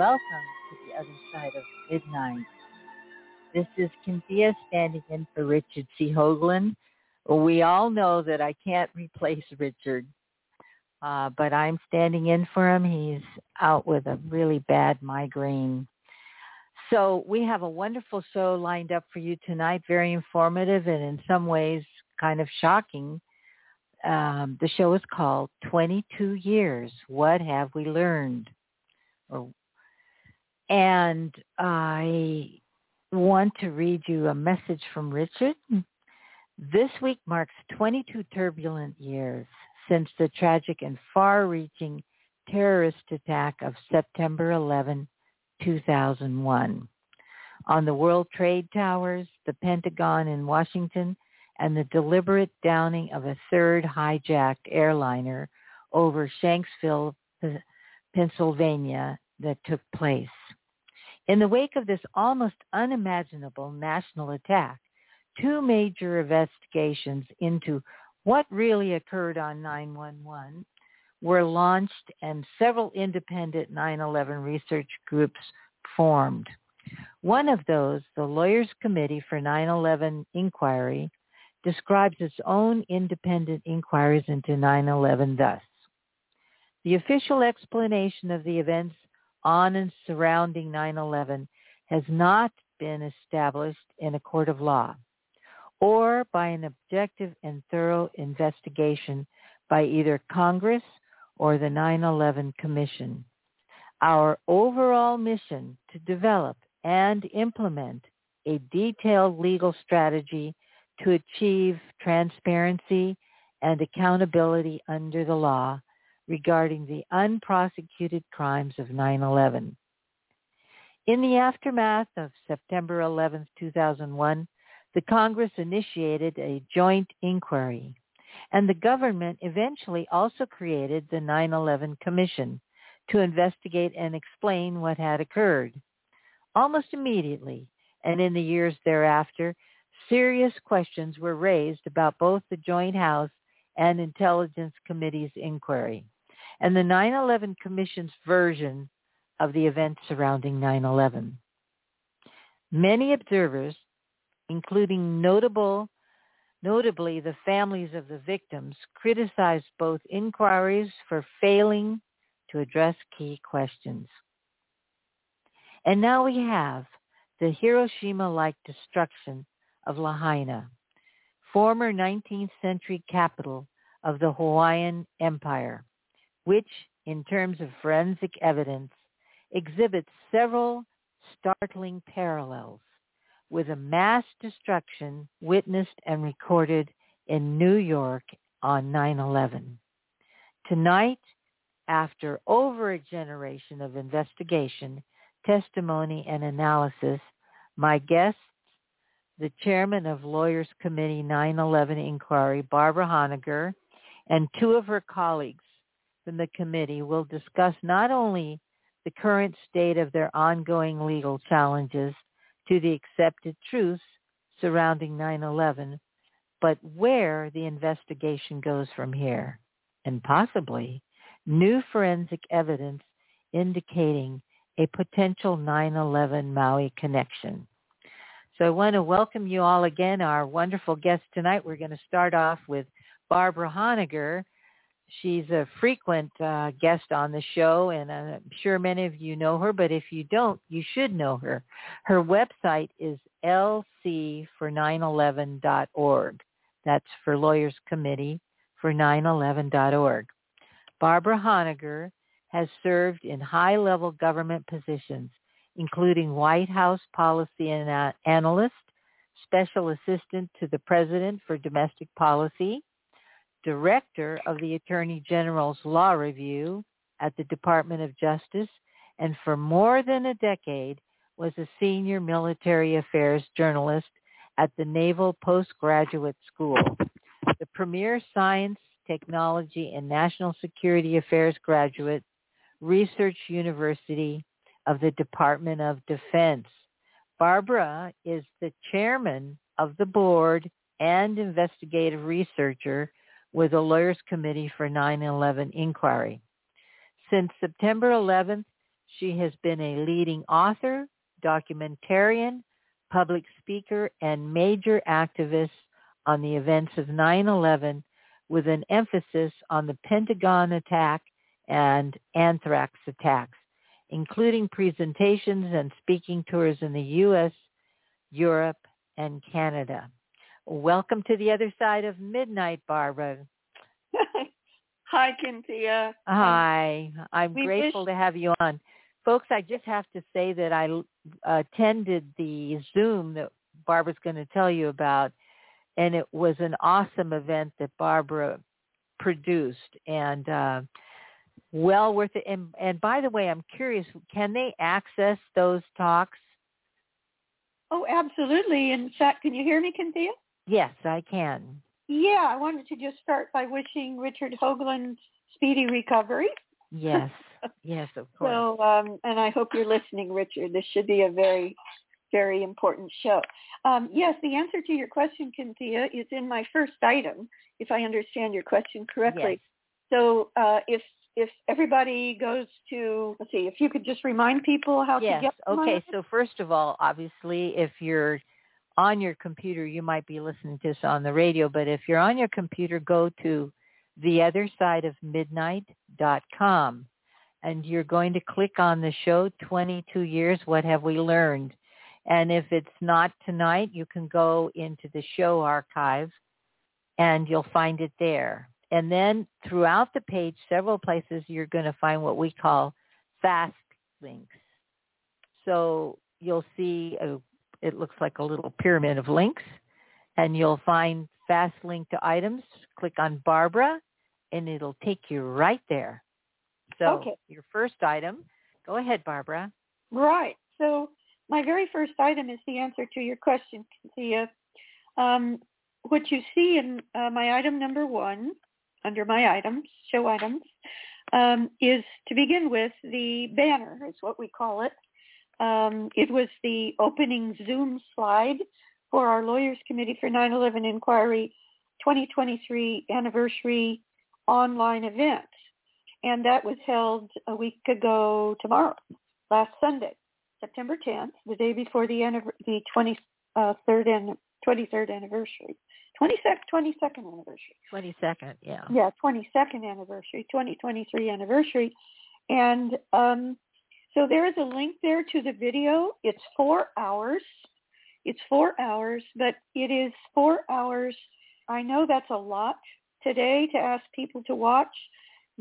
welcome to the other side of midnight. This is Cynthia standing in for Richard C. Hoagland. We all know that I can't replace Richard, uh, but I'm standing in for him. He's out with a really bad migraine. So we have a wonderful show lined up for you tonight, very informative and in some ways kind of shocking. Um, the show is called 22 Years, What Have We Learned? Or, and I want to read you a message from Richard. This week marks 22 turbulent years since the tragic and far-reaching terrorist attack of September 11, 2001. On the World Trade Towers, the Pentagon in Washington, and the deliberate downing of a third hijacked airliner over Shanksville, Pennsylvania that took place. In the wake of this almost unimaginable national attack, two major investigations into what really occurred on 911 were launched and several independent 9-11 research groups formed. One of those, the Lawyers Committee for 9-11 Inquiry, describes its own independent inquiries into 9-11 thus. The official explanation of the events on and surrounding 9-11 has not been established in a court of law or by an objective and thorough investigation by either Congress or the 9-11 Commission. Our overall mission to develop and implement a detailed legal strategy to achieve transparency and accountability under the law regarding the unprosecuted crimes of 9-11. In the aftermath of September 11, 2001, the Congress initiated a joint inquiry, and the government eventually also created the 9-11 Commission to investigate and explain what had occurred. Almost immediately, and in the years thereafter, serious questions were raised about both the Joint House and Intelligence Committee's inquiry and the 9-11 Commission's version of the events surrounding 9-11. Many observers, including notable, notably the families of the victims, criticized both inquiries for failing to address key questions. And now we have the Hiroshima-like destruction of Lahaina, former 19th century capital of the Hawaiian Empire which, in terms of forensic evidence, exhibits several startling parallels with a mass destruction witnessed and recorded in New York on 9-11. Tonight, after over a generation of investigation, testimony, and analysis, my guests, the chairman of Lawyers Committee 9-11 Inquiry, Barbara Honegger, and two of her colleagues, from the committee will discuss not only the current state of their ongoing legal challenges to the accepted truths surrounding 9-11, but where the investigation goes from here, and possibly new forensic evidence indicating a potential 9-11 Maui connection. So I want to welcome you all again, our wonderful guest tonight. We're going to start off with Barbara Honegger, She's a frequent uh, guest on the show, and I'm sure many of you know her, but if you don't, you should know her. Her website is lc for911.org. That's for Lawyers Committee for 911.org. Barbara Honegger has served in high-level government positions, including White House policy analyst, special assistant to the president for domestic policy, director of the Attorney General's Law Review at the Department of Justice, and for more than a decade was a senior military affairs journalist at the Naval Postgraduate School, the premier science, technology, and national security affairs graduate research university of the Department of Defense. Barbara is the chairman of the board and investigative researcher with the Lawyers Committee for 9-11 Inquiry. Since September 11th, she has been a leading author, documentarian, public speaker, and major activist on the events of 9-11 with an emphasis on the Pentagon attack and anthrax attacks, including presentations and speaking tours in the U.S., Europe, and Canada. Welcome to the other side of midnight, Barbara. Hi, Cynthia. Hi. I'm grateful wish- to have you on. Folks, I just have to say that I attended the Zoom that Barbara's going to tell you about, and it was an awesome event that Barbara produced, and uh, well worth it. And, and by the way, I'm curious, can they access those talks? Oh, absolutely. In fact, can you hear me, Cynthia? Yes, I can. Yeah, I wanted to just start by wishing Richard Hoagland speedy recovery. Yes, yes, of course. So, um, and I hope you're listening, Richard. This should be a very, very important show. Um, yes, the answer to your question, Cynthia, is in my first item, if I understand your question correctly. Yes. So, uh, if if everybody goes to let's see, if you could just remind people how yes. to get. yes Okay, so first of all, obviously, if you're on your computer, you might be listening to this on the radio, but if you're on your computer, go to theothersideofmidnight.com and you're going to click on the show 22 years what have we learned? And if it's not tonight you can go into the show archive and you'll find it there. And then throughout the page several places you're going to find what we call fast links. So you'll see a, it looks like a little pyramid of links and you'll find fast link to items click on barbara and it'll take you right there. So okay. your first item, go ahead, Barbara. Right. So my very first item is the answer to your question, Cynthia. Um, what you see in uh, my item number one, under my items, show items, um, is to begin with the banner, is what we call it. Um, it was the opening Zoom slide for our Lawyers Committee for 9-11 Inquiry 2023 anniversary online event. And that was held a week ago tomorrow, last Sunday, September 10th, the day before the, the 23rd, and 23rd anniversary. 22nd, 22nd anniversary. 22nd, yeah. Yeah, 22nd anniversary, 2023 anniversary. And um, so there is a link there to the video. It's four hours. It's four hours, but it is four hours. I know that's a lot today to ask people to watch,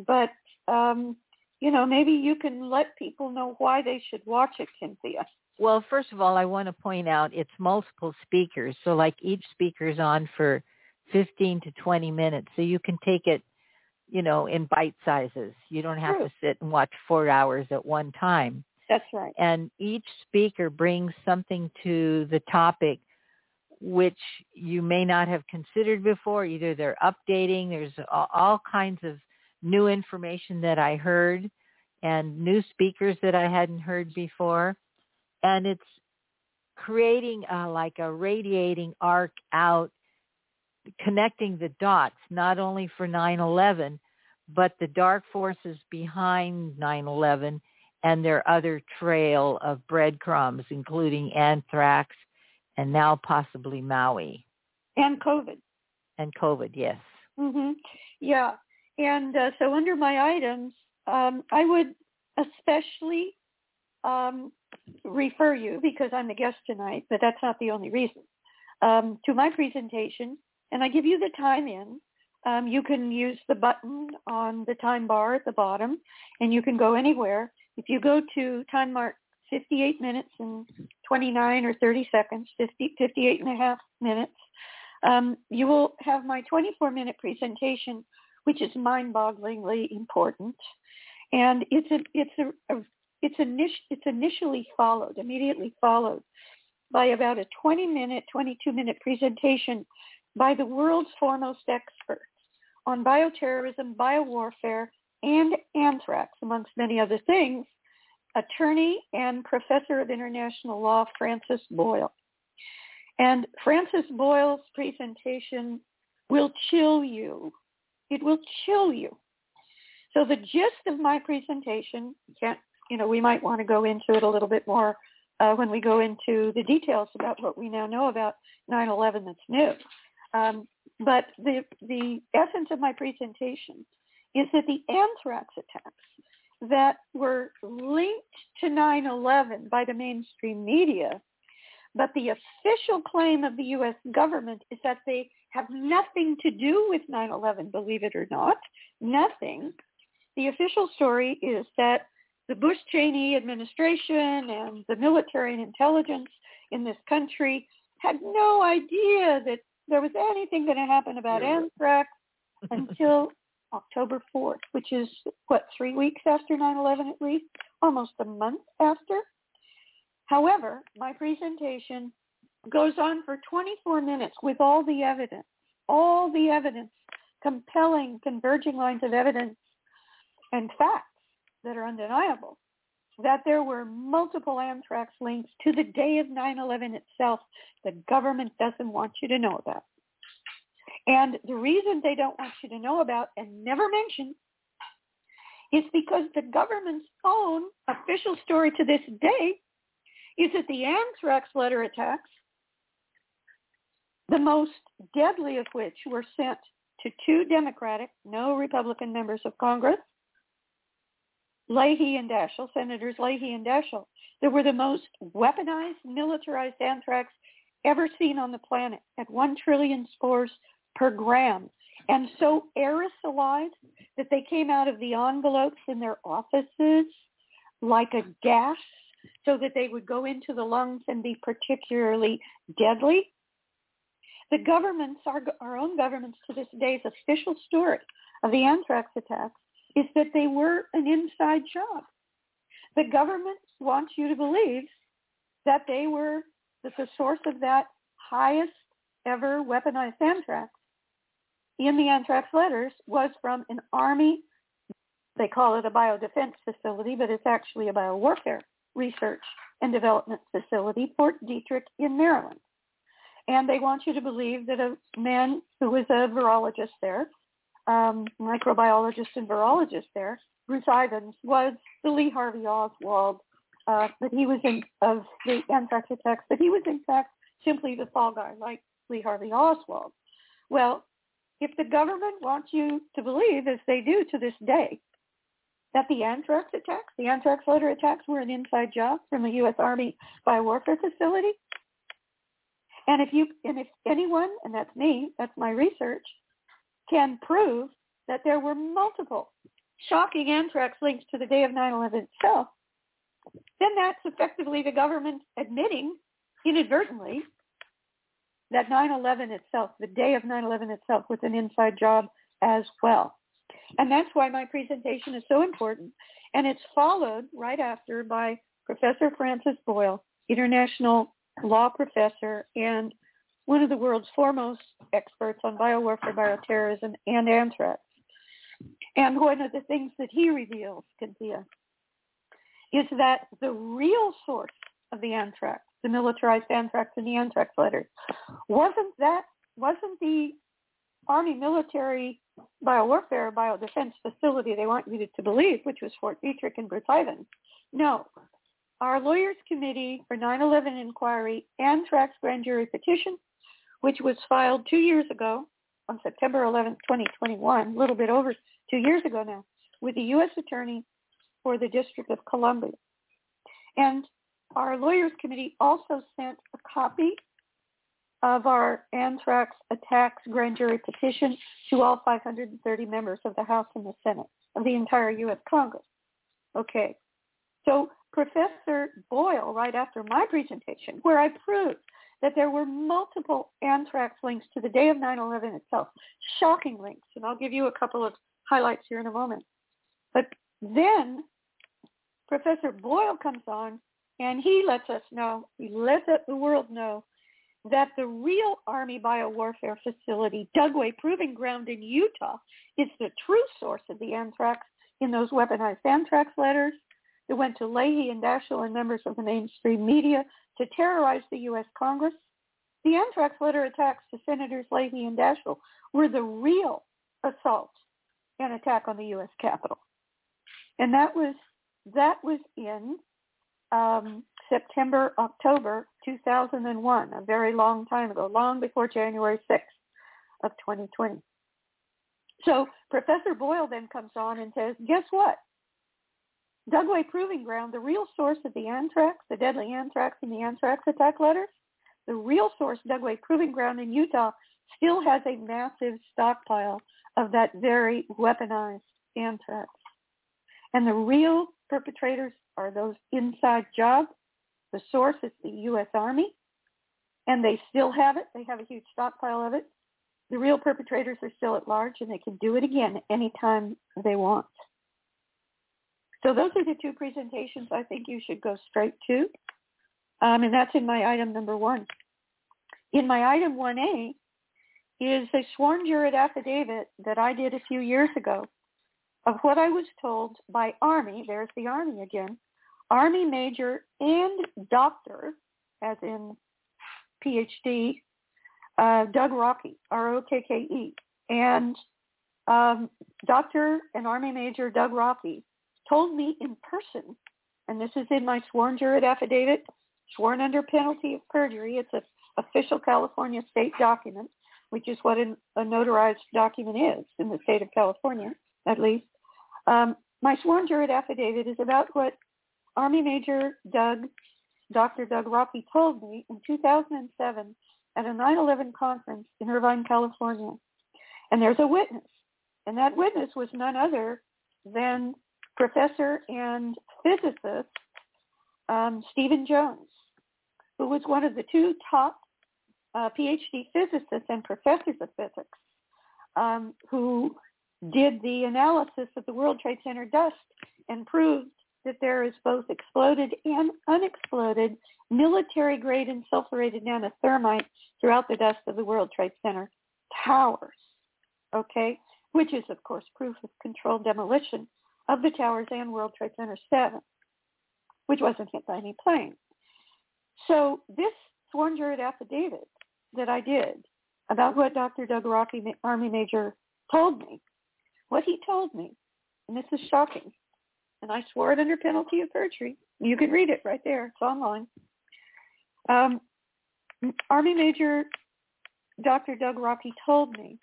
but um, you know, maybe you can let people know why they should watch it, Cynthia. Well, first of all, I want to point out it's multiple speakers. So like each speaker's on for 15 to 20 minutes. So you can take it, you know, in bite sizes. You don't have True. to sit and watch four hours at one time. That's right. And each speaker brings something to the topic which you may not have considered before. Either they're updating, there's all kinds of new information that I heard and new speakers that I hadn't heard before. And it's creating a, like a radiating arc out, connecting the dots, not only for 9-11, but the dark forces behind 9-11 and their other trail of breadcrumbs, including anthrax, and now possibly Maui. And COVID. And COVID, yes. Mhm. Yeah. And uh, so under my items, um, I would especially um, refer you because I'm the guest tonight, but that's not the only reason. Um, to my presentation, and I give you the time in. Um, you can use the button on the time bar at the bottom, and you can go anywhere. If you go to time mark 58 minutes and 29 or 30 seconds, 50, 58 and a half minutes. Um, you will have my 24-minute presentation, which is mind-bogglingly important, and it's a, it's a, a it's, init- it's initially followed, immediately followed by about a 20-minute, 22-minute presentation by the world's foremost experts on bioterrorism, biowarfare, and anthrax, amongst many other things, attorney and professor of international law, Francis Boyle. And Francis Boyle's presentation will chill you. It will chill you. So the gist of my presentation, can't, you know, we might want to go into it a little bit more uh, when we go into the details about what we now know about 9/11 that's new. Um, but the the essence of my presentation is that the anthrax attacks that were linked to 9/11 by the mainstream media, but the official claim of the U.S. government is that they have nothing to do with 9/11. Believe it or not, nothing. The official story is that the Bush Cheney administration and the military and intelligence in this country had no idea that there was anything going to happen about anthrax until October 4th, which is what, three weeks after 9-11 at least, almost a month after. However, my presentation goes on for 24 minutes with all the evidence, all the evidence, compelling, converging lines of evidence and facts that are undeniable that there were multiple anthrax links to the day of 9-11 itself the government doesn't want you to know about. And the reason they don't want you to know about and never mention is because the government's own official story to this day is that the anthrax letter attacks, the most deadly of which were sent to two Democratic, no Republican members of Congress, Leahy and Daschle, Senators Leahy and Daschle, that were the most weaponized, militarized anthrax ever seen on the planet at 1 trillion spores per gram. And so aerosolized that they came out of the envelopes in their offices like a gas so that they would go into the lungs and be particularly deadly. The governments, our, our own governments to this day's official story of the anthrax attacks is that they were an inside job. The government wants you to believe that they were the source of that highest ever weaponized anthrax in the anthrax letters was from an army, they call it a biodefense facility, but it's actually a biowarfare research and development facility, Fort Detrick in Maryland. And they want you to believe that a man who was a virologist there um, microbiologist and virologist there, Bruce Ivins, was the Lee Harvey Oswald, uh, but he was in of the anthrax attacks, but he was in fact simply the fall guy, like Lee Harvey Oswald. Well, if the government wants you to believe, as they do to this day, that the anthrax attacks, the anthrax letter attacks were an inside job from the U.S. Army biowarfare facility, and if you and if anyone, and that's me, that's my research, can prove that there were multiple shocking anthrax links to the day of 9-11 itself, then that's effectively the government admitting inadvertently that 9-11 itself, the day of 9-11 itself, was an inside job as well. And that's why my presentation is so important. And it's followed right after by Professor Francis Boyle, international law professor and one of the world's foremost experts on biowarfare, bioterrorism, and anthrax. And one of the things that he reveals, Cynthia, is that the real source of the anthrax, the militarized anthrax and the anthrax letters, wasn't that wasn't the Army military biowarfare biodefense facility they want you to believe, which was Fort Detrick and Bruce Ivins. No. Our Lawyers Committee for 9-11 Inquiry Anthrax Grand Jury Petition which was filed two years ago on September 11, 2021, a little bit over two years ago now, with the U.S. Attorney for the District of Columbia. And our lawyers committee also sent a copy of our anthrax attacks grand jury petition to all 530 members of the House and the Senate of the entire U.S. Congress. Okay. So Professor Boyle, right after my presentation, where I proved that there were multiple anthrax links to the day of 9-11 itself, shocking links. And I'll give you a couple of highlights here in a moment. But then Professor Boyle comes on and he lets us know, he lets the world know that the real Army biowarfare facility, Dugway Proving Ground in Utah, is the true source of the anthrax in those weaponized anthrax letters that went to Leahy and Daschle and members of the mainstream media to terrorize the U.S. Congress. The anthrax letter attacks to Senators Leahy and Daschle were the real assault and attack on the U.S. Capitol. and that was that was in um, September, October 2001, a very long time ago, long before January 6th of 2020. So Professor Boyle then comes on and says, guess what? Dugway Proving Ground, the real source of the anthrax, the deadly anthrax and the anthrax attack letters, the real source, Dugway Proving Ground in Utah, still has a massive stockpile of that very weaponized anthrax. And the real perpetrators are those inside jobs. The source is the U.S. Army, and they still have it. They have a huge stockpile of it. The real perpetrators are still at large, and they can do it again anytime they want. So those are the two presentations I think you should go straight to. Um, and that's in my item number one. In my item 1A is a sworn jurat affidavit that I did a few years ago of what I was told by Army, there's the Army again, Army Major and Doctor, as in PhD, uh, Doug Rokke, R-O-K-K-E. And um, Dr. and Army Major Doug Rokke told me in person, and this is in my sworn jurat affidavit, sworn under penalty of perjury. It's an official California state document, which is what a notarized document is in the state of California, at least. Um, my sworn jurat affidavit is about what Army Major Doug, Dr. Doug Rokke told me in 2007 at a 9-11 conference in Irvine, California. And there's a witness. And that witness was none other than professor and physicist um, Stephen Jones, who was one of the two top uh, PhD physicists and professors of physics um, who did the analysis of the World Trade Center dust and proved that there is both exploded and unexploded military-grade and sulfurated nanothermite throughout the dust of the World Trade Center towers, okay, which is, of course, proof of controlled demolition of the towers and World Trade Center 7, which wasn't hit by any plane. So this sworn jurat affidavit that I did about what Dr. Doug Rokke, Army Major, told me, what he told me, and this is shocking, and I swore it under penalty of perjury. You can read it right there. It's online. Um, Army Major Dr. Doug Rokke told me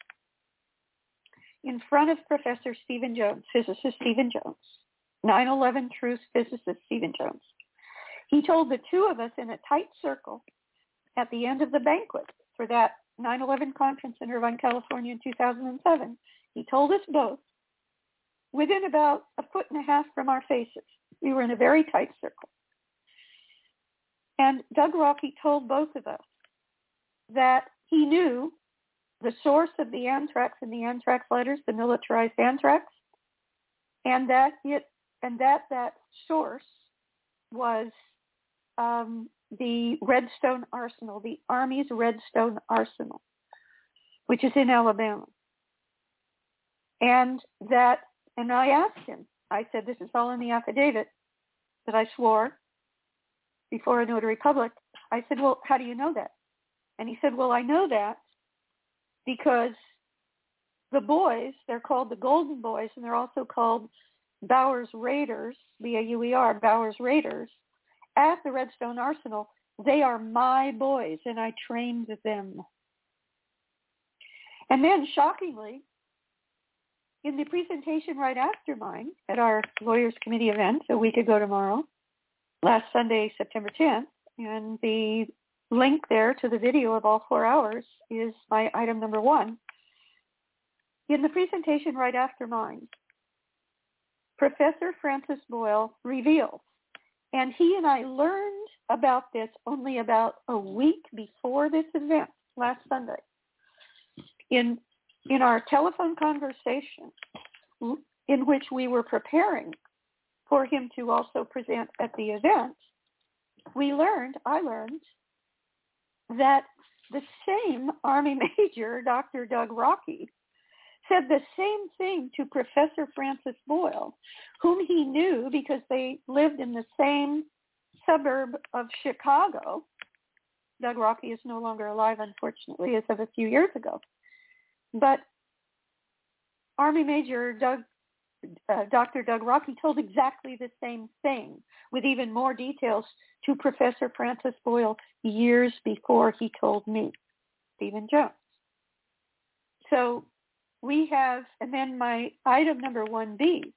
in front of Professor Stephen Jones, physicist Stephen Jones, 9-11 Truth physicist Stephen Jones. He told the two of us in a tight circle at the end of the banquet for that 9-11 conference in Irvine, California in 2007. He told us both within about a foot and a half from our faces. We were in a very tight circle. And Doug Rokke told both of us that he knew the source of the anthrax and the anthrax letters, the militarized anthrax, and that it and that that source was um, the Redstone Arsenal, the Army's Redstone Arsenal, which is in Alabama. And that, and I asked him, I said, this is all in the affidavit that I swore before a notary public. I said, well, how do you know that? And he said, well, I know that because the boys, they're called the Golden Boys, and they're also called Bauer's Raiders, B-A-U-E-R, Bauer's Raiders, at the Redstone Arsenal. They are my boys, and I trained them. And then, shockingly, in the presentation right after mine at our Lawyers Committee event a week ago tomorrow, last Sunday, September 10th, and the link there to the video of all four hours is my item number one. In the presentation right after mine, Professor Francis Boyle reveals, and he and I learned about this only about a week before this event last Sunday. In, in our telephone conversation in which we were preparing for him to also present at the event, we learned, I learned, that the same Army Major, Dr. Doug Rokke, said the same thing to Professor Francis Boyle, whom he knew because they lived in the same suburb of Chicago. Doug Rokke is no longer alive, unfortunately, as of a few years ago. But Army Major Doug uh, Dr. Doug Rokke told exactly the same thing with even more details to Professor Francis Boyle years before he told me, Stephen Jones. So we have, and then my item number 1B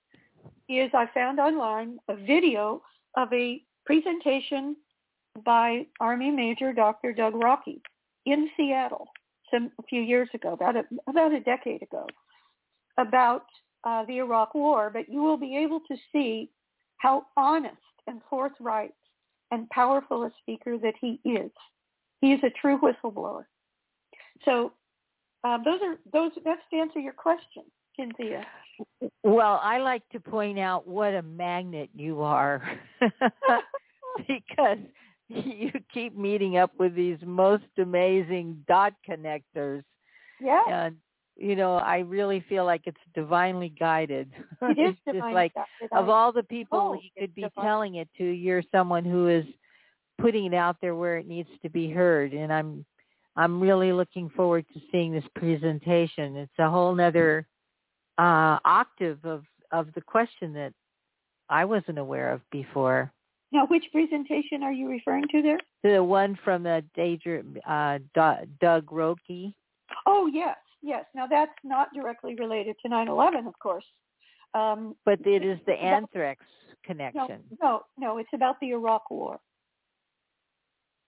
is I found online a video of a presentation by Army Major Dr. Doug Rokke in Seattle some a few years ago, about a, about a decade ago, about uh, the Iraq War. But you will be able to see how honest and forthright and powerful a speaker that he is. He is a true whistleblower. So uh, those are those. That's to answer your question, Cynthia. Well, I like to point out what a magnet you are because you keep meeting up with these most amazing dot connectors. Yeah. And you know, I really feel like it's divinely guided. It is just like guided. of all the people Oh, he could be divine. telling it to, you're someone who is putting it out there where it needs to be heard. And I'm I'm really looking forward to seeing this presentation. It's a whole nother uh octave of of the question that I wasn't aware of before. Now, which presentation are you referring to there? The one from the Daedra, uh, Doug Rokke. Oh, yes, yes. Now, that's not directly related to 9/11, of course. Um, But it is the It's about- anthrax no, connection. no, no. It's about the Iraq War.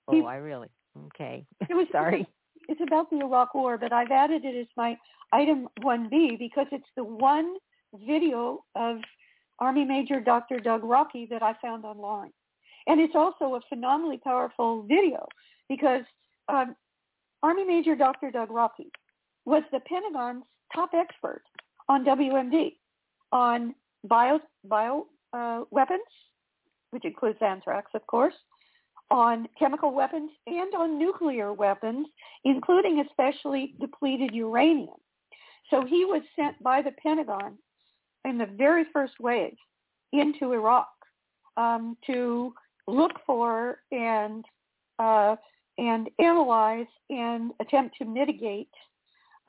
Oh, I really okay. It was Sorry. It's about the Iraq War, but I've added it as my item 1B because it's the one video of Army Major Dr. Doug Rokke that I found online. And it's also a phenomenally powerful video because um, Army Major Dr. Doug Rokke was the Pentagon's top expert on WMD, on bio, bio uh, weapons, which includes anthrax, of course, on chemical weapons and on nuclear weapons, including especially depleted uranium. So he was sent by the Pentagon in the very first wave into Iraq um, to look for and uh, and analyze and attempt to mitigate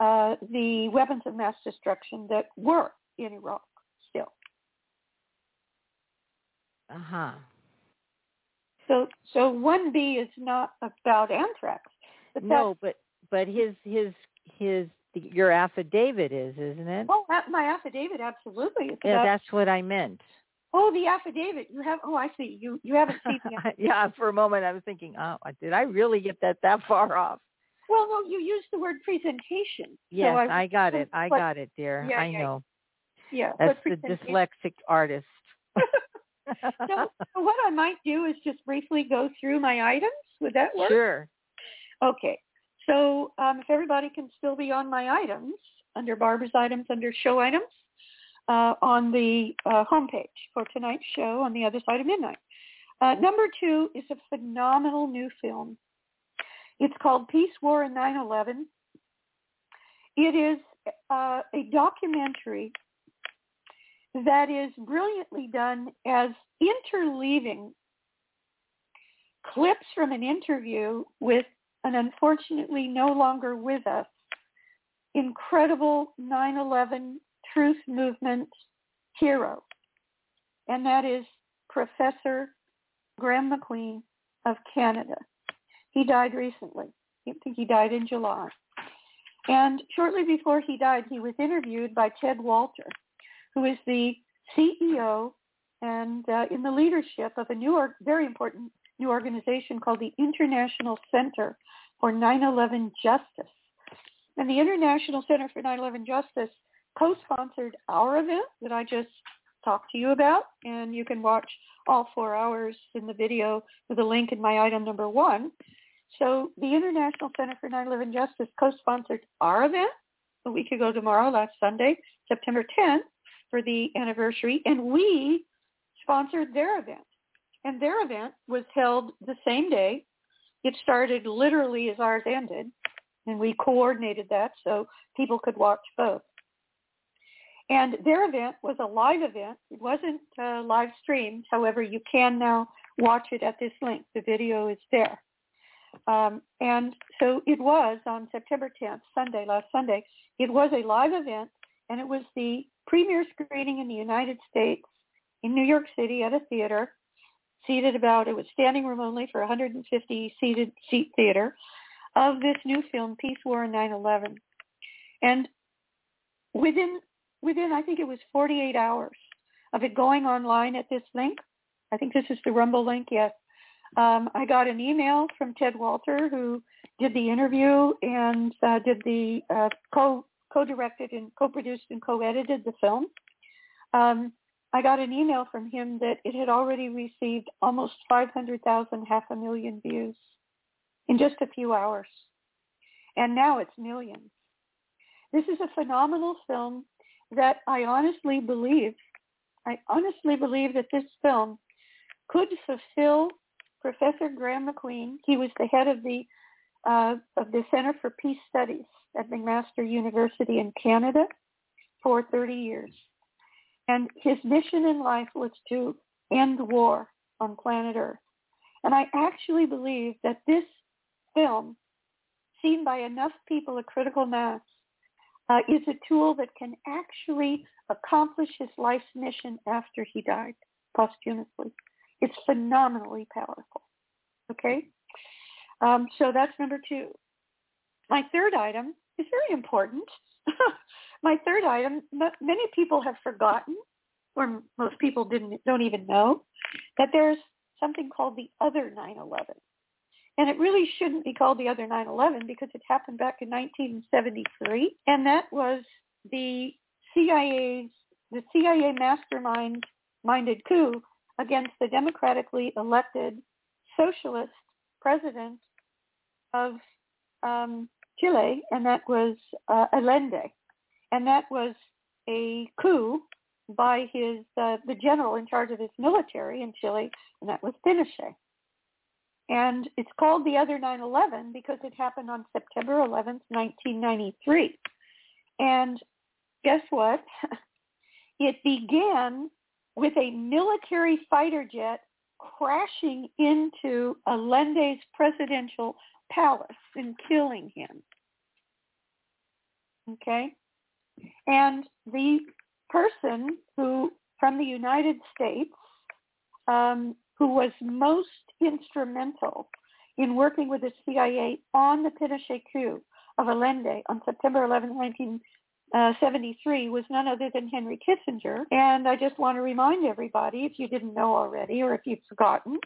uh, the weapons of mass destruction that were in Iraq still. Uh huh. So so one B is not about anthrax. But No, but but his his his your affidavit is, isn't it? Oh, that- my affidavit absolutely. It's yeah, about, that's what I meant. oh, the affidavit. You have. Oh, I see. You you haven't seen the. affidavit. yeah, for a moment I was thinking, oh, did I really get that that far off? Well, no, you used the word presentation. Yes, so I, got it. I got it, dear. Yeah, I yeah, know. Yeah, That's the dyslexic artist. so, so what I might do is just briefly go through my items. Would that work? Sure. Okay. So um, if everybody can still be on my items, under Barbara's items, under show items, uh, on the uh, homepage for tonight's show on the other side of midnight. Uh, number two is a phenomenal new film. It's called Peace, War, and 9-11. It is uh, a documentary that is brilliantly done as interleaving clips from an interview with an unfortunately no longer with us incredible 9/11 truth movement hero, and that is Professor Graeme MacQueen of Canada. He died recently. I think he died in July. And shortly before he died, he was interviewed by Ted Walter, who is the CEO and uh, in the leadership of a new, or, very important new organization called the International Center for 9/11 Justice. And the International Center for 9/11 Justice co-sponsored our event that I just talked to you about, and you can watch all four hours in the video with a link in my item number one. So the International Center for 9/11 Justice co-sponsored our event a week ago tomorrow, last Sunday, September 10th, for the anniversary, and we sponsored their event. And their event was held the same day. It started literally as ours ended, and we coordinated that so people could watch both. And their event was a live event. It wasn't uh, live streamed. However, you can now watch it at this link. The video is there. Um, and so it was on September 10th, Sunday, last Sunday. It was a live event, and it was the premiere screening in the United States in New York City at a theater, seated about, it was standing room only for 150 seated seat theater, of this new film, Peace, War, and 9-11. And within, within, I think it was 48 hours of it going online at this link, I think this is the Rumble link, yes, um, I got an email from Ted Walter, who did the interview and uh, did the uh, co co-directed and co-produced and co-edited the film. Um, I got an email from him that it had already received almost 500,000, half a million views in just a few hours. And now it's millions. This is a phenomenal film that I honestly believe, I honestly believe that this film could fulfill Professor Graeme MacQueen. He was the head of the uh, of the Center for Peace Studies at McMaster University in Canada for 30 years. And his mission in life was to end war on planet Earth. And I actually believe that this film, seen by enough people at critical mass, uh, is a tool that can actually accomplish his life's mission after he died posthumously. It's phenomenally powerful. Okay? Um, so that's number two. My third item is very important. My third item, many people have forgotten, or most people didn't don't even know, that there's something called the other 9/11, and it really shouldn't be called the other 9/11 because it happened back in 1973, and that was the CIA's the CIA mastermind minded coup against the democratically elected socialist president of um, Chile, and that was uh, Allende. And that was a coup by his uh, the general in charge of his military in Chile, and that was Pinochet. And it's called the other 9/11 because it happened on September 11th, 1993. And guess what? it began with a military fighter jet crashing into Allende's presidential palace and killing him. Okay? And the person who, from the United States, um, who was most instrumental in working with the CIA on the Pinochet coup of Allende on September 11, 19, uh, 73 was none other than Henry Kissinger. And I just want to remind everybody, if you didn't know already or if you've forgotten,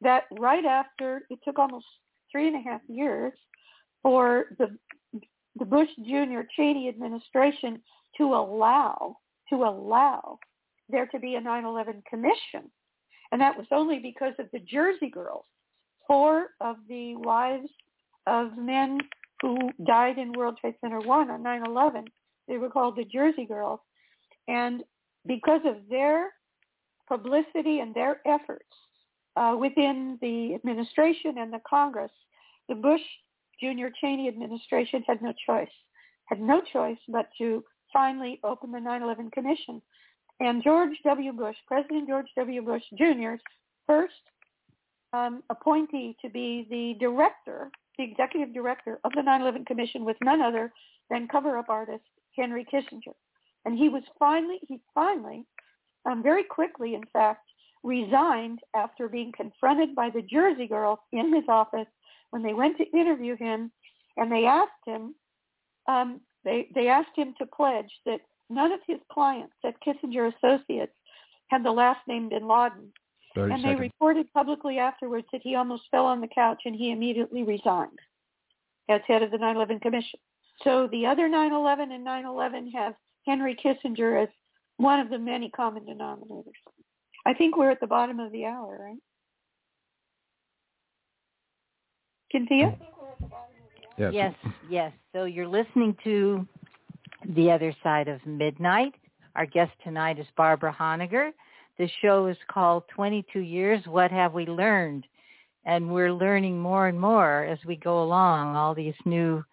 that right after, it took almost three and a half years for the, the Bush Jr. Cheney administration to allow, to allow there to be a 9-11 commission. And that was only because of the Jersey girls, four of the wives of men who died in World Trade Center 1 on 9-11 they were called the Jersey Girls. And because of their publicity and their efforts uh, within the administration and the Congress, the Bush Junior Cheney administration had no choice, had no choice but to finally open the 9-11 Commission. And George W. Bush, President George W. Bush Jr.'s first um, appointee to be the director, the executive director of the 9-11 Commission was none other than cover-up artist Henry Kissinger. And he was finally, he finally, um, very quickly, in fact, resigned after being confronted by the Jersey girls in his office when they went to interview him and they asked him, um, they, they asked him to pledge that none of his clients at Kissinger Associates had the last name Bin Laden. and seconds. they reported publicly afterwards that he almost fell on the couch and he immediately resigned as head of the 9-11 Commission. So the other 9/11 and 9/11 have Henry Kissinger as one of the many common denominators. I think we're at the bottom of the hour, right? Cynthia? Yes. Yes, yes. So you're listening to The Other Side of Midnight. Our guest tonight is Barbara Honegger. The show is called 22 Years, What Have We Learned? And we're learning more and more as we go along, all these new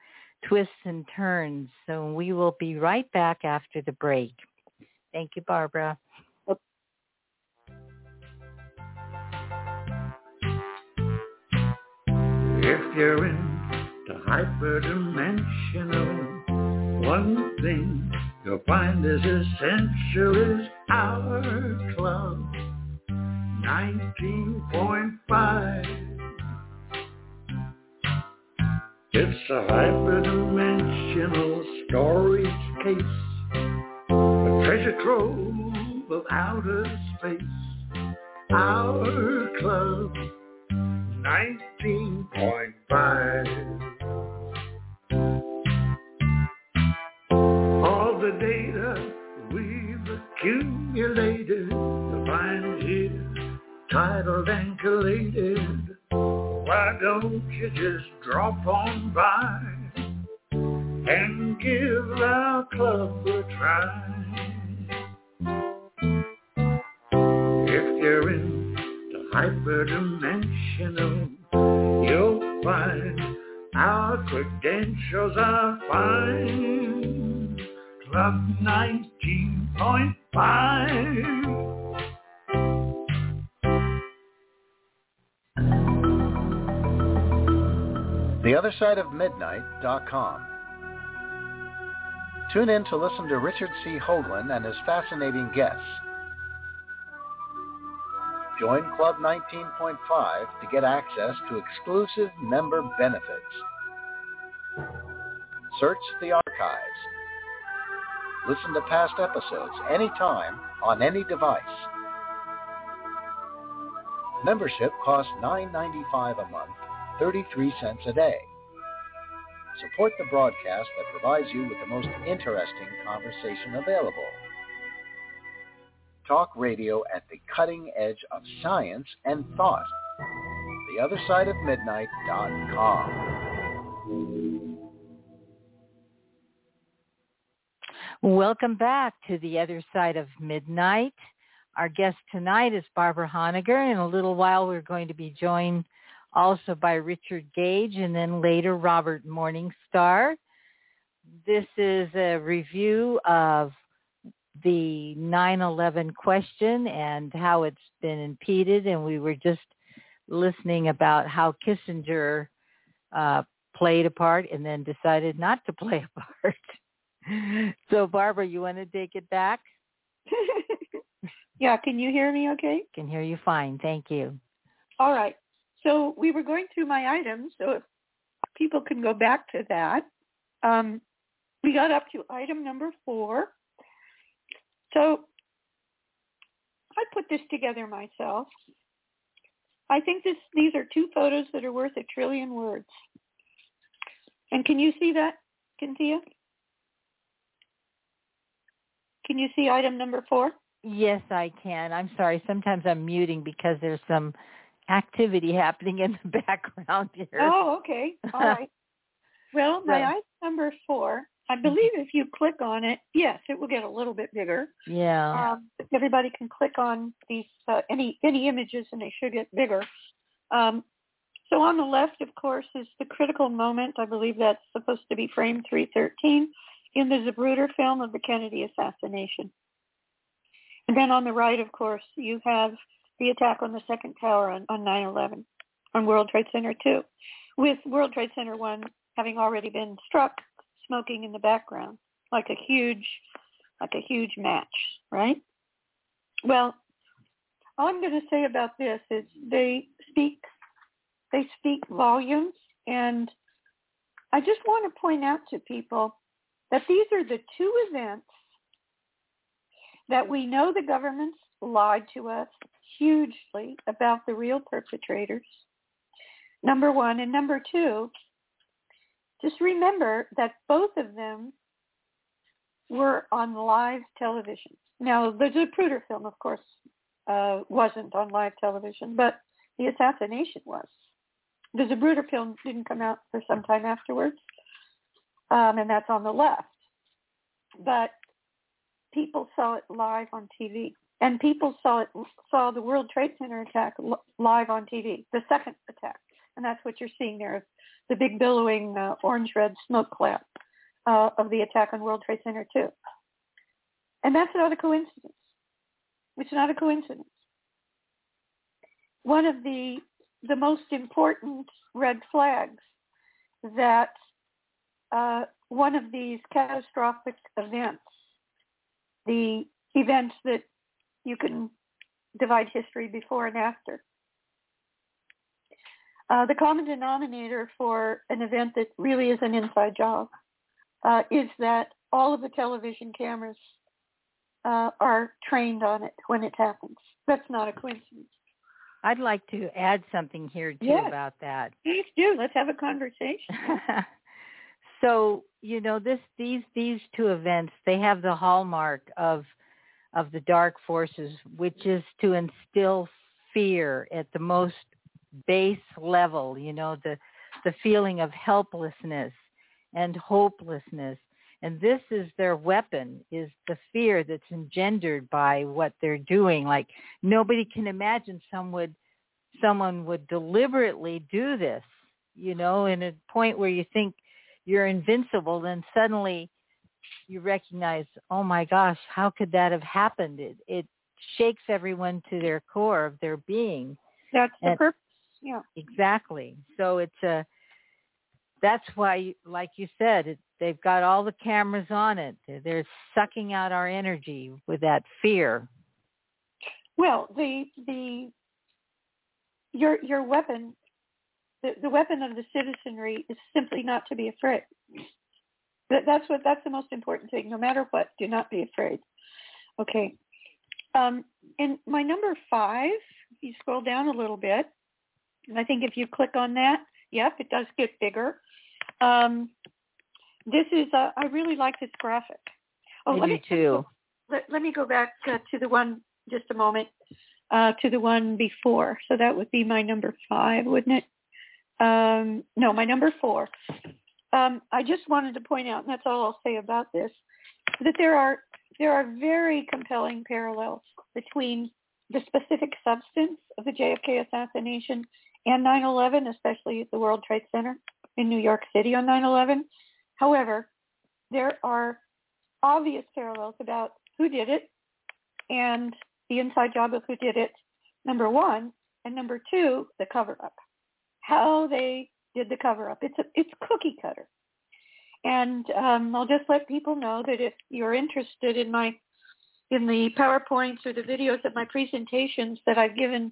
twists and turns. So we will be right back after the break. Thank you, Barbara. If you're into hyperdimensional, one thing you'll find as essential as our club. 19.5 It's a hyperdimensional storage case, a treasure trove of outer space. Our club, 19.5. All the data we've accumulated to find here, titled and collated why don't you just drop on by and give our club a try? If you're into hyperdimensional, you'll find our credentials are fine. Club 19.5 theothersideofmidnight.com. Tune in to listen to Richard C. Hoagland and his fascinating guests. Join Club 19.5 to get access to exclusive member benefits. Search the archives. Listen to past episodes anytime on any device. Membership costs $9.95 a month 33 cents a day. Support the broadcast that provides you with the most interesting conversation available. Talk radio at the cutting edge of science and thought. TheOtherSideOfMidnight.com. Welcome back to The Other Side of Midnight. Our guest tonight is Barbara Honegger. In a little while, we're going to be joined also by Richard Gage, and then later Robert Morningstar. This is a review of the 9-11 question and how it's been impeded, and we were just listening about how Kissinger uh, played a part and then decided not to play a part. so Barbara, you want to take it back? yeah, can you hear me okay? Can hear you fine. Thank you. All right. So we were going through my items, so if people can go back to that. Um, we got up to item number four. So I put this together myself. I think this these are two photos that are worth a trillion words. And can you see that, Cynthia? Can you see item number four? Yes, I can. I'm sorry. Sometimes I'm muting because there's some activity happening in the background here. Oh, okay. All right. Well, my so, item number four, I believe if you click on it, yes, it will get a little bit bigger. Yeah. Um, everybody can click on these uh, any any images, and they should get bigger. Um, so on the left, of course, is the critical moment. I believe that's supposed to be frame 313 in the Zapruder film of the Kennedy assassination. And then on the right, of course, you have the attack on the second tower on, on 9-11, on World Trade Center 2, with World Trade Center 1 having already been struck, smoking in the background, like a huge, like a huge match, right? Well, all I'm going to say about this is they speak, they speak volumes, and I just want to point out to people that these are the two events that we know the governments lied to us hugely about the real perpetrators. Number one. And number two, just remember that both of them were on live television. Now, the Zapruder film, of course, uh, wasn't on live television, but the assassination was. The Zapruder film didn't come out for some time afterwards, um, and that's on the left. But people saw it live on TV and people saw it, saw the World Trade Center attack live on TV, the second attack, and that's what you're seeing there, the big billowing uh, orange-red smoke cloud uh, of the attack on World Trade Center two. And that's not a coincidence. It's not a coincidence. One of the the most important red flags that uh, one of these catastrophic events the events that you can divide history before and after. Uh, the common denominator for an event that really is an inside job uh, is that all of the television cameras uh, are trained on it when it happens. That's not a coincidence. I'd like to add something here too Yes. about that. Please do. Let's have a conversation. so you know this these these two events they have the hallmark of of the dark forces which is to instill fear at the most base level you know the the feeling of helplessness and hopelessness. And this is their weapon is the fear that's engendered by what they're doing. Like nobody can imagine some would someone would deliberately do this you know in a point where you think you're invincible then suddenly you recognize oh my gosh how could that have happened it it shakes everyone to their core of their being That's the purpose. Yeah. exactly so it's a that's why like you said it, they've got all the cameras on it they're, they're sucking out our energy with that fear Well, the the your your weapon, the, the weapon of the citizenry is simply not to be afraid. That, that's what that's the most important thing. No matter what, do not be afraid. Okay. Um, and my number five, if you scroll down a little bit, and I think if you click on that, yep, it does get bigger. Um, this is uh, I really like this graphic. Oh, I let me too let, let me go back uh, to the one just a moment uh, to the one before. So that would be my number five, wouldn't it? Um, no, my number four. Um, I just wanted to point out, and that's all I'll say about this, that there are there are very compelling parallels between the specific substance of the JFK assassination and 9/11, especially at the World Trade Center in New York City on 9/11. However, there are obvious parallels about who did it and the inside job of who did it, number one, and number two, the cover up. How they did the cover up. It's a, it's cookie cutter. And um, I'll just let people know that if you're interested in my in the PowerPoints or the videos of my presentations that I've given,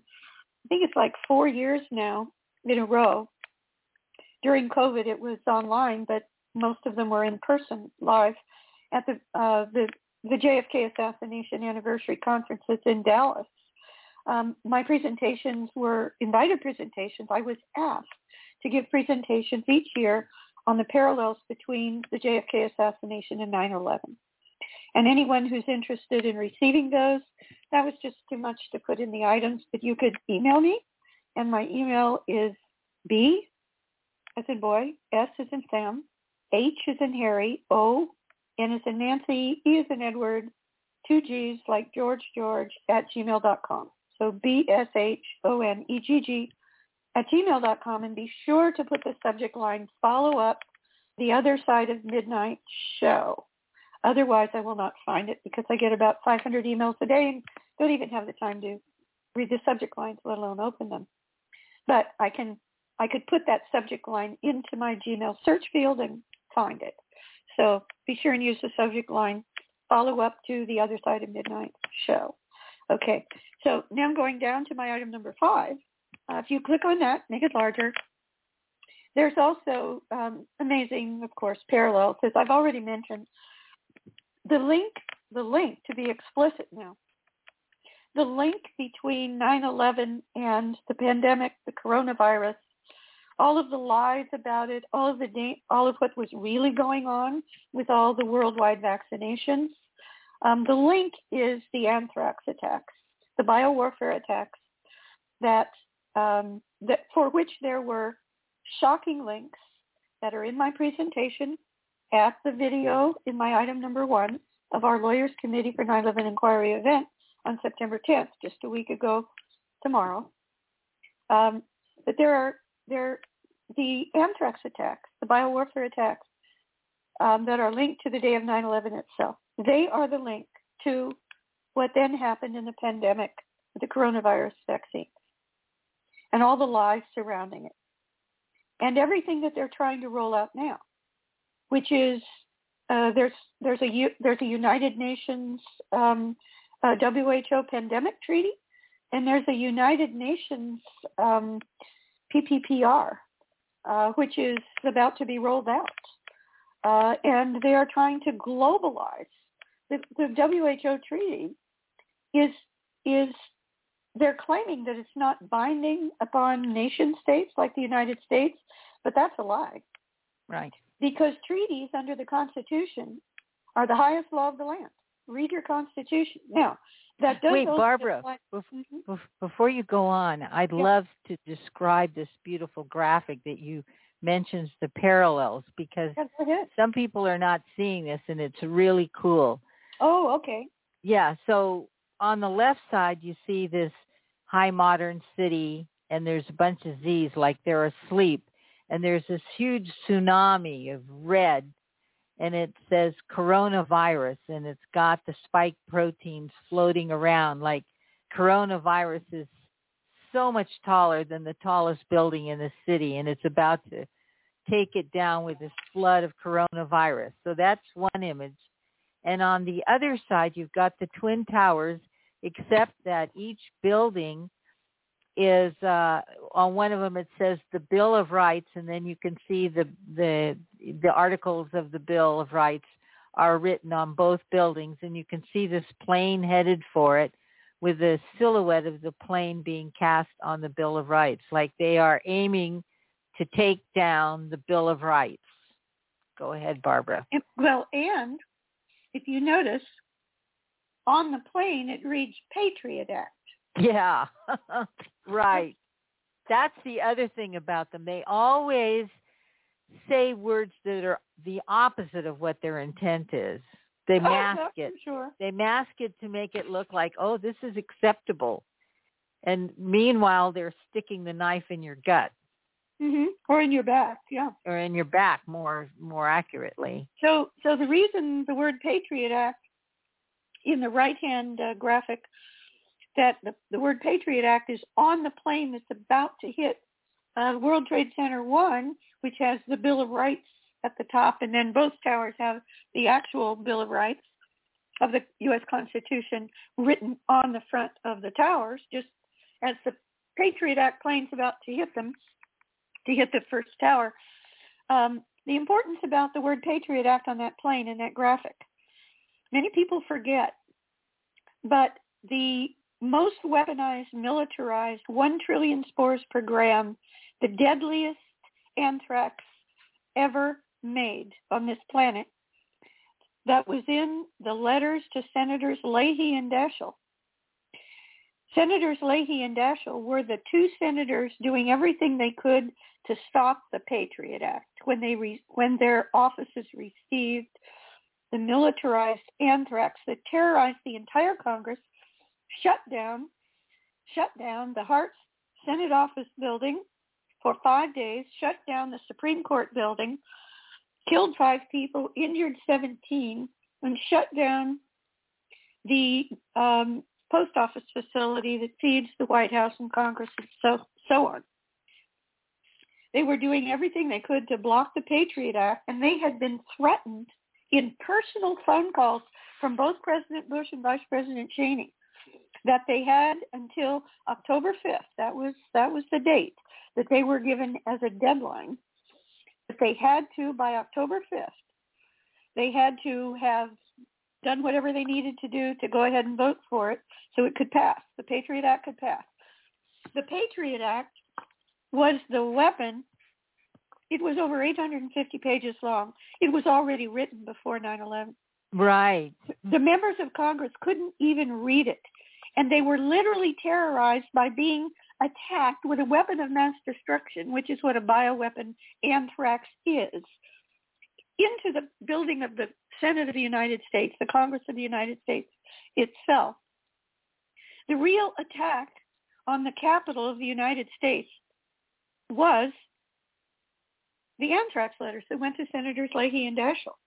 I think it's like four years now in a row. During COVID, it was online, but most of them were in person, live at the uh, the the JFK assassination anniversary conferences in Dallas. Um, my presentations were invited presentations. I was asked to give presentations each year on the parallels between the JFK assassination and 9/11. And anyone who's interested in receiving those, that was just too much to put in the items, but you could email me, and my email is B as in boy, S as in Sam, H as in Harry, O N as in Nancy, E as in Edward, two G's like George George at gmail.com. So B-S-H-O-N-E-G-G at gmail.com and be sure to put the subject line follow up the other side of midnight show. Otherwise, I will not find it because I get about 500 emails a day and don't even have the time to read the subject lines, let alone open them. But I can, I could put that subject line into my Gmail search field and find it. So be sure and use the subject line follow up to the other side of midnight show. Okay, so now I'm going down to my item number five. Uh, if you click on that, make it larger. There's also um, amazing, of course, parallels, as I've already mentioned. The link, the link to be explicit now, the link between 9/11 and the pandemic, the coronavirus, all of the lies about it, all of the all of what was really going on with all the worldwide vaccinations. Um, the link is the anthrax attacks, the biowarfare attacks that um, that for which there were shocking links that are in my presentation at the video in my item number one of our Lawyers Committee for 9/11 Inquiry event on September 10th, just a week ago tomorrow. Um, but there are there the anthrax attacks, the biowarfare attacks um, that are linked to the day of 9/11 itself. They are the link to what then happened in the pandemic with the coronavirus vaccine and all the lies surrounding it and everything that they're trying to roll out now, which is Uh, there's there's a there's a United Nations um, uh, WHO pandemic treaty, and there's a United Nations um, PPPR, uh, which is about to be rolled out, uh, and they are trying to globalize. The, the WHO treaty is is they're claiming that it's not binding upon nation states like the United States, but that's a lie. Right. Because treaties under the Constitution are the highest law of the land. Read your Constitution. Now, that does Wait, Barbara, apply- bef- Mhm. before you go on, I'd Yeah. love to describe this beautiful graphic that you mentions the parallels because Yeah, some people are not seeing this and it's really cool. Oh, okay. Yeah, so on the left side you see this high modern city and there's a bunch of Z's like they're asleep and there's this huge tsunami of red and it says coronavirus and it's got the spike proteins floating around like coronavirus is so much taller than the tallest building in the city and it's about to take it down with this flood of coronavirus. So that's one image. And on the other side, you've got the Twin Towers, except that each building is uh, on one of them. It says the Bill of Rights, and then you can see the the the articles of the Bill of Rights are written on both buildings, and you can see this plane headed for it with the silhouette of the plane being cast on the Bill of Rights, like they are aiming to take down the Bill of Rights. Go ahead, Barbara. Well, and if you notice, on the plane it reads Patriot Act. Yeah, right. That's the other thing about them. They always say words that are the opposite of what their intent is. They Oh, mask that's it. sure. They mask it to make it look like, oh, this is acceptable. And meanwhile, they're sticking the knife in your gut hmm Or in your back, yeah. or in your back more more accurately. So, so the reason the word Patriot Act in the right-hand uh, graphic, that the, the word Patriot Act is on the plane that's about to hit uh, World Trade Center One, which has the Bill of Rights at the top, and then both towers have the actual Bill of Rights of the U.S. Constitution written on the front of the towers, just as the Patriot Act plane's about to hit them, to hit the first tower. Um, the importance about the word Patriot Act on that plane in that graphic. Many people forget, but the most weaponized, militarized, one trillion spores per gram, the deadliest anthrax ever made on this planet, that was in the letters to Senators Leahy and Daschle. Senators Leahy and Daschle were the two senators doing everything they could to stop the Patriot Act when they re- when their offices received the militarized anthrax that terrorized the entire Congress, shut down shut down the Hart's Senate office building for five days, shut down the Supreme Court building, killed five people, injured 17, and shut down the um, post office facility that feeds the White House and Congress and so so on. They were doing everything they could to block the Patriot Act, and they had been threatened in personal phone calls from both President Bush and Vice President Cheney that they had until October 5th. That was that was the date that they were given as a deadline. That they had to by October 5th. They had to have done whatever they needed to do to go ahead and vote for it so it could pass. The Patriot Act could pass. The Patriot Act was the weapon. It was over 850 pages long. It was already written before 9/11. Right. The members of Congress couldn't even read it, and they were literally terrorized by being attacked with a weapon of mass destruction, which is what a bioweapon anthrax is, into the building of the Senate of the United States, the Congress of the United States itself. The real attack on the Capitol of the United States was the anthrax letters that went to Senators Leahy and Daschle.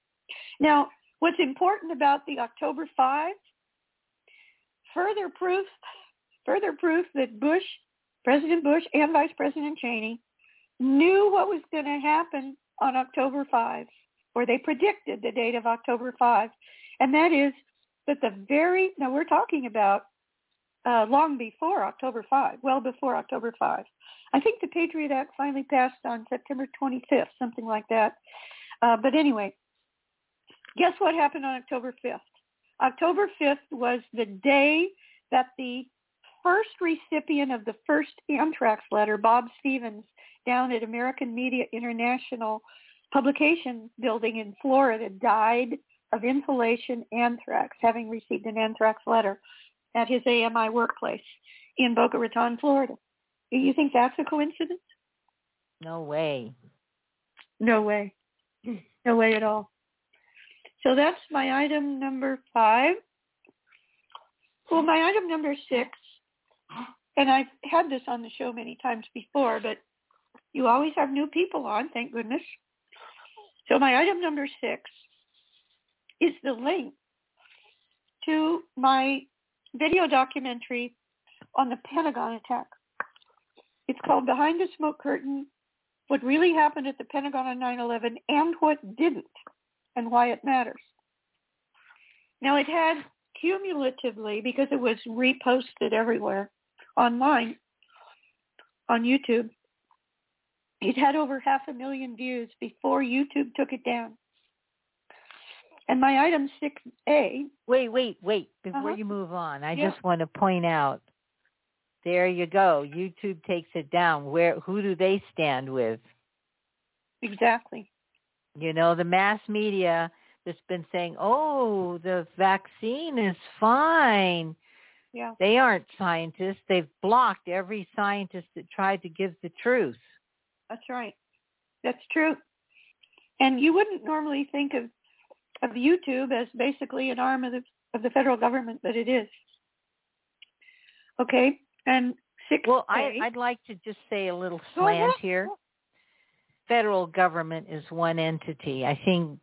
Now, what's important about the October 5, further proof, further proof that Bush, President Bush and Vice President Cheney knew what was going to happen on October 5 or they predicted the date of October 5, and that is that the very, now we're talking about uh, long before October 5, well before October 5. I think the Patriot Act finally passed on September 25th, something like that. Uh, but anyway, guess what happened on October 5th? October 5th was the day that the first recipient of the first anthrax letter, Bob Stevens, down at American Media International Publication Building in Florida, died of inhalation anthrax, having received an anthrax letter at his AMI workplace in Boca Raton, Florida. Do you think that's a coincidence? No way. No way. No way at all. So that's my item number five. Well, my item number six, and I've had this on the show many times before, but you always have new people on, thank goodness. So my item number six is the link to my video documentary on the Pentagon attack. It's called Behind the Smoke Curtain, What Really Happened at the Pentagon on 9-11 and What Didn't and Why It Matters. Now it had cumulatively, because it was reposted everywhere online on YouTube, it had over half a million views before YouTube took it down. And my item 6A. Wait, wait, wait. Before Uh-huh. you move on, I Yeah. just want to point out. There you go. YouTube takes it down. Where who do they stand with? Exactly. You know, the mass media that's been saying, "Oh, the vaccine is fine." Yeah. They aren't scientists. They've blocked every scientist that tried to give the truth. That's right. That's true. And you wouldn't normally think of of YouTube as basically an arm of the of the federal government, but it is. Okay. And six. Well, I, I'd like to just say a little slant here. Federal government is one entity. I think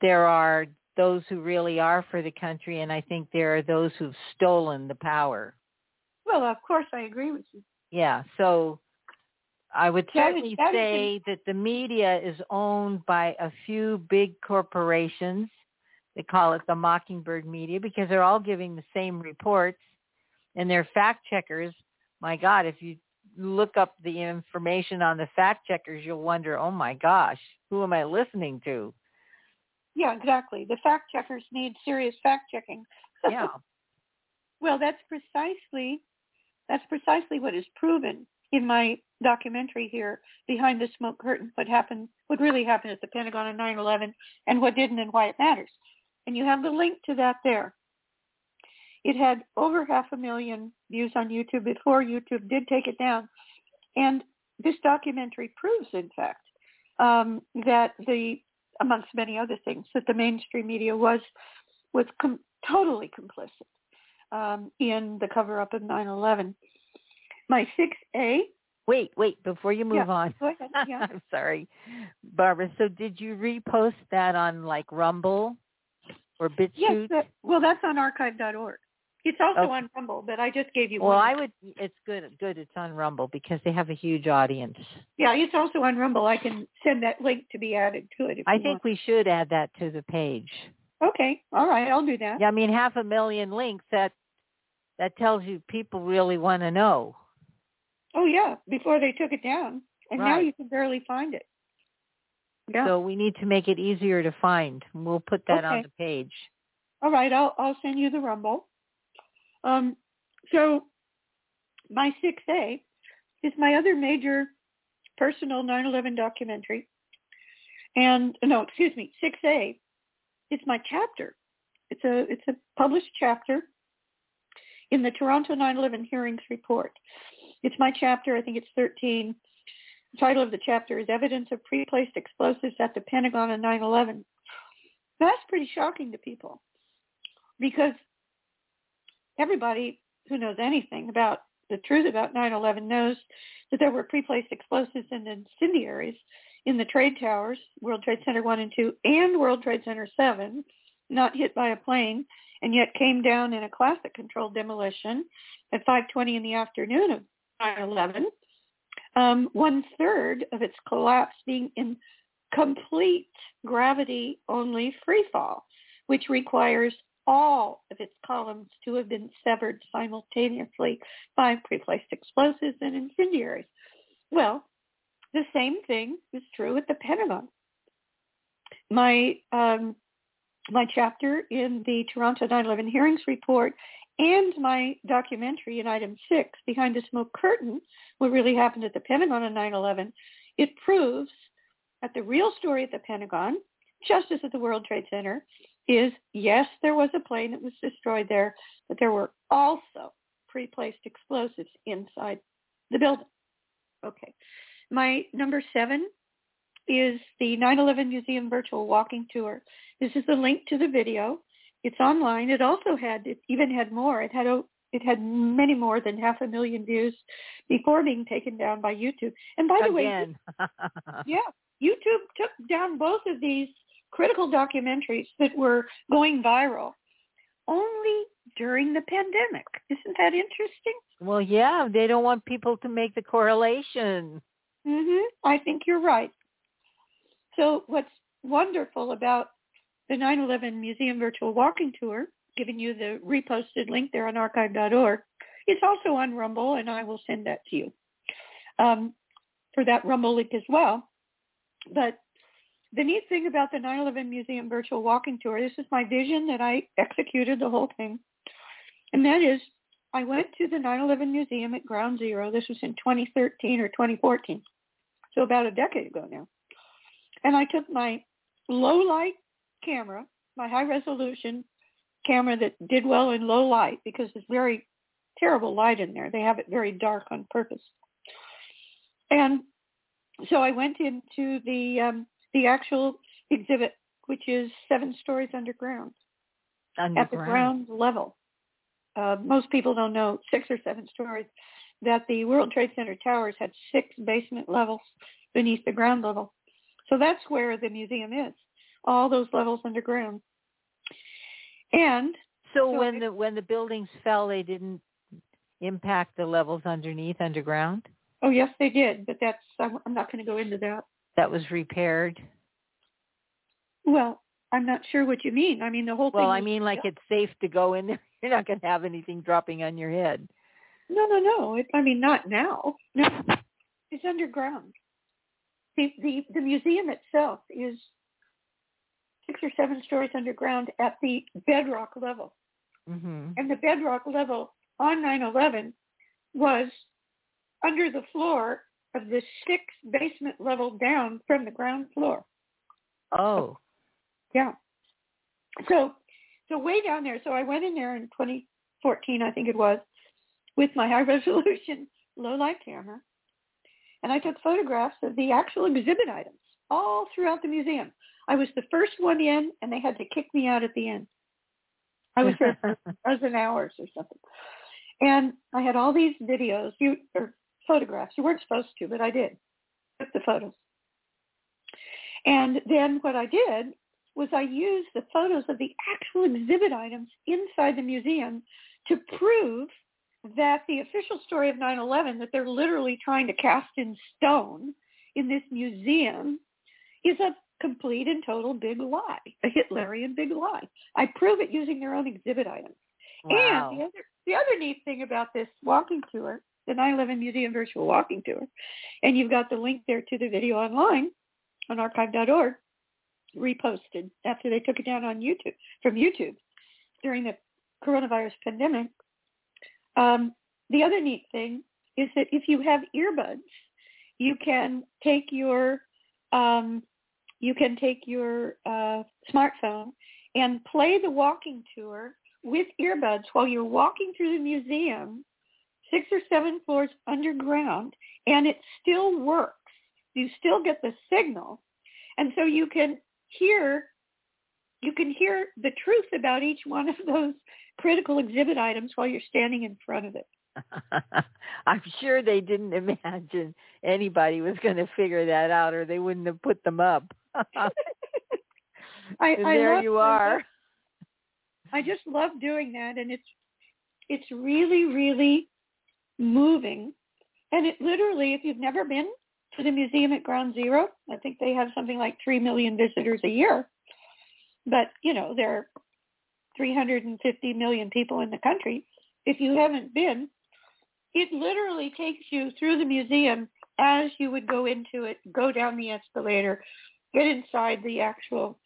there are those who really are for the country, and I think there are those who've stolen the power. Well, of course, I agree with you. Yeah, so I would That is- certainly that say that the media is owned by a few big corporations. They call it the Mockingbird media because they're all giving the same reports and they're fact checkers. My God, if you look up the information on the fact checkers, you'll wonder, oh my gosh, who am I listening to? Yeah, exactly. The fact checkers need serious fact checking. Yeah. Well, that's precisely that's precisely what is proven in my documentary here, Behind the Smoke Curtain, what happened what really happened at the Pentagon on 9/11 and what didn't and why it matters. And you have the link to that there. It had over half a million views on YouTube before YouTube did take it down. And this documentary proves, in fact, um, that the, amongst many other things, that the mainstream media was was com- totally complicit um, in the cover-up of 9/11. My 6A. Wait, wait, before you move Yeah, on. Go ahead. Yeah. I'm sorry, Barbara. So did you repost that on like Rumble or BitChute? Yes. That, well, that's on archive.org. It's also Okay. on Rumble, but I just gave you Well, one. I would. It's good. Good. It's on Rumble because they have a huge audience. Yeah, it's also on Rumble. I can send that link to be added to it. If I think we should add that to the page. Okay. All right. I'll do that. Yeah, I mean half a million links. That that tells you people really want to know. Oh yeah. Before they took it down, and now you can barely find it. Yeah. So we need to make it easier to find. We'll put that on the page. All right, I'll I'll send you the Rumble. Um, so my six A is my other major personal 9/11 documentary, and no, excuse me, six A is my chapter. It's a it's a published chapter in the Toronto 9/11 hearings report. It's my chapter. I think it's 13. The title of the chapter is Evidence of Pre-Placed Explosives at the Pentagon on 9/11. That's pretty shocking to people because everybody who knows anything about the truth about 9/11 knows that there were pre-placed explosives and incendiaries in the trade towers, World Trade Center 1 and 2 and World Trade Center 7, not hit by a plane and yet came down in a classic controlled demolition at 5:20 in the afternoon of 9/11. Um, one third of its collapse being in complete gravity-only free fall, which requires all of its columns to have been severed simultaneously by pre-placed explosives and incendiaries. Well, the same thing is true at the Pentagon. My um, my chapter in the Toronto 9/11 hearings report and my documentary in item six, Behind the Smoke Curtain, what really happened at the Pentagon on 9/11, it proves that the real story at the Pentagon, just as at the World Trade Center, is yes, there was a plane that was destroyed there, but there were also pre-placed explosives inside the building. Okay. My number seven is the 9/11 Museum virtual walking tour. This is the link to the video. It's online. It also had, it even had more. It had a, it had many more than half a million views before being taken down by YouTube. And by the Again. way, yeah, YouTube took down both of these critical documentaries that were going viral only during the pandemic. Isn't that interesting? well, yeah, they don't want people to make the correlation. Mhm. I think you're right. So what's wonderful about the 9/11 Museum Virtual Walking Tour, giving you the reposted link there on archive.org, it's also on Rumble, and I will send that to you um, for that Rumble link as well. But the neat thing about the 9/11 Museum Virtual Walking Tour, this is my vision that I executed the whole thing, and that is I went to the 9/11 Museum at Ground Zero. This was in 2013 or 2014, so about a decade ago now. And I took my low light camera, my high resolution camera that did well in low light because it's very terrible light in there. They have it very dark on purpose. And so I went into the um, the actual exhibit, which is seven stories underground at the ground level. Uh, most people don't know six or seven stories. That the World Trade Center towers had six basement levels beneath the ground level. So that's where the museum is. All those levels underground. And So So when the when the buildings fell, they didn't impact the levels underneath underground. oh yes, they did, but that's I'm, I'm not going to go into that. That was repaired. Well, I'm not sure what you mean. I mean the whole thing. Well, I mean, like it's safe to go in there. You're not going to have anything dropping on your head. No, no, no. It, I mean, not now. No, it's underground. The, the the museum itself is six or seven stories underground at the bedrock level, hmm and the bedrock level on 9/11 was under the floor of the sixth basement level down from the ground floor. Oh, Yeah. So, so way down there. So I went in there in 2014, I think it was, with my high resolution low light camera, and I took photographs of the actual exhibit items all throughout the museum. I was the first one in, and they had to kick me out at the end. I was there for a dozen hours or something, and I had all these videos, you or photographs. You weren't supposed to, but I did. Took the photos. And then what I did was I used the photos of the actual exhibit items inside the museum to prove that the official story of 9/11 that they're literally trying to cast in stone in this museum is a complete and total big lie, a Hitlerian big lie. I prove it using their own exhibit items. wow. And the other, the other neat thing about this walking tour, the 9/11 Museum Virtual Walking Tour, and you've got the link there to the video online on archive.org, reposted after they took it down on YouTube from YouTube during the coronavirus pandemic. Um, the other neat thing is that if you have earbuds, you can take your um, you can take your uh, smartphone and play the walking tour with earbuds while you're walking through the museum, six or seven floors underground, and it still works. You still get the signal, and so you can hear you can hear the truth about each one of those critical exhibit items while you're standing in front of it. I'm sure they didn't imagine anybody was going to figure that out, or they wouldn't have put them up. I, and there you are. I just love doing that, and it's it's really really moving, and it literally, if you've never been to the museum at Ground Zero. I think they have something like 3 million visitors a year. But, you know, there are 350 million people in the country. If you haven't been, it literally takes you through the museum as you would go into it, go down the escalator, get inside the actual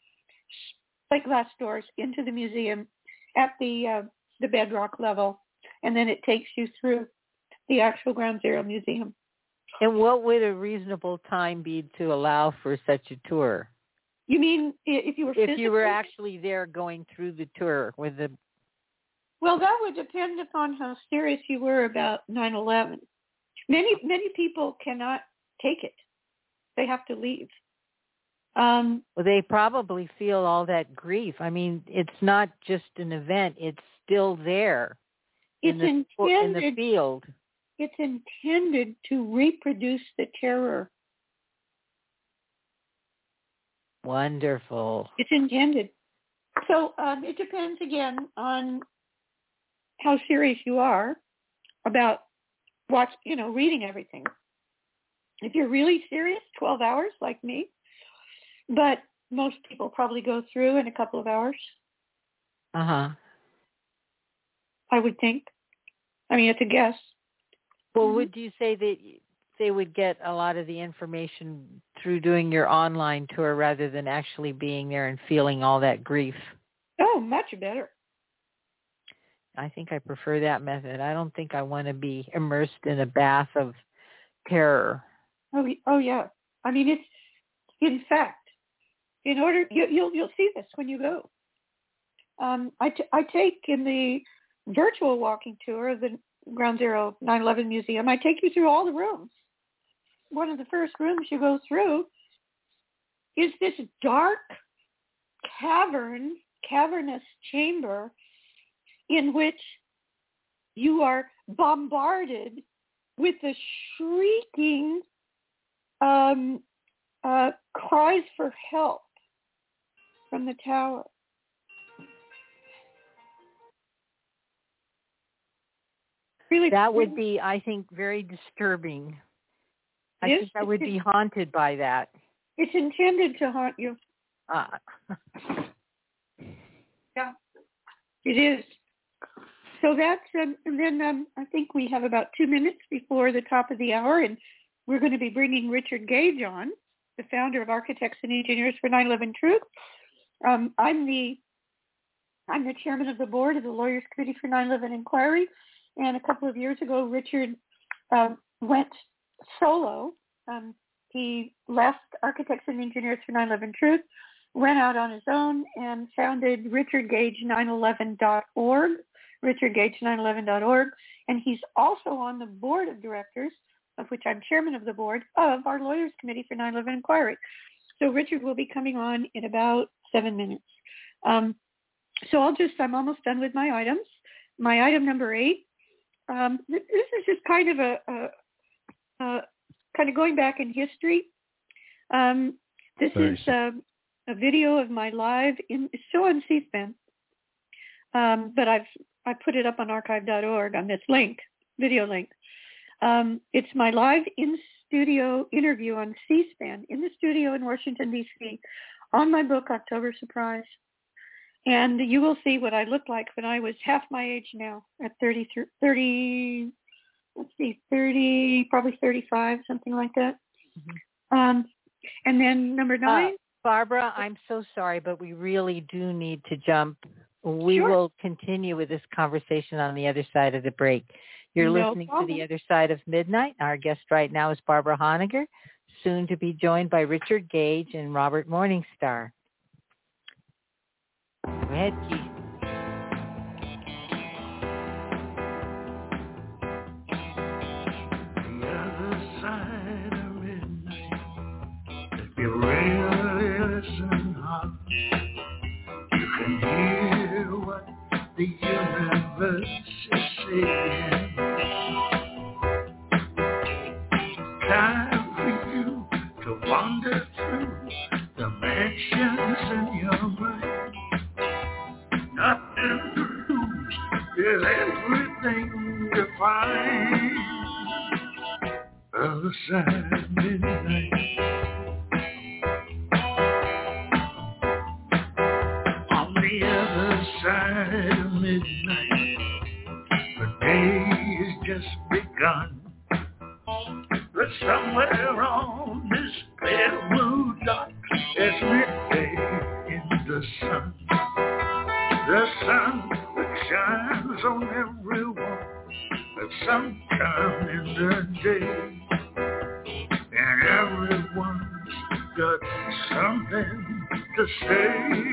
plate glass doors into the museum at the uh, the bedrock level, and then it takes you through the actual Ground Zero Museum. And what would a reasonable time be to allow for such a tour? You mean if you were if you were actually there going through the tour with the Well, that would depend upon how serious you were about 9/11. Many many people cannot take it; they have to leave. Um, well they probably feel all that grief. I mean, it's not just an event, it's still there it's in the in the intended. field. It's intended to reproduce the terror. Wonderful. It's intended. So um, it depends again on how serious you are about watch, you know, reading everything. If you're really serious, 12 hours like me, but most people probably go through in a couple of hours, Uh-huh. I would think. I mean, it's a guess. Well, Mhm. would you say that they would get a lot of the information through doing your online tour rather than actually being there and feeling all that grief? Oh, much better. I think I prefer that method. I don't think I want to be immersed in a bath of terror. Oh, oh yeah. I mean, it's in fact, in order you, you'll you'll see this when you go. Um, I t- I take in the virtual walking tour of the Ground Zero 9/11 Museum. I take you through all the rooms. One of the first rooms you go through is this dark cavern, cavernous chamber in which you are bombarded with the shrieking um, uh, cries for help from the tower. Really, That would be, I think, very disturbing. I Yes, think I would be haunted by that. It's intended to haunt you. Uh, It is. So that's um, and then um, I think we have about two minutes before the top of the hour, and we're going to be bringing Richard Gage on, the founder of Architects and Engineers for 9/11 Truth. Um, I'm the I'm the chairman of the board of the Lawyers Committee for 9/11 Inquiry, and a couple of years ago, Richard um, went solo. Um, he left Architects and Engineers for 9/11 Truth went out on his own and founded richardgage911.org, richardgage911.org, and he's also on the board of directors, of which I'm chairman of the board, of our Lawyers Committee for 9/11 Inquiry. So Richard will be coming on in about seven minutes. Um, so I'll just, I'm almost done with my items. My item number eight, um, this is just kind of a, a, a kind of going back in history. Um, this Very is um, a video of my live in it's still on C-SPAN, um, but I've I put it up on archive.org on this link, video link. Um, it's my live in studio interview on C-SPAN in the studio in Washington D.C. on my book October Surprise, and you will see what I looked like when I was half my age now at 30, 30 let's see, 30, probably 35, something like that. Um, and then number nine. Barbara, I'm so sorry, but we really do need to jump. We Sure. will continue with this conversation on the other side of the break. You're No listening to. The Other Side of Midnight. Our guest right now is Barbara Honegger, soon to be joined by Richard Gage and Robert Morningstar. Go ahead, Keith. Time for you to wander through the mansions in your mind. Nothing to lose is everything to find. Other side midnight. Begun. But somewhere on this pale blue dot, there's midday in the sun. The sun that shines on everyone at some time in the day. And everyone's got something to say.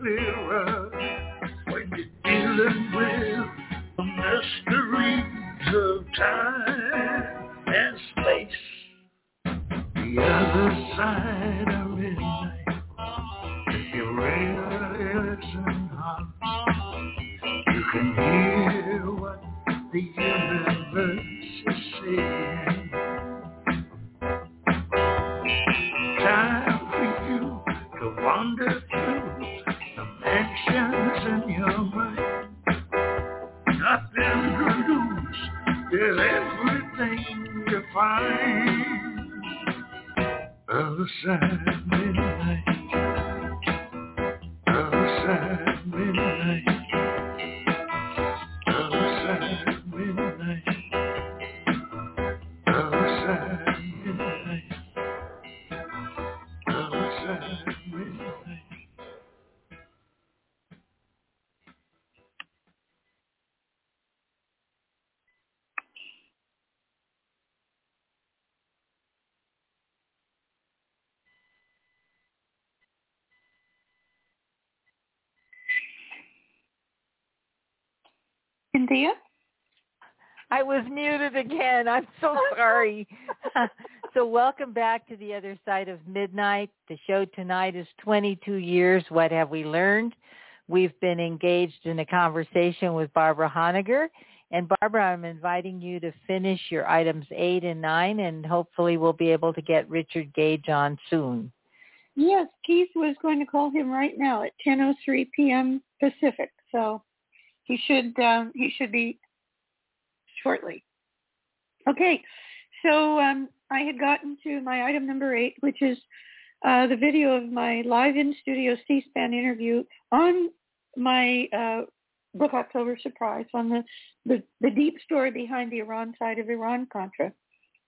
Clearer Cynthia? I was muted again. I'm so sorry. so welcome back to the other side of midnight. The show tonight is 22 years. What have we learned? We've been engaged in a conversation with Barbara Honegger. And Barbara, I'm inviting you to finish your items eight and nine, and hopefully we'll be able to get Richard Gage on soon. Yes, Keith was going to call him right now at 10:03 p.m. Pacific. So he should um, he should be shortly. Okay, so um, I had gotten to my item number eight, which is uh, the video of my live in studio C-SPAN interview on my uh, book October Surprise on the, the the deep story behind the Iran side of Iran Contra,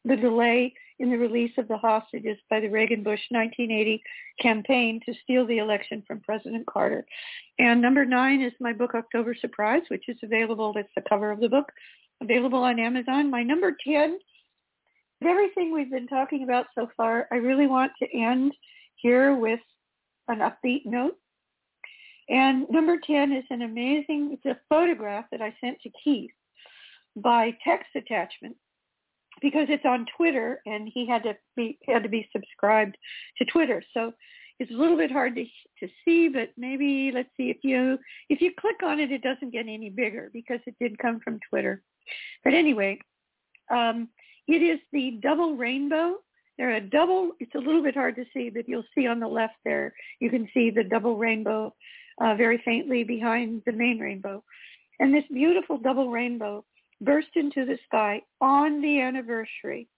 the delay in the release of the hostages by the Reagan-Bush 1980 campaign to steal the election from President Carter. And number nine is my book October Surprise, which is available. That's the cover of the book, available on Amazon. My number 10, everything we've been talking about so far, I really want to end here with an upbeat note. And number 10 is an amazing, it's a photograph that I sent to Keith by text attachment because it's on Twitter and he had to be had to be subscribed to Twitter. So it's a little bit hard to to see, but maybe let's see if you if you click on it, it doesn't get any bigger because it did come from Twitter. But anyway, um, it is the double rainbow. They're a double. It's a little bit hard to see, but you'll see on the left there. You can see the double rainbow uh, very faintly behind the main rainbow, and this beautiful double rainbow burst into the sky on the anniversary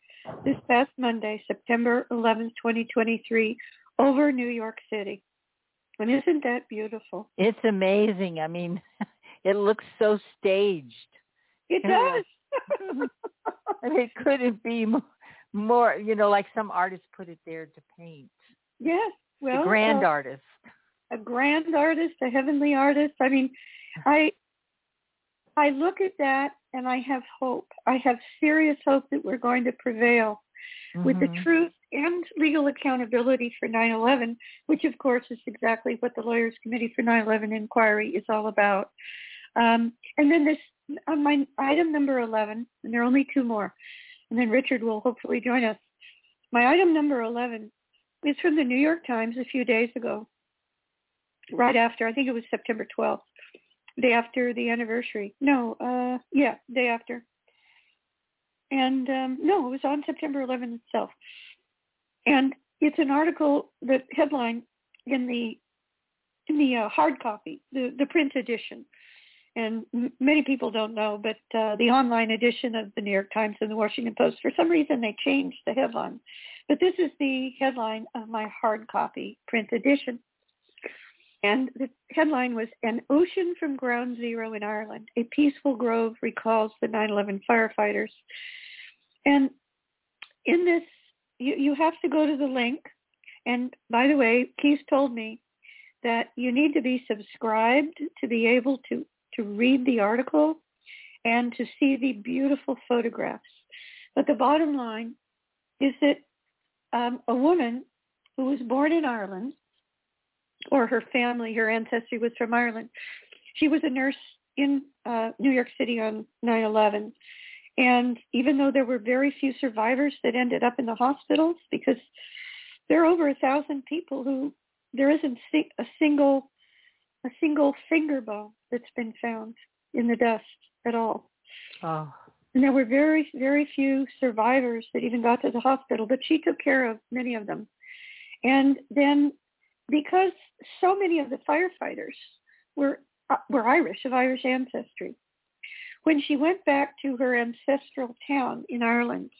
this past Monday, September 11th, 2023, over New York City. And isn't that beautiful? It's amazing. I mean, it looks so staged. It does. And it couldn't be more, you know, like some artists put it there to paint. yes. Well, the grand uh, artist. a grand artist, a heavenly artist. I mean, I I look at that and I have hope. I have serious hope that we're going to prevail with the Mhm. truth and legal accountability for 9/11, which of course is exactly what the Lawyers Committee for 9/11 inquiry is all about. Um, and then this on my item number 11, and there are only two more, and then Richard will hopefully join us. my item number 11 is from the New York Times a few days ago, right after, I think it was September 12th, day after the anniversary. No, uh, yeah, day after. And um, no, it was on September 11th itself. And it's an article, the headline in the in the uh, hard copy, the the print edition. And m- many people don't know, but uh, the online edition of the New York Times and the Washington Post, for some reason, they changed the headline. But this is the headline of my hard copy print edition. And the headline was An Ocean from Ground Zero in Ireland. A Peaceful Grove Recalls the 9-11 Firefighters. And in this, you, you have to go to the link. And by the way, Keith told me that you need to be subscribed to be able to, to read the article and to see the beautiful photographs. But the bottom line is that um, a woman who was born in Ireland, or her family, her ancestry was from Ireland. She was a nurse in uh, New York City on 9/11, and even though there were very few survivors that ended up in the hospitals, because there are over a thousand people who there isn't a single a single finger bone that's been found in the dust at all. Oh. And there were very, very few survivors that even got to the hospital, but she took care of many of them. And then because so many of the firefighters were uh, were Irish, of Irish ancestry, when she went back to her ancestral town in Ireland,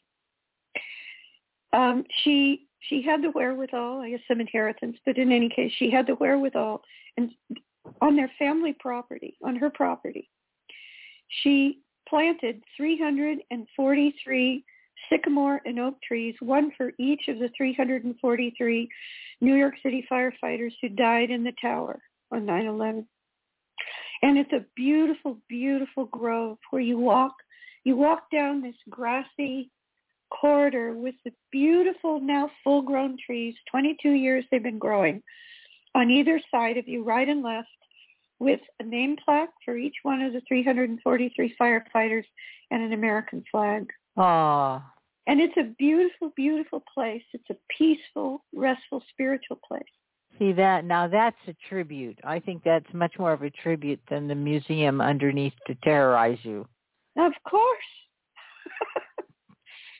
um, she she had the wherewithal, I guess some inheritance, but in any case, she had the wherewithal, and on their family property, on her property, she planted 343 sycamore and oak trees, one for each of the 343 New York City firefighters who died in the tower on 9/11. And it's a beautiful, beautiful grove where you walk, you walk down this grassy corridor with the beautiful now full-grown trees. 22 years they've been growing on either side of you, right and left with a name plaque for each one of the 343 firefighters and an American flag. Oh. And it's a beautiful, beautiful place. It's a peaceful, restful, spiritual place. See that now that's a tribute. I think that's much more of a tribute than the museum underneath to terrorize you. Of course.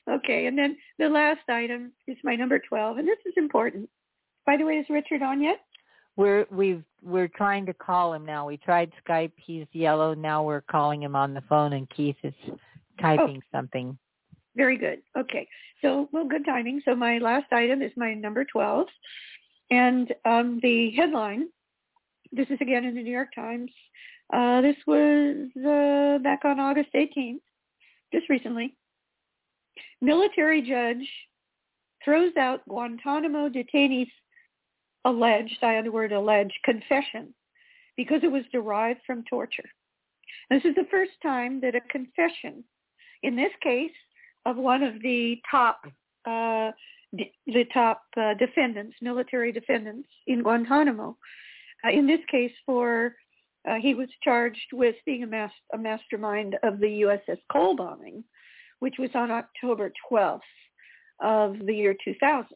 okay, and then the last item is my number 12, and this is important. By the way, is Richard on yet? We're we've we're trying to call him now. We tried Skype. He's yellow. Now we're calling him on the phone, and Keith is oh. typing oh, something. Very good. Okay. So, well, good timing. So my last item is my number 12. And um, the headline, this is again in the New York Times. Uh, this was uh, back on August 18th, just recently. Military judge throws out Guantanamo detainees alleged, I add the word alleged, confession because it was derived from torture. This is the first time that a confession, in this case, of one of the top uh, the top uh, defendants, military defendants in Guantanamo. Uh, in this case, for uh, he was charged with being a, mas- a mastermind of the USS Cole bombing, which was on October 12th of the year 2000.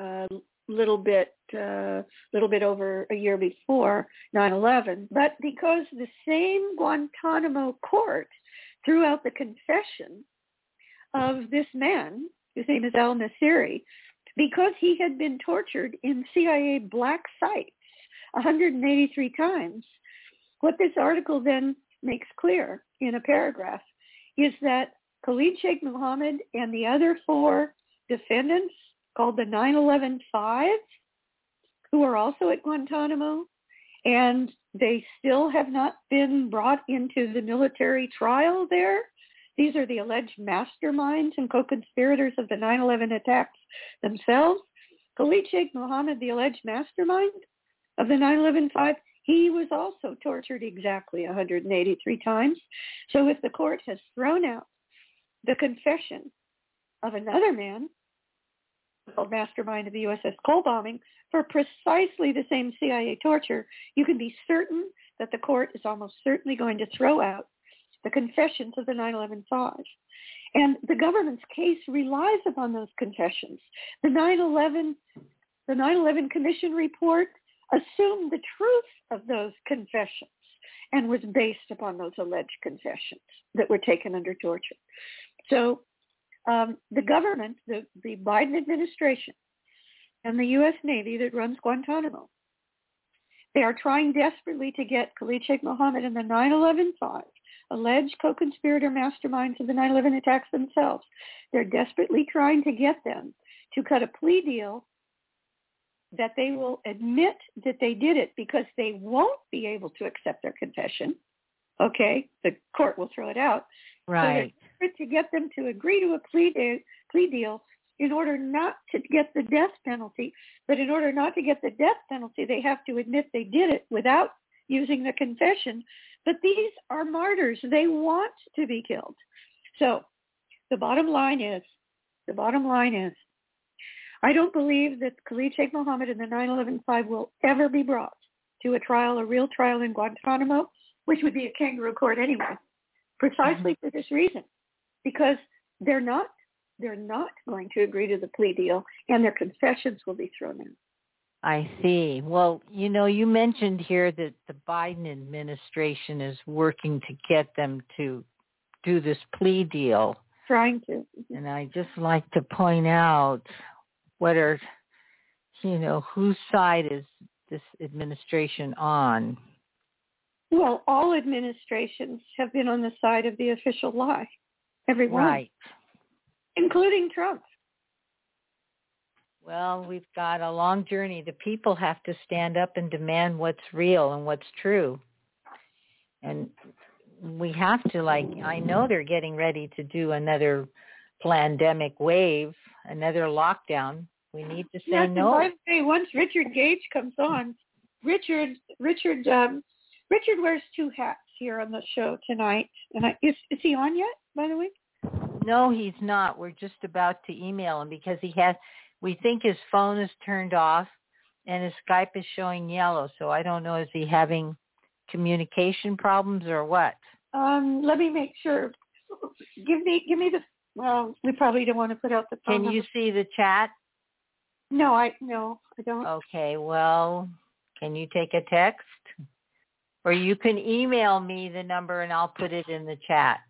Uh, little bit uh, little bit over a year before 9/11 but because the same Guantanamo court threw out the confession of this man whose name is Al Nashiri because he had been tortured in CIA black sites 183 times what this article then makes clear in a paragraph is that Khalid Sheikh Mohammed and the other four defendants called the 9/11 Five, who are also at Guantanamo, and they still have not been brought into the military trial there. These are the alleged masterminds and co-conspirators of the 9/11 attacks themselves. Khalid Sheikh Mohammed, the alleged mastermind of the 9/11 Five, he was also tortured exactly 183 times. So if the court has thrown out the confession of another man mastermind of the USS Cole bombing for precisely the same CIA torture, you can be certain that the court is almost certainly going to throw out the confessions of the 9/11 Five. And the government's case relies upon those confessions. The 9/11 the 9/11 Commission report assumed the truth of those confessions and was based upon those alleged confessions that were taken under torture. So um, the government, the, the Biden administration, and the U.S. Navy that runs Guantanamo, they are trying desperately to get Khalid Sheikh Mohammed and the 9/11 five alleged co-conspirator masterminds of the 9/11 attacks themselves. They're desperately trying to get them to cut a plea deal that they will admit that they did it because they won't be able to accept their confession. Okay, the court will throw it out. Right. So to get them to agree to a plea, de- plea deal in order not to get the death penalty. But in order not to get the death penalty, they have to admit they did it without using the confession. But these are martyrs. They want to be killed. So the bottom line is, the bottom line is, I don't believe that Khalid Sheikh Mohammed and the 9/11 5 will ever be brought to a trial, a real trial in Guantanamo, which would be a kangaroo court anyway, precisely mm-hmm. for this reason, because they're not they're not going to agree to the plea deal, and their confessions will be thrown in. I see. Well, you know, you mentioned here that the Biden administration is working to get them to do this plea deal. Trying to. And I just like to point out what are, you know, whose side is this administration on? Well, all administrations have been on the side of the official lie. Everyone. Right. Including Trump. Well, we've got a long journey. The people have to stand up and demand what's real and what's true. And we have to like I know they're getting ready to do another pandemic wave, another lockdown. We need to say yes, no. way, once Richard Gage comes on, Richard Richard um, Richard wears two hats here on the show tonight. And I, is is he on yet? By the way. No, he's not. We're just about to email him because he has. We think his phone is turned off, and his Skype is showing yellow. So I don't know. Is he having communication problems or what? Um, let me make sure. Give me give me the well, we probably don't want to put out the phone. Can number. you see the chat? No, I no, I don't. Okay, well, can you take a text? Or you can email me the number and I'll put it in the chat.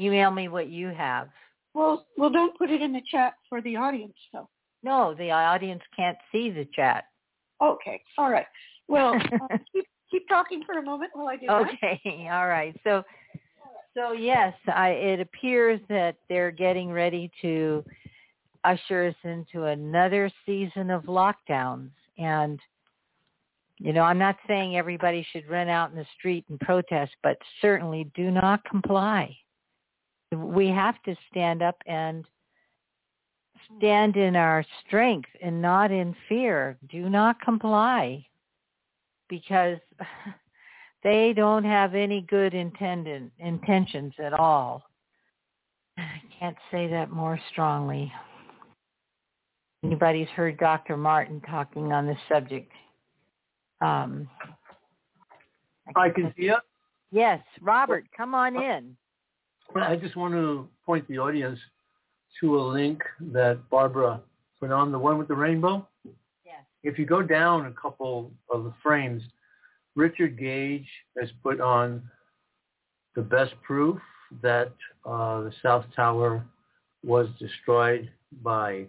Email me what you have. Well, well, don't put it in the chat for the audience, though. No, the audience can't see the chat. Okay, all right. Well, uh, keep keep talking for a moment while I do okay, that. all right. So so yes, I, it appears that they're getting ready to usher us into another season of lockdowns. And, you know, I'm not saying everybody should run out in the street and protest, but certainly do not comply. We have to stand up and stand in our strength and not in fear. Do not comply because they don't have any good intended intentions at all. I can't say that more strongly. Anybody's heard Dr. Martin talking on this subject? Um, Hi, Cynthia. Yes, Robert, come on in. I just want to point the audience to a link that Barbara put on, the one with the rainbow. Yes. If you go down a couple of the frames, Richard Gage has put on the best proof that uh, the South Tower was destroyed by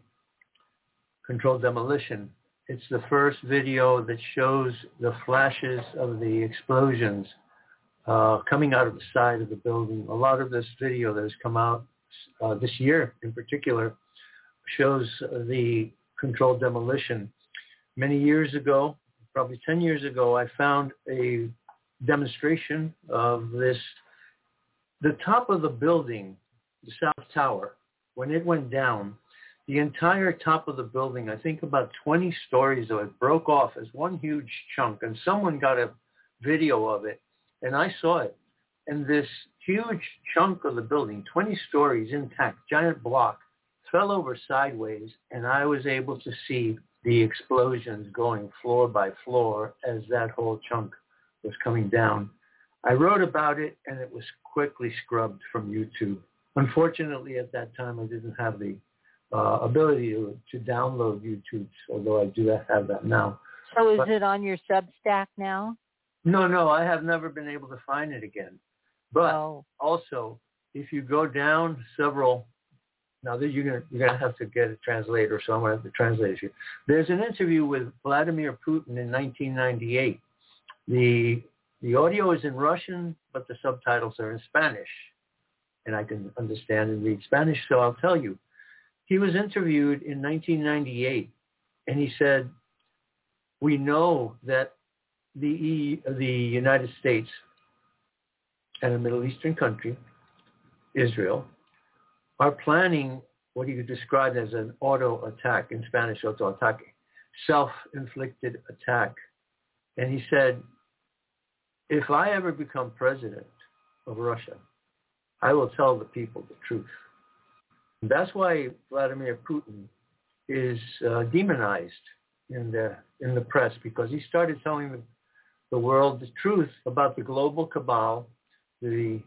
controlled demolition. It's the first video that shows the flashes of the explosions uh, coming out of the side of the building. A lot of this video that has come out uh, this year in particular shows the controlled demolition. Many years ago, probably 10 years ago, I found a demonstration of this. The top of the building, the South Tower, when it went down, the entire top of the building, I think about 20 stories of it broke off as one huge chunk and someone got a video of it and I saw it. And this huge chunk of the building, 20 stories intact, giant block, fell over sideways and I was able to see the explosions going floor by floor as that whole chunk was coming down. I wrote about it and it was quickly scrubbed from YouTube. Unfortunately, at that time, I didn't have the uh, ability to, to download YouTube, although I do have that now. So is But- it on your Substack now? No, no, I have never been able to find it again. But oh, also, if you go down several, now that you're gonna you're gonna have to get a translator, so I'm gonna have to translate it. There's an interview with Vladimir Putin in 1998. The the audio is in Russian, but the subtitles are in Spanish, and I can understand and read Spanish. So I'll tell you, he was interviewed in 1998, and he said, "We know that the e, the United States and a Middle Eastern country, Israel, are planning what he described as an auto attack in Spanish, auto ataque, self-inflicted attack. And he said, if I ever become president of Russia, I will tell the people the truth. And that's why Vladimir Putin is uh, demonized in the in the press because he started telling the, the world the truth about the global cabal, the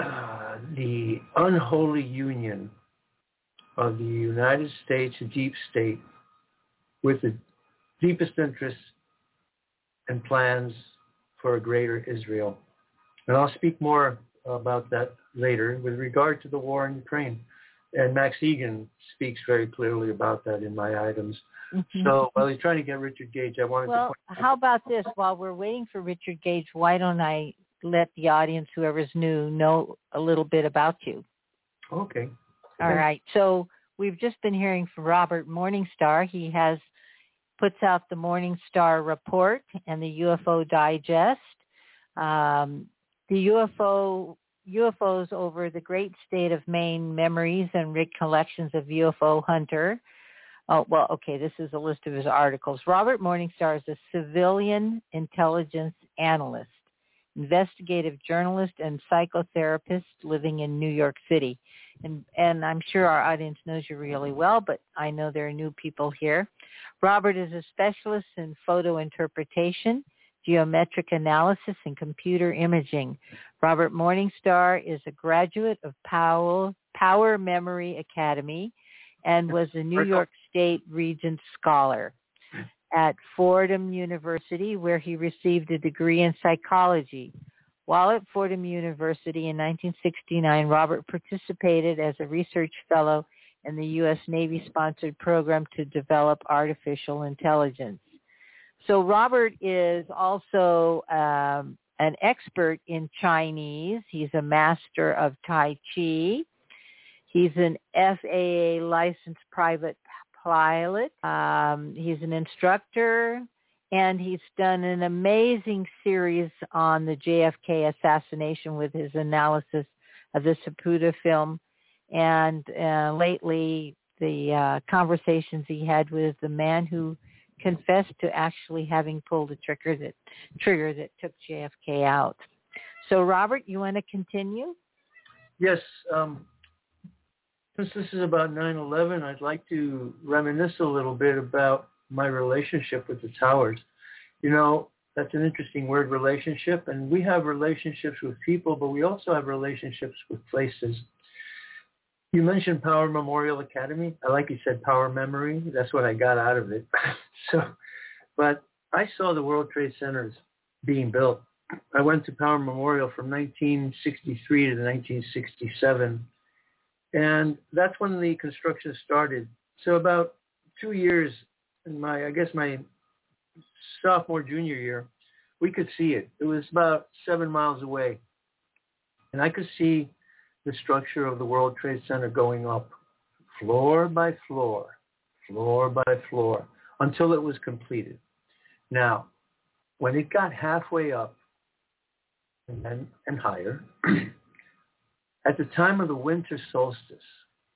uh, the unholy union of the United States deep state with the deepest interests and plans for a greater Israel. And I'll speak more about that later with regard to the war in Ukraine. And Max Igan speaks very clearly about that in my items. mhm. So while he's trying to get Richard Gage, I wanted well, to point how about this? While we're waiting for Richard Gage, why don't I let the audience, whoever's new, know a little bit about you? Okay. All Okay. right. So we've just been hearing from Robert Morningstar. He has puts out the Morningstar Report and the UFO Digest. Um, the UFO UFOs over the great state of Maine memories and recollections of UFO hunter. Oh, well, okay, this is a list of his articles. Robert Morningstar is a civilian intelligence analyst, investigative journalist, and psychotherapist living in New York City and and I'm sure our audience knows you really well, but I know there are new people here. Robert is a specialist in photo interpretation, geometric analysis, and computer imaging. Robert Morningstar is a graduate of Powell Power Memory Academy and was a New York State Regent Scholar at Fordham University, where he received a degree in psychology. While at Fordham University in 1969, Robert participated as a research fellow in the U.S. Navy-sponsored program to develop artificial intelligence. So Robert is also um, an expert in Chinese. He's a master of Tai Chi. He's an FAA licensed private pilot. Um, he's an instructor, and he's done an amazing series on the JFK assassination with his analysis of the Zapruder film, and uh, lately the uh, conversations he had with the man who confessed to actually having pulled the trigger that trigger that took JFK out. So, Robert, you want to continue? Yes. Um, since this is about 9/11, I'd like to reminisce a little bit about my relationship with the towers. You know, that's an interesting word, relationship, and we have relationships with people, but we also have relationships with places. You mentioned Power Memorial Academy. I like you said Power Memory. That's what I got out of it. so, but I saw the World Trade Centers being built. I went to Power Memorial from 1963 to 1967 and that's when the construction started. So about two years in my, I guess my sophomore, junior year, we could see it. It was about seven miles away. And I could see the structure of the World Trade Center going up floor by floor, floor by floor, until it was completed. Now, when it got halfway up and, then, and higher, at the time of the winter solstice,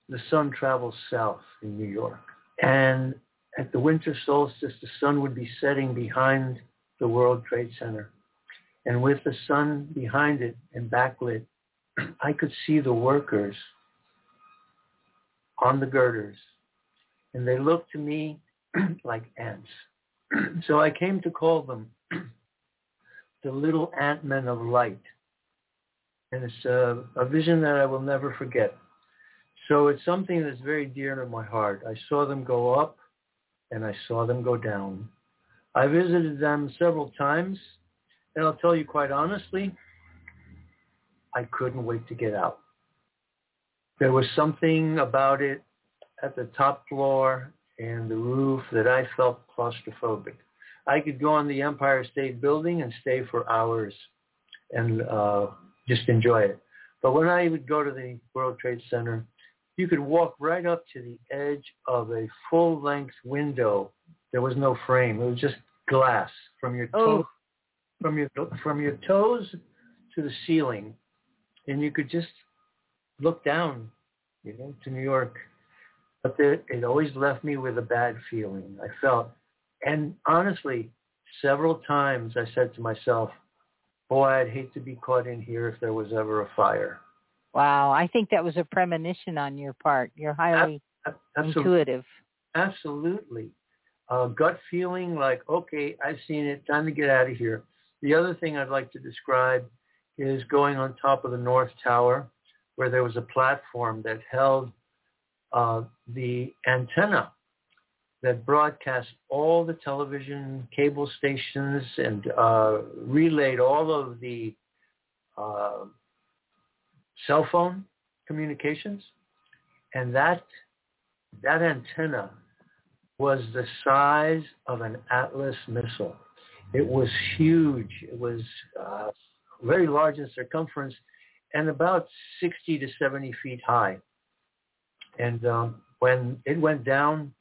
the sun travels south in New York. And at the winter solstice, the sun would be setting behind the World Trade Center. And with the sun behind it and backlit, I could see the workers on the girders. And they looked to me like ants. so I came to call them the little ant men of light and it's a, a vision that I will never forget. So it's something that's very dear to my heart. I saw them go up and I saw them go down. I visited them several times, and I'll tell you quite honestly, I couldn't wait to get out. There was something about it at the top floor and the roof that I felt claustrophobic. I could go on the Empire State Building and stay for hours and uh, just enjoy it. But when I would go to the World Trade Center, you could walk right up to the edge of a full-length window. There was no frame. It was just glass from your toes, Oh. from your from your toes to the ceiling, and you could just look down, you know, to New York. But there, it always left me with a bad feeling. I felt, and honestly, several times I said to myself, "Boy, I'd hate to be caught in here if there was ever a fire." Wow, I think that was a premonition on your part. You're highly Absolutely. intuitive. Absolutely. Uh, gut feeling like, okay, I've seen it. Time to get out of here. The other thing I'd like to describe is going on top of the North Tower where there was a platform that held uh, the antenna that broadcast all the television cable stations and uh, relayed all of the uh, cell phone communications. And that that antenna was the size of an Atlas missile. It was huge. It was uh, very large in circumference and about 60 to 70 feet high. And um, when it went down,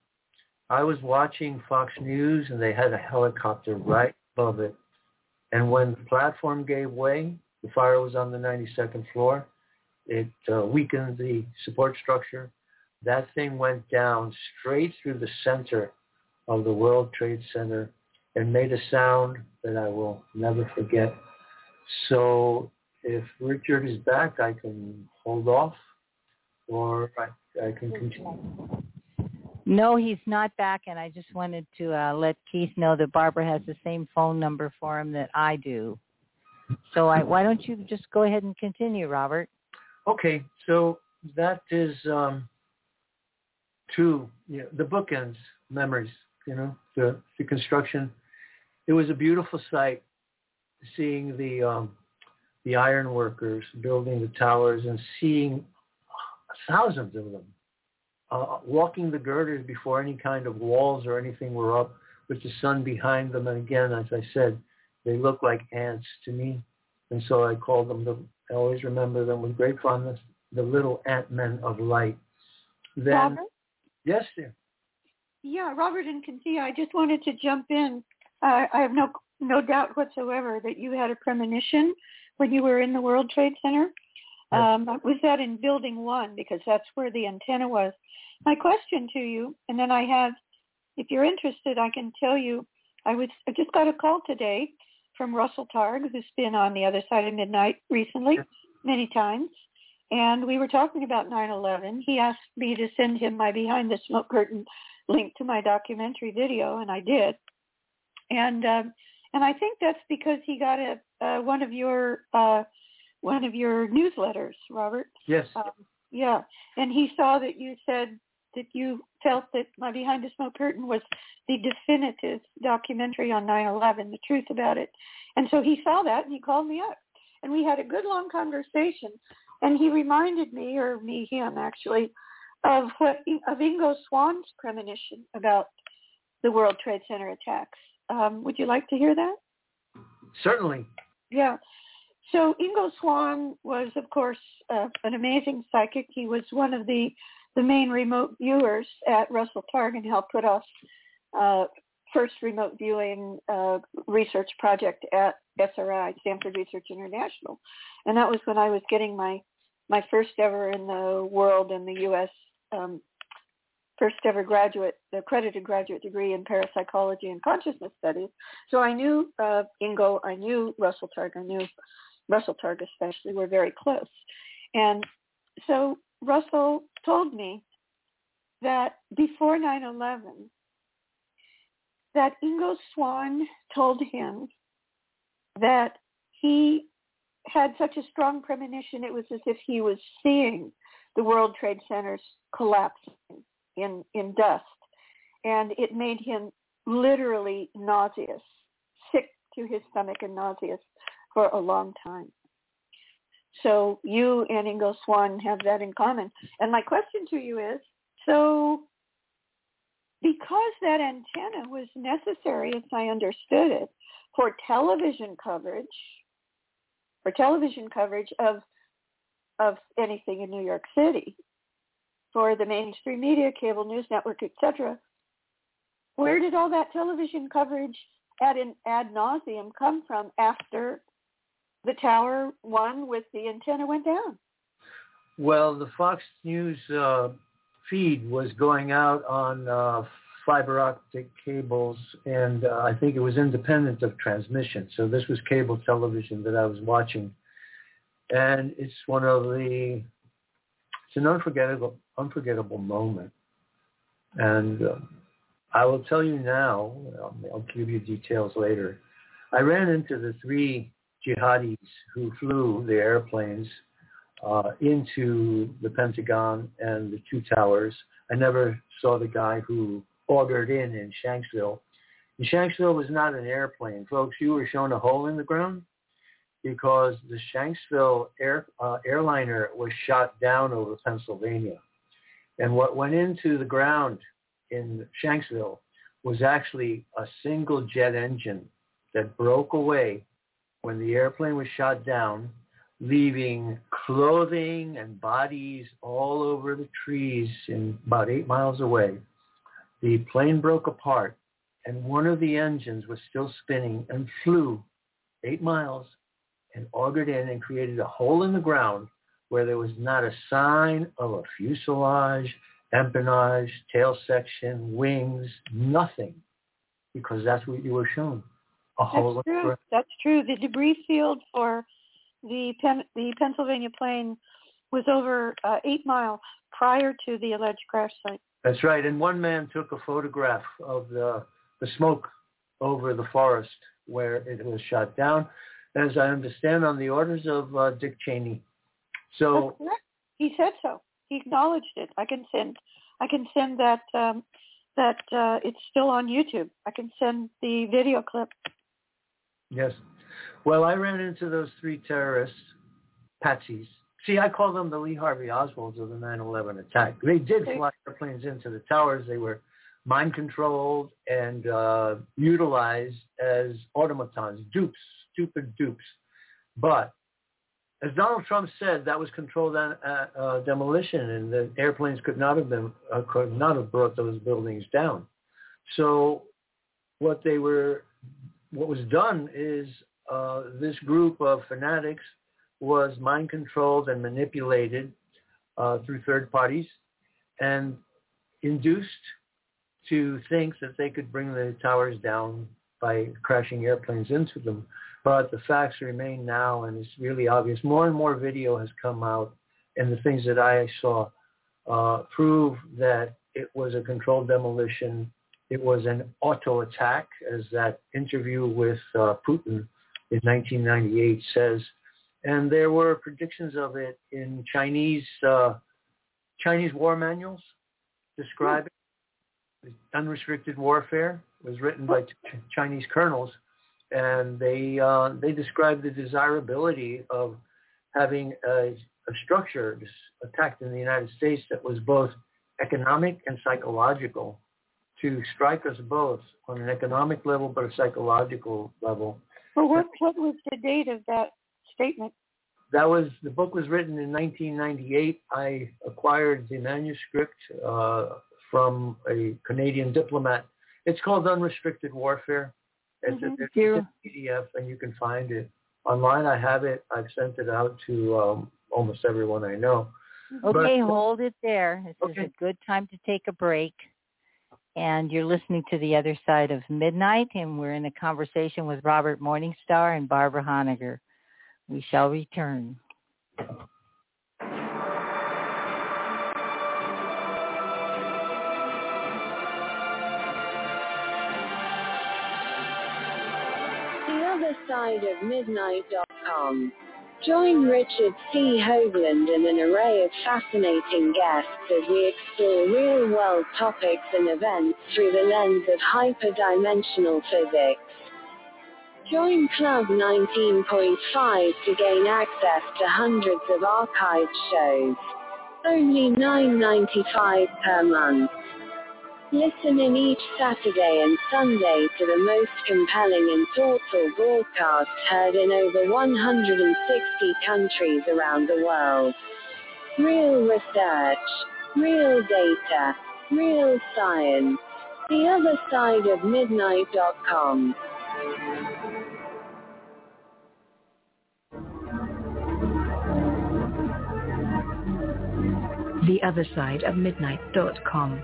I was watching Fox News and they had a helicopter right above it. And when the platform gave way, the fire was on the 92nd floor. It uh, weakened the support structure that thing went down straight through the center of the World Trade Center and made a sound that I will never forget. So if Richard is back, I can hold off or I, I can continue. No, he's not back, and I just wanted to uh, let Keith know that Barbara has the same phone number for him that I do. So I, why don't you just go ahead and continue, Robert? Okay, so that is um, two, you know, the bookends, memories, you know, the, the construction. It was a beautiful sight seeing the um, the iron workers building the towers and seeing thousands of them uh, walking the girders before any kind of walls or anything were up with the sun behind them. And again, as I said, they look like ants to me. And so I call them, the, I always remember them with great fondness, the little ant men of light. Then, Robert? yes, dear. Yeah, Robert and Cynthia, I just wanted to jump in. Uh, I have no no doubt whatsoever that you had a premonition when you were in the World Trade Center. Um, was that in Building One? Because that's where the antenna was. My question to you, and then I have, if you're interested, I can tell you. I was I just got a call today from Russell Targ, who's been on the other side of midnight recently, many times. And we were talking about 9/11. He asked me to send him my behind the smoke curtain link to my documentary video, and I did. And um, and I think that's because he got a uh, one of your uh, one of your newsletters, Robert. Yes. Um, yeah, and he saw that you said that you felt that my behind the smoke curtain was the definitive documentary on 9/11, the truth about it. And so he saw that and he called me up, and we had a good long conversation. And he reminded me, or me, him actually, of what of Ingo Swann's premonition about the World Trade Center attacks. Um, would you like to hear that? Certainly. Yeah. So Ingo Swann was, of course, uh, an amazing psychic. He was one of the the main remote viewers at Russell Targ and helped put off uh, first remote viewing uh, research project at SRI, Stanford Research International, and that was when I was getting my my first ever in the world in the U.S. Um, first ever graduate, accredited graduate degree in parapsychology and consciousness studies. So I knew uh, Ingo, I knew Russell Targ, I knew Russell Targ especially. We're very close, and so Russell told me that before 9/11, that Ingo Swann told him that he had such a strong premonition. It was as if he was seeing the World Trade Centers collapsing in in dust, and it made him literally nauseous, sick to his stomach and nauseous for a long time. So you and Ingo Swann have that in common. And my question to you is, so because that antenna was necessary, as I understood it, for television coverage, for television coverage of of anything in New York City, for the mainstream media, cable news network, etc. Where did all that television coverage ad, in, ad nauseum come from after the tower one with the antenna went down? Well, the Fox News uh, feed was going out on uh, fiber optic cables, and uh, I think it was independent of transmission. So this was cable television that I was watching, and it's one of the it's an unforgettable unforgettable moment, and uh, I will tell you now. I'll, I'll give you details later. I ran into the three jihadis who flew the airplanes uh, into the Pentagon and the two towers. I never saw the guy who augured in in Shanksville. And Shanksville was not an airplane. Folks, you were shown a hole in the ground because the Shanksville air, uh, airliner was shot down over Pennsylvania. And what went into the ground in Shanksville was actually a single jet engine that broke away when the airplane was shot down, leaving clothing and bodies all over the trees in about eight miles away. The plane broke apart and one of the engines was still spinning and flew eight miles and augured in and created a hole in the ground where there was not a sign of a fuselage, empennage, tail section, wings, nothing, because that's what you were shown. A hole That's true. That's true. The debris field for the Pen- the Pennsylvania plane was over uh, eight miles prior to the alleged crash site. That's right. And one man took a photograph of the the smoke over the forest where it was shot down, as I understand, on the orders of uh, Dick Cheney. So he said so. He acknowledged it. I can send I can send that um, that uh, it's still on YouTube. I can send the video clip. Yes. Well, I ran into those three terrorists, patsies. See, I call them the Lee Harvey Oswalds of the 9/11 attack. They did fly airplanes into the towers. They were mind controlled and uh, utilized as automatons, dupes, stupid dupes. But as Donald Trump said, that was controlled uh, uh, demolition, and the airplanes could not have been uh, could not have brought those buildings down. So, what they were what was done is uh, this group of fanatics was mind controlled and manipulated uh, through third parties and induced to think that they could bring the towers down by crashing airplanes into them. But the facts remain now, and it's really obvious. More and more video has come out, and the things that I saw uh, prove that it was a controlled demolition it was an auto attack, as that interview with uh, Putin in 1998 says. And there were predictions of it in Chinese uh, Chinese war manuals describing unrestricted warfare. It was written by ch- Chinese colonels, and they uh, they described the desirability of having a, a structure attacked in the United States that was both economic and psychological to strike us both on an economic level, but a psychological level. Well, what, what was the date of that statement? That was the book was written in 1998. I acquired the manuscript uh, from a Canadian diplomat. It's called Unrestricted Warfare. It's, mm-hmm. a, it's a PDF, and you can find it online. I have it. I've sent it out to um, almost everyone I know. Okay, but, hold it there. This okay. is a good time to take a break and you're listening to the other side of midnight and we're in a conversation with Robert Morningstar and Barbara Honegger. We shall return. The other side of midnight.com. Join Richard C. Hoagland and an array of fascinating guests as we explore real-world topics and events through the lens of hyperdimensional physics. Join Club 19.5 to gain access to hundreds of archived shows. Only $9.95 per month. Listen in each Saturday and Sunday to the most compelling and thoughtful broadcasts heard in over 160 countries around the world. Real research, real data, real science. The other side of midnight.com. The other side of midnight.com.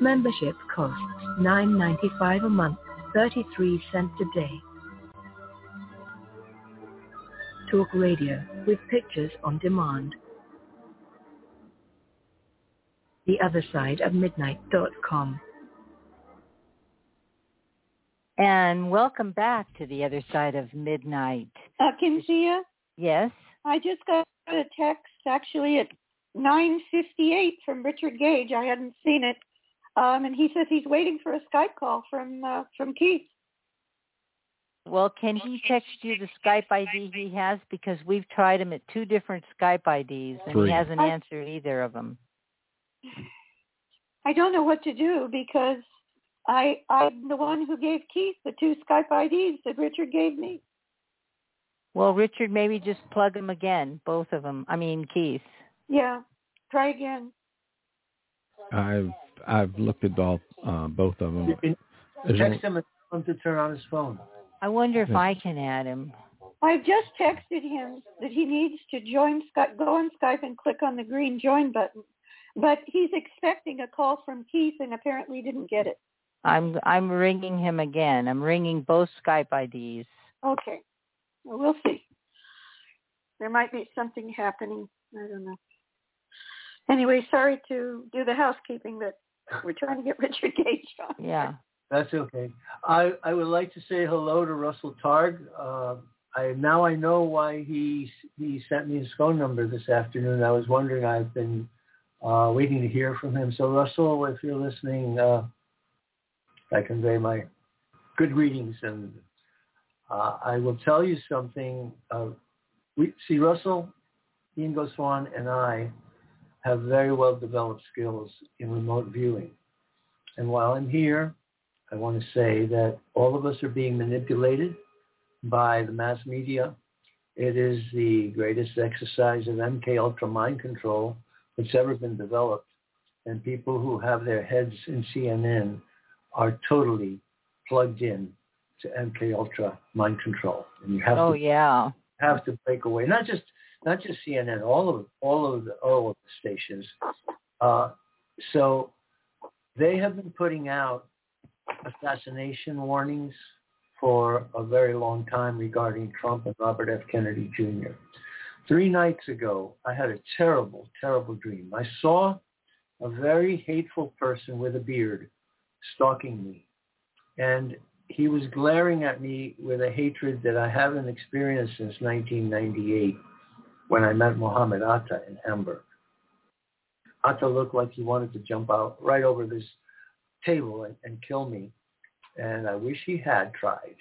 Membership costs $9.95 a month, 33 cents a day. Talk radio with pictures on demand. The other side of midnight.com. And welcome back to the other side of midnight. Uh, Kinzia, Yes. I just got a text actually at 9.58 from Richard Gage. I hadn't seen it. Um, and he says he's waiting for a Skype call from uh, from Keith. Well, can he text you the Skype ID he has? Because we've tried him at two different Skype IDs and Three. he hasn't I- answered either of them. I don't know what to do because I I'm the one who gave Keith the two Skype IDs that Richard gave me. Well, Richard, maybe just plug them again, both of them. I mean, Keith. Yeah, try again. I've I've looked at all uh, both of them. You can There's text only- him and tell him to turn on his phone. I wonder if Yeah. I can add him. I've just texted him that he needs to join Skype, go on Skype and click on the green join button. But he's expecting a call from Keith and apparently didn't get it. I'm I'm ringing him again. I'm ringing both Skype IDs. Okay. Well, we'll see. There might be something happening. I don't know. Anyway, sorry to do the housekeeping, but we're trying to get Richard Gage on. Yeah. That's okay. I, I would like to say hello to Russell Targ. Uh, I now I know why he he sent me his phone number this afternoon. I was wondering. I've been uh, waiting to hear from him. So Russell, if you're listening, uh, I convey my good greetings, and uh, I will tell you something. Uh, we see Russell, Ingo Swann, and I have very well developed skills in remote viewing. And while I'm here, I want to say that all of us are being manipulated by the mass media. It is the greatest exercise of MK Ultra mind control that's ever been developed. And people who have their heads in CNN are totally plugged in to MK Ultra mind control. And you have Oh to yeah. have to break away. Not just not just CNN, all of all of the all of the stations. Uh, so they have been putting out assassination warnings for a very long time regarding Trump and Robert F. Kennedy Jr. Three nights ago, I had a terrible, terrible dream. I saw a very hateful person with a beard stalking me. And he was glaring at me with a hatred that I haven't experienced since 1998 when I met Mohammed Atta in Hamburg. Atta looked like he wanted to jump out right over this table and, and kill me. And I wish he had tried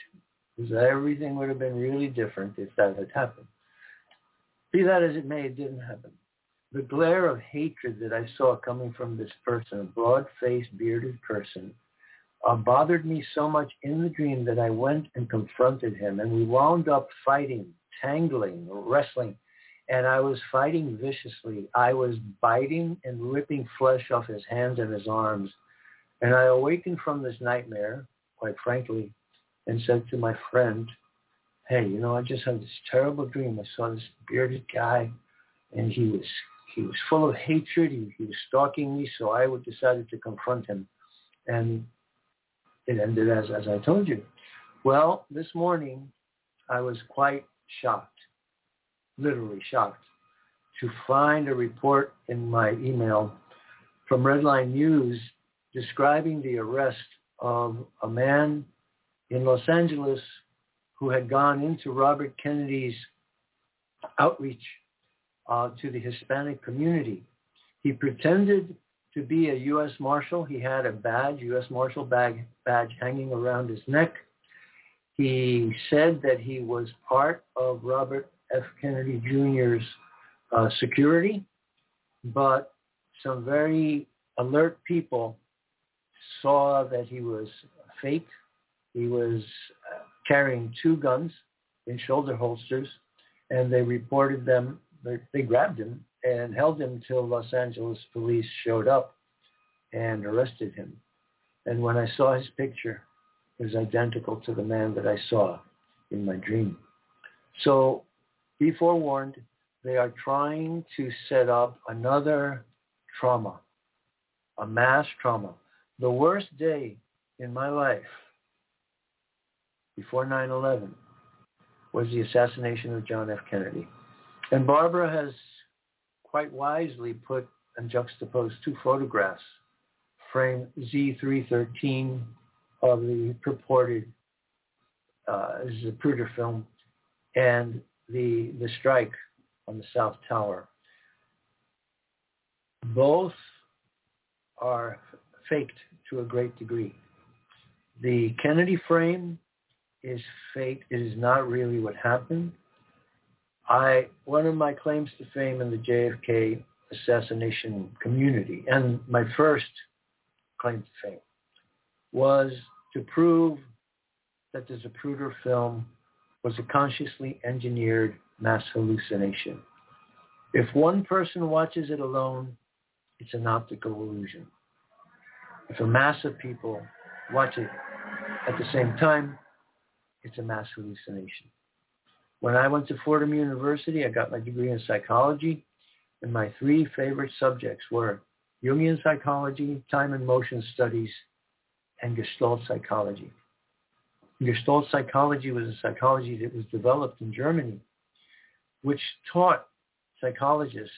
because everything would have been really different if that had happened. Be that as it may, it didn't happen. The glare of hatred that I saw coming from this person, a broad-faced, bearded person, uh, bothered me so much in the dream that I went and confronted him, and we wound up fighting, tangling, wrestling, and I was fighting viciously. I was biting and ripping flesh off his hands and his arms, and I awakened from this nightmare, quite frankly, and said to my friend, hey, you know, I just had this terrible dream. I saw this bearded guy, and he was he was full of hatred. He, he was stalking me, so I decided to confront him, and it ended as as I told you. Well, this morning I was quite shocked, literally shocked, to find a report in my email from Redline News describing the arrest of a man in Los Angeles who had gone into Robert Kennedy's outreach uh, to the Hispanic community. He pretended to be a U.S. Marshal. He had a badge, U.S. Marshal bag, badge hanging around his neck. He said that he was part of Robert F. Kennedy Jr.'s uh, security, but some very alert people saw that he was fake. He was uh, carrying two guns in shoulder holsters, and they reported them. They, they grabbed him and held him till Los Angeles police showed up and arrested him. And when I saw his picture, it was identical to the man that I saw in my dream. So be forewarned, they are trying to set up another trauma, a mass trauma. The worst day in my life before 9-11 was the assassination of John F. Kennedy. And Barbara has quite wisely put and juxtaposed two photographs, frame Z313 of the purported uh, Zapruder film and the, the strike on the South Tower. Both are faked to a great degree. The Kennedy frame is fake. It is not really what happened. I one of my claims to fame in the JFK assassination community, and my first claim to fame, was to prove that the Zapruder film was a consciously engineered mass hallucination. If one person watches it alone, it's an optical illusion. If a mass of people watch it at the same time, it's a mass hallucination. When I went to Fordham University, I got my degree in psychology, and my three favorite subjects were Jungian psychology, time and motion studies, and Gestalt psychology. Gestalt psychology was a psychology that was developed in Germany, which taught psychologists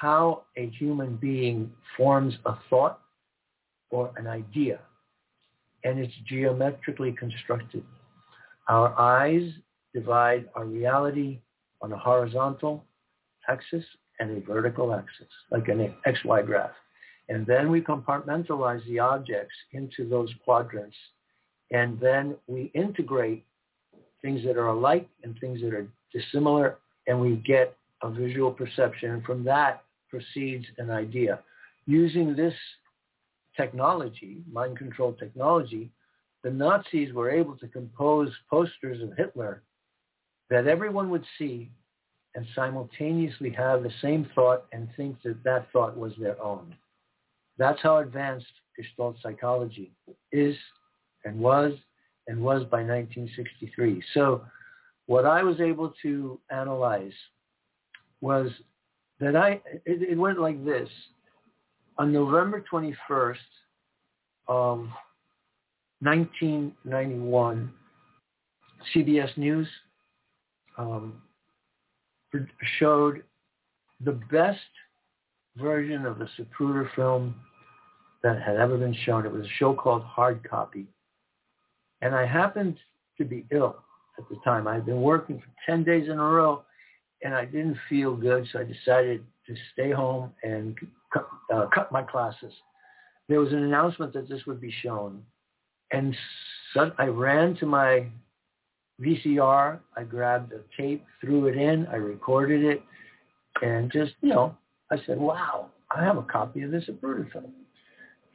how a human being forms a thought or an idea, and it's geometrically constructed. Our eyes divide our reality on a horizontal axis and a vertical axis, like an XY graph. And then we compartmentalize the objects into those quadrants. And then we integrate things that are alike and things that are dissimilar, and we get a visual perception. And from that proceeds an idea. Using this technology, mind control technology, the Nazis were able to compose posters of Hitler that everyone would see and simultaneously have the same thought and think that that thought was their own. That's how advanced Gestalt psychology is and was and was by 1963. So what I was able to analyze was that I, it, it went like this. On November 21st of 1991, CBS News um, showed the best version of the Zapruder film that had ever been shown. It was a show called Hard Copy. And I happened to be ill at the time. I had been working for 10 days in a row and I didn't feel good, so I decided to stay home and uh, cut my classes. There was an announcement that this would be shown and so I ran to my VCR. I grabbed a tape, threw it in, I recorded it, and just, you know, I said, wow, I have a copy of this Zapruder film.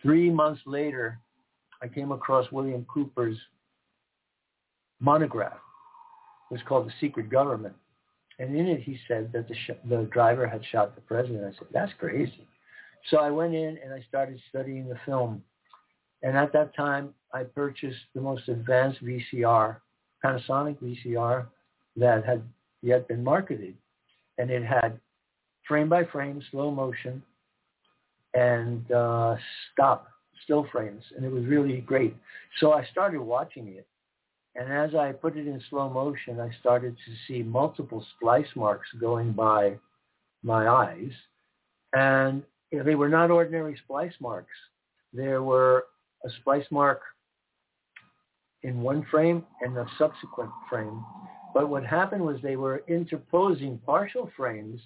Three months later, I came across William Cooper's monograph. It was called The Secret Government. And in it, he said that the, sh- the driver had shot the president. I said, that's crazy. So I went in and I started studying the film. And at that time, I purchased the most advanced VCR, Panasonic VCR, that had yet been marketed. And it had frame by frame, slow motion, and uh, stop, still frames. And it was really great. So I started watching it. And as I put it in slow motion, I started to see multiple splice marks going by my eyes. And they were not ordinary splice marks. There were a splice mark in one frame and a subsequent frame. But what happened was they were interposing partial frames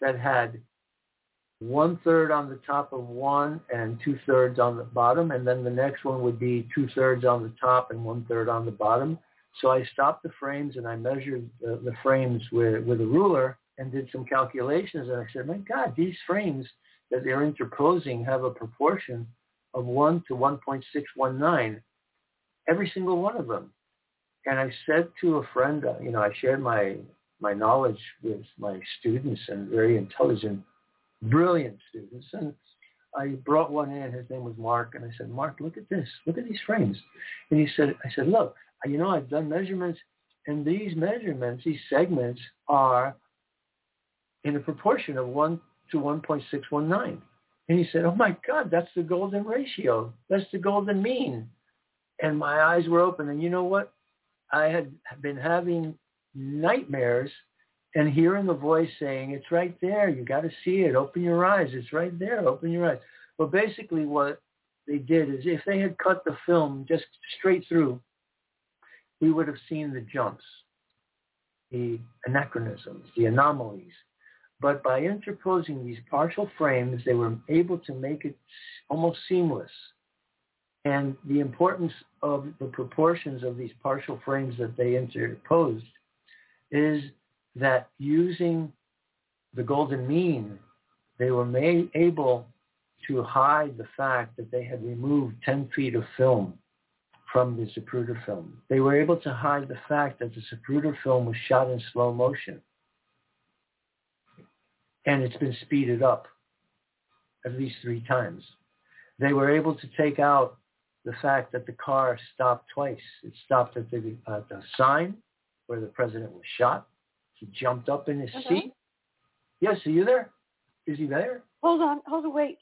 that had one third on the top of one and two thirds on the bottom, and then the next one would be two thirds on the top and one third on the bottom. So I stopped the frames and I measured the, the frames with, with a ruler and did some calculations. And I said, my God, these frames that they're interposing have a proportion of 1 to 1.619, every single one of them. And I said to a friend, uh, you know, I shared my, my knowledge with my students and very intelligent, brilliant students. And I brought one in. His name was Mark. And I said, Mark, look at this. Look at these frames. And he said, I said, look, you know, I've done measurements. And these measurements, these segments are in a proportion of 1 to 1.619. And he said, oh my God, that's the golden ratio. That's the golden mean. And my eyes were open. And you know what? I had been having nightmares and hearing the voice saying, it's right there. You got to see it. Open your eyes. It's right there. Open your eyes. Well, basically what they did is if they had cut the film just straight through, we would have seen the jumps, the anachronisms, the anomalies. But by interposing these partial frames, they were able to make it almost seamless. And the importance of the proportions of these partial frames that they interposed is that using the golden mean, they were made, able to hide the fact that they had removed 10 feet of film from the Zapruder film. They were able to hide the fact that the Zapruder film was shot in slow motion. And it's been speeded up at least three times. They were able to take out the fact that the car stopped twice. It stopped at the, uh, the sign where the president was shot. He jumped up in his Hello? seat. Yes, are you there? Is he there? Hold on, hold on, wait.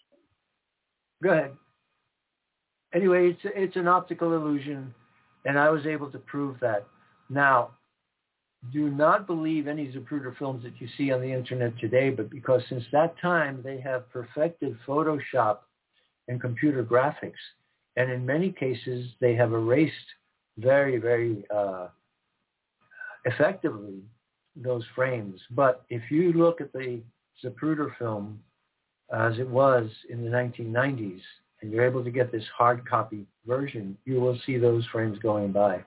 Go ahead. Anyway, it's it's an optical illusion, and I was able to prove that. Now, do not believe any Zapruder films that you see on the internet today, but because since that time they have perfected Photoshop and computer graphics, and in many cases they have erased very, very uh, effectively those frames. But if you look at the Zapruder film as it was in the 1990s, and you're able to get this hard copy version, you will see those frames going by.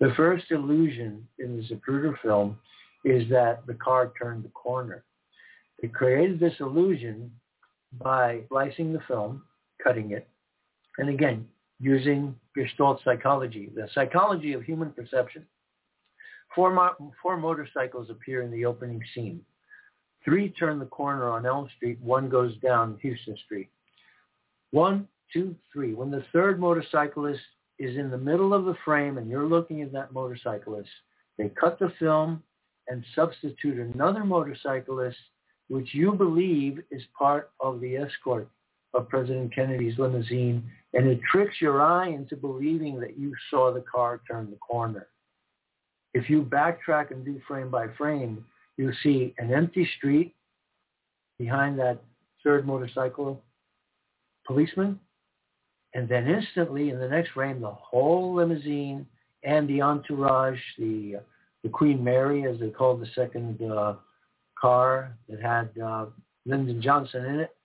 The first illusion in the Zapruder film is that the car turned the corner. They created this illusion by slicing the film, cutting it, and again, using Gestalt psychology, the psychology of human perception. Four, mo- four motorcycles appear in the opening scene. Three turn the corner on Elm Street. One goes down Houston Street. One, two, three. When the third motorcyclist is in the middle of the frame and you're looking at that motorcyclist, they cut the film and substitute another motorcyclist which you believe is part of the escort of President Kennedy's limousine, and it tricks your eye into believing that you saw the car turn the corner. If you backtrack and do frame by frame, you see an empty street behind that third motorcycle policeman, and then instantly in the next frame, the whole limousine and the entourage, the the Queen Mary, as they called the second uh, car that had uh, Lyndon Johnson in it,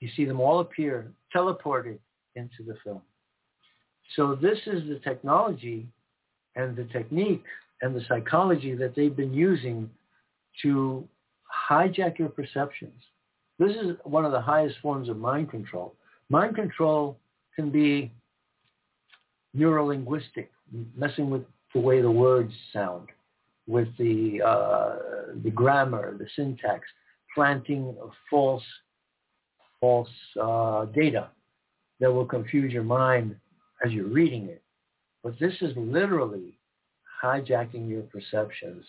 you see them all appear teleported into the film. So this is the technology and the technique and the psychology that they've been using to hijack your perceptions. This is one of the highest forms of mind control. Mind control can be neurolinguistic, messing with the way the words sound, with the uh, the grammar, the syntax, planting false false uh, data that will confuse your mind as you're reading it. But this is literally hijacking your perceptions.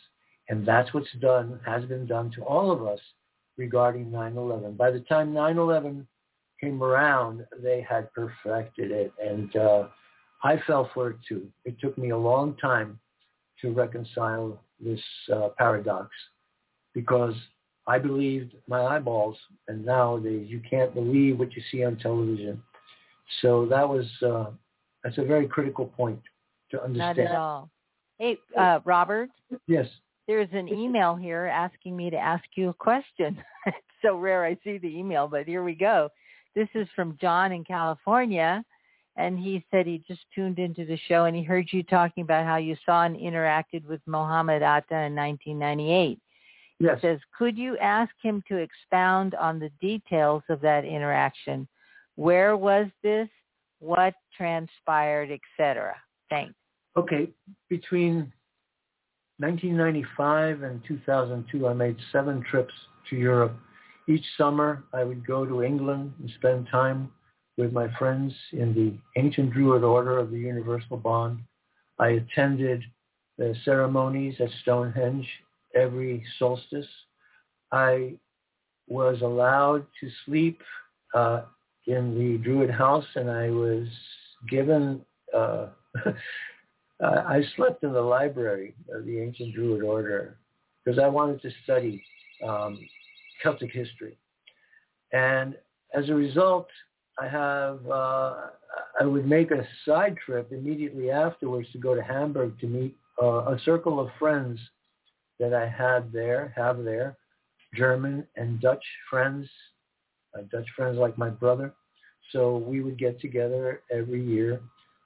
And that's what's done, has been done to all of us regarding 9-11. By the time 9-11 came around, they had perfected it. And uh, I fell for it too. It took me a long time to reconcile this uh, paradox because I believed my eyeballs, and nowadays you can't believe what you see on television. So that was uh, that's a very critical point to understand. Not at all. Hey, uh, Robert. Yes. There's an email here asking me to ask you a question. it's so rare I see the email, but here we go. This is from John in California, and he said he just tuned into the show and he heard you talking about how you saw and interacted with Mohammed Atta in 1998. Yes. He says, could you ask him to expound on the details of that interaction? Where was this? What transpired, etc.? Thanks. Okay. Between 1995 and 2002, I made seven trips to Europe. Each summer, I would go to England and spend time with my friends in the Ancient Druid Order of the Universal Bond. I attended the ceremonies at Stonehenge every solstice. I was allowed to sleep uh, in the Druid house, and I was given. Uh, I slept in the library of the ancient Druid order because I wanted to study um, Celtic history, and as a result, I have. Uh, I would make a side trip immediately afterwards to go to Hamburg to meet uh, a circle of friends that I had there, have there, German and Dutch friends, uh, Dutch friends like my brother. So we would get together every year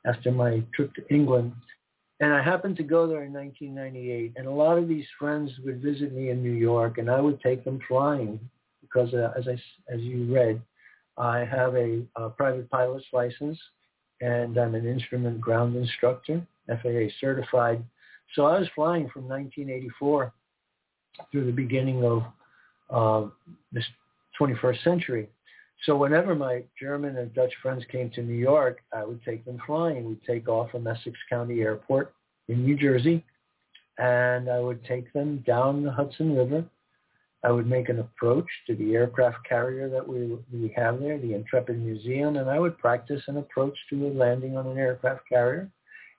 after my trip to England. And I happened to go there in 1998, and a lot of these friends would visit me in New York, and I would take them flying because, uh, as I, as you read, I have a, a private pilot's license, and I'm an instrument ground instructor, FAA certified so I was flying from 1984 through the beginning of uh, this 21st century. So whenever my German and Dutch friends came to New York, I would take them flying. We'd take off from Essex County Airport in New Jersey, and I would take them down the Hudson River. I would make an approach to the aircraft carrier that we, we have there, the Intrepid Museum, and I would practice an approach to a landing on an aircraft carrier.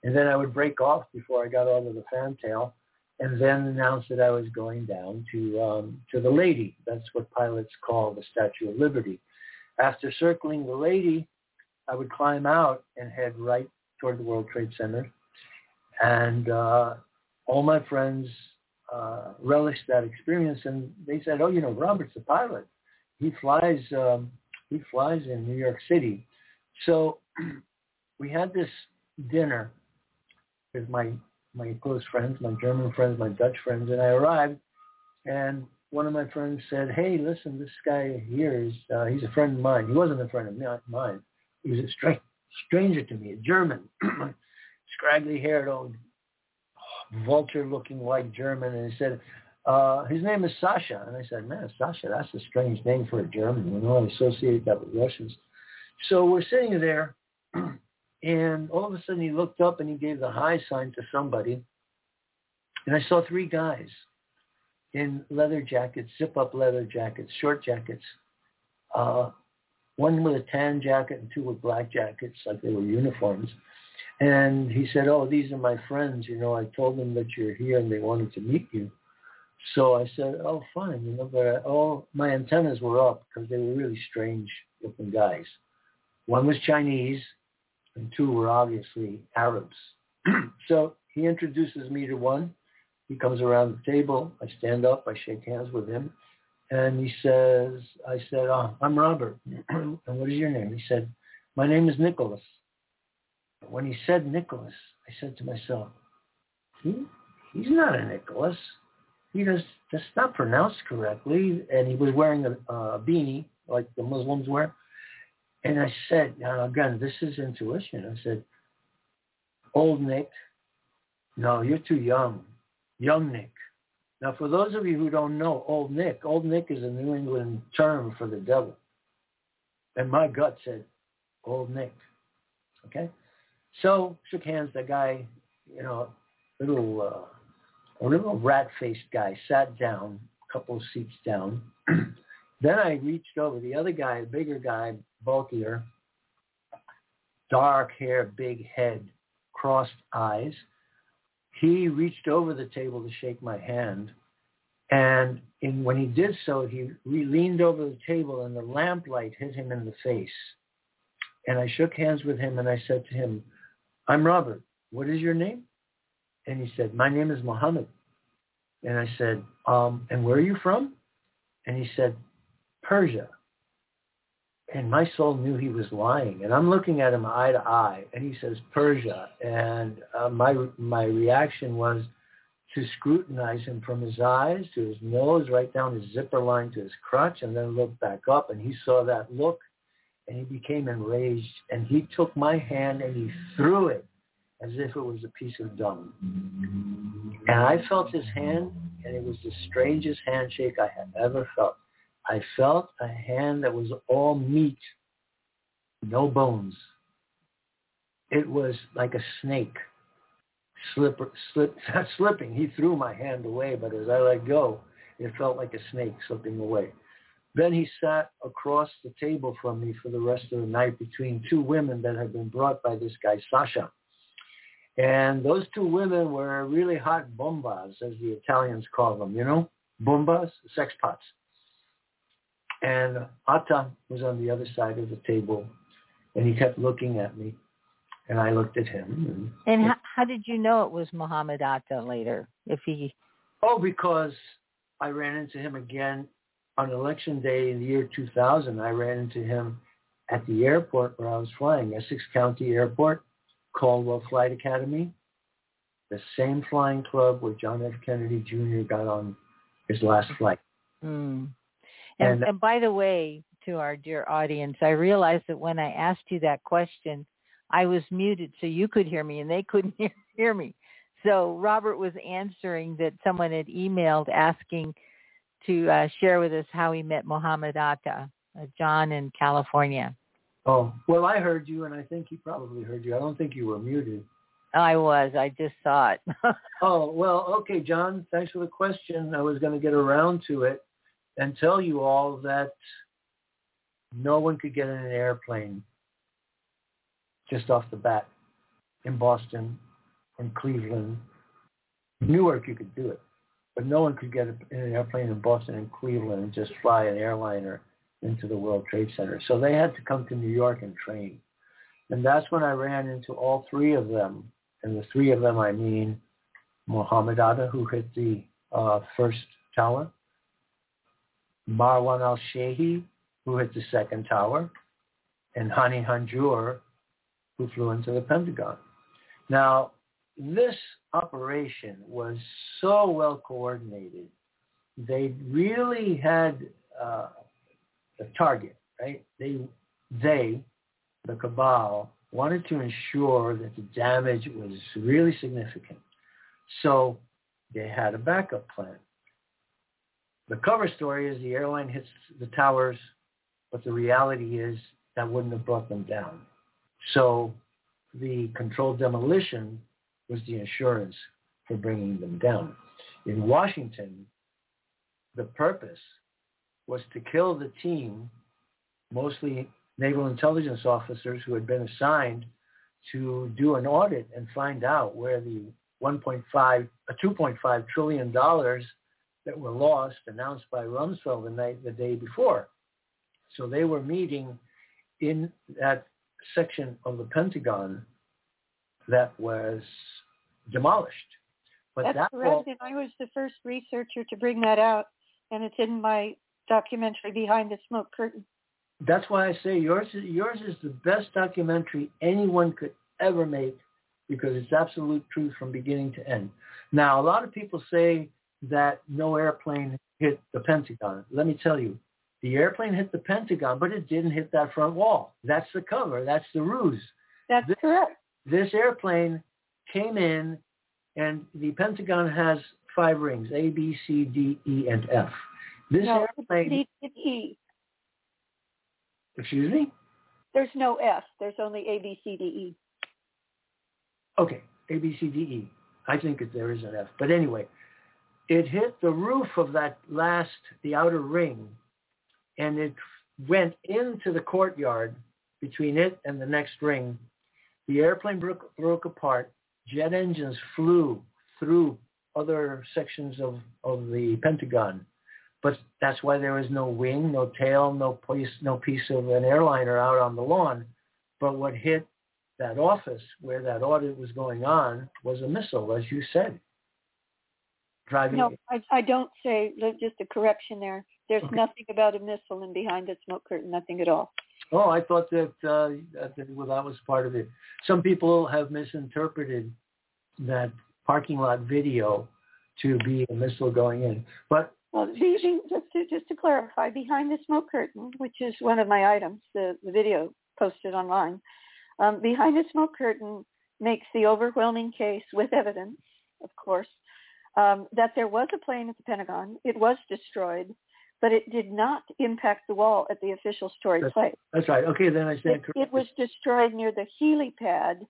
And then I would break off before I got over the fantail and then announce that I was going down to um, to the lady. That's what pilots call the Statue of Liberty. After circling the lady, I would climb out and head right toward the World Trade Center. And uh, all my friends uh, relished that experience, and they said, "Oh, you know, Robert's a pilot. He flies. Um, he flies in New York City." So we had this dinner with my my close friends, my German friends, my Dutch friends, and I arrived, and one of my friends said, "Hey, listen, this guy here is uh, he's a friend of mine. He wasn't a friend of mine. He was a stra- stranger to me, a German, scraggly-haired old vulture-looking white German." And he said, uh, "His name is Sasha." And I said, "Man, Sasha, that's a strange name for a German. You know, I associate that with Russians." So we're sitting there. And all of a sudden he looked up and he gave the high sign to somebody. And I saw three guys in leather jackets, zip-up leather jackets, short jackets. Uh, one with a tan jacket and two with black jackets, like they were uniforms. And he said, oh, these are my friends. You know, I told them that you're here and they wanted to meet you. So I said, oh, fine. You know, but all my antennas were up because they were really strange looking guys. One was Chinese and two were obviously Arabs. so he introduces me to one. He comes around the table. I stand up. I shake hands with him. And he says, I said, oh, I'm Robert. and what is your name? He said, my name is Nicholas. When he said Nicholas, I said to myself, he, he's not a Nicholas. He does, that's not pronounced correctly. And he was wearing a, a beanie like the Muslims wear. And I said, again, this is intuition. I said, old Nick, no, you're too young. Young Nick. Now, for those of you who don't know, old Nick, old Nick is a New England term for the devil. And my gut said, old Nick. Okay? So, shook hands. The guy, you know, little uh, a little rat-faced guy, sat down, a couple of seats down. then I reached over. The other guy, bigger guy, bulkier, dark hair, big head, crossed eyes. He reached over the table to shake my hand. And in, when he did so, he leaned over the table and the lamplight hit him in the face. And I shook hands with him and I said to him, I'm Robert. What is your name? And he said, my name is Mohammed. And I said, um, and where are you from? And he said, Persia. And my soul knew he was lying. And I'm looking at him eye to eye. And he says, Persia. And uh, my, my reaction was to scrutinize him from his eyes to his nose, right down his zipper line to his crotch, and then look back up. And he saw that look and he became enraged. And he took my hand and he threw it as if it was a piece of dung. And I felt his hand, and it was the strangest handshake I had ever felt. I felt a hand that was all meat, no bones. It was like a snake. Slip, slip, slipping. He threw my hand away, but as I let go, it felt like a snake slipping away. Then he sat across the table from me for the rest of the night between two women that had been brought by this guy, Sasha. And those two women were really hot bombas, as the Italians call them, you know? Bombas, sex pots. And Atta was on the other side of the table, and he kept looking at me, and I looked at him. And, and how, how did you know it was Muhammad Atta later? If he oh, because I ran into him again on election day in the year 2000. I ran into him at the airport where I was flying, Essex County Airport, Caldwell Flight Academy, the same flying club where John F. Kennedy Jr. got on his last flight. Mm. And, and, by the way, to our dear audience, I realized that when I asked you that question, I was muted so you could hear me and they couldn't hear, hear me. So Robert was answering that someone had emailed asking to uh, share with us how he met Mohammed Atta, uh, John in California. Oh, well, I heard you, and I think he probably heard you. I don't think you were muted. I was. I just saw it. oh, well, okay, John, thanks for the question. I was going to get around to it and tell you all that no one could get in an airplane just off the bat in Boston, in Cleveland. Newark, you could do it. But no one could get in an airplane in Boston and Cleveland and just fly an airliner into the World Trade Center. So they had to come to New York and train. And that's when I ran into all three of them. And the three of them, I mean Mohammed Atta, who hit the uh, first tower, Marwan al-Shehhi, who hit the second tower, and Hani Hanjour, who flew into the Pentagon. Now, this operation was so well coordinated. They really had uh, a target, right? They, they, the cabal, wanted to ensure that the damage was really significant. So they had a backup plan. The cover story is the airline hits the towers, but the reality is that wouldn't have brought them down. So the controlled demolition was the insurance for bringing them down. In Washington, the purpose was to kill the team, mostly naval intelligence officers who had been assigned to do an audit and find out where the 1.5, uh, 2.5 trillion dollars that were lost announced by Rumsfeld the night, the day before. So they were meeting in that section of the Pentagon that was demolished. But That's that correct, and I was the first researcher to bring that out, and it's in my documentary Behind the Smoke Curtain. That's why I say yours is, yours is the best documentary anyone could ever make because it's absolute truth from beginning to end. Now, a lot of people say that no airplane hit the Pentagon. Let me tell you, the airplane hit the Pentagon, but it didn't hit that front wall. That's the cover. That's the ruse. That's this, correct. This airplane came in, and the Pentagon has five rings, A, B, C, D, E, and F. This no, airplane. E. Excuse me? There's no F. There's only A, B, C, D, E. Okay, A, B, C, D, E. I think that there is an F. But anyway, it hit the roof of that last, the outer ring, and it went into the courtyard between it and the next ring. The airplane broke, broke apart. Jet engines flew through other sections of, of the Pentagon. But that's why there was no wing, no tail, no piece, no piece of an airliner out on the lawn. But what hit that office where that audit was going on was a missile, as you said. Driving. No, I, I don't say. Just a correction there. There's Okay. nothing about a missile in behind the smoke curtain. Nothing at all. Oh, I thought that, uh, that well, that was part of it. Some people have misinterpreted that parking lot video to be a missile going in. But Well, just to just to clarify, behind the smoke curtain, which is one of my items, the, the video posted online, um, behind the smoke curtain makes the overwhelming case with evidence, of course, um, that there was a plane at the Pentagon. It was destroyed, but it did not impact the wall at the official story That's- site. that's right. Okay, then I stand It, corrected. it was destroyed near the helipad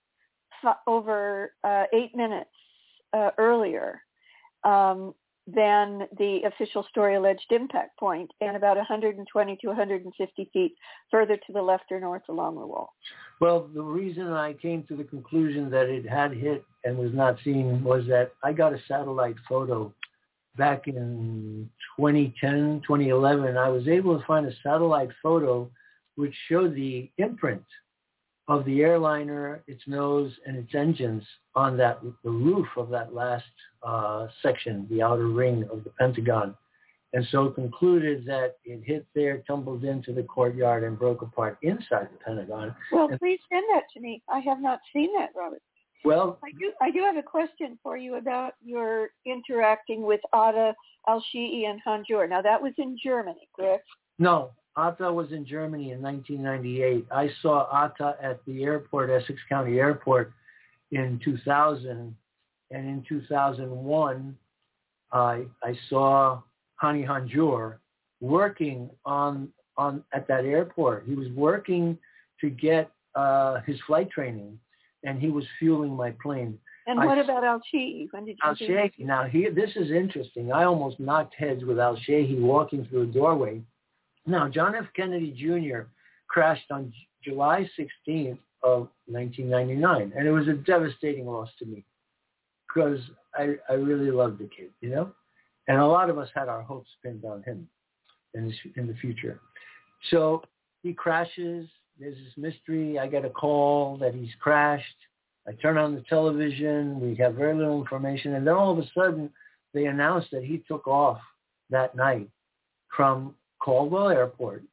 f- over uh, eight minutes uh, earlier um, than the official story alleged impact point and about 120 to 150 feet further to the left or north along the wall. Well, the reason I came to the conclusion that it had hit and was not seen was that I got a satellite photo back in 2010, 2011. I was able to find a satellite photo which showed the imprint of the airliner, its nose, and its engines on that the roof of that last uh, section, the outer ring of the Pentagon. And so concluded that it hit there, tumbled into the courtyard, and broke apart inside the Pentagon. Well, And- please send that to me. I have not seen that, Robert. Well, I do. I do have a question for you about your interacting with Atta Al-Shehhi and Hanjour. Now that was in Germany, correct? no, Atta was in Germany in 1998. I saw Atta at the airport, Essex County Airport, in 2000, and in 2001, I I saw Hani Hanjour working on on at that airport. He was working to get uh, his flight training, and he was fueling my plane. And what s- about Al-Shehhi? When did you Al that? Now here, this is interesting. I almost knocked heads with Al Sheikh walking through a doorway. Now, John F. Kennedy Jr. crashed on July 16th of 1999, and it was a devastating loss to me because I, I really loved the kid, you know, and a lot of us had our hopes pinned on him in in the future. So he crashes. There's this mystery. I get a call that he's crashed. I turn on the television. We have very little information. And then all of a sudden, they announced that he took off that night from Caldwell Airport.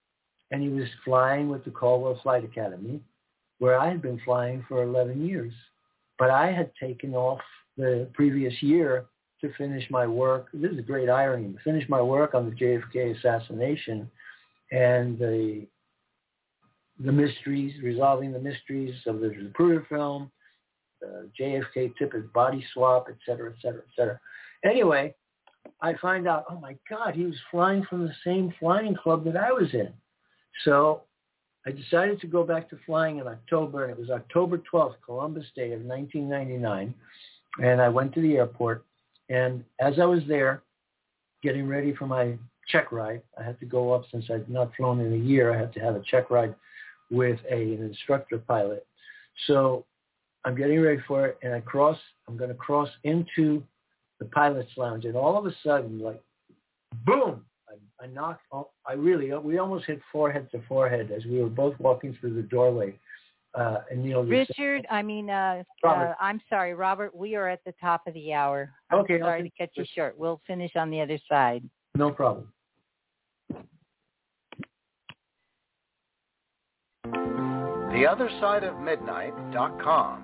And he was flying with the Caldwell Flight Academy, where I had been flying for 11 years. But I had taken off the previous year to finish my work. This is a great irony. Finish my work on the JFK assassination and the the mysteries, resolving the mysteries of the Zapruder film, the JFK Tippit body swap, et cetera, et cetera, et cetera. Anyway, I find out, oh my God, he was flying from the same flying club that I was in. So I decided to go back to flying in October, and it was October 12th, Columbus Day of 1999. And I went to the airport, and as I was there, getting ready for my check ride, I had to go up since I'd not flown in a year. I had to have a check ride with a, an instructor pilot. So I'm getting ready for it, and I cross. I'm going to cross into the pilot's lounge, and all of a sudden, like, boom! I, I knocked. oh, I really. We almost hit forehead to forehead as we were both walking through the doorway. Uh, and Neil, was- Richard, I mean, uh, uh, I'm sorry, Robert. We are at the top of the hour. I'm Okay, I'll sorry to just- cut you short. We'll finish on the other side. no problem. TheOtherSideOfMidnight.com.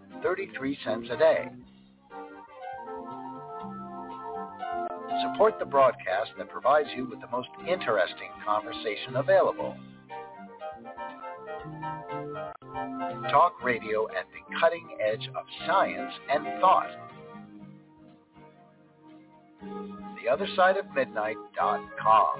33 cents a day. Support the broadcast that provides you with the most interesting conversation available. Talk radio at the cutting edge of science and thought. TheOtherSideOfMidnight.com.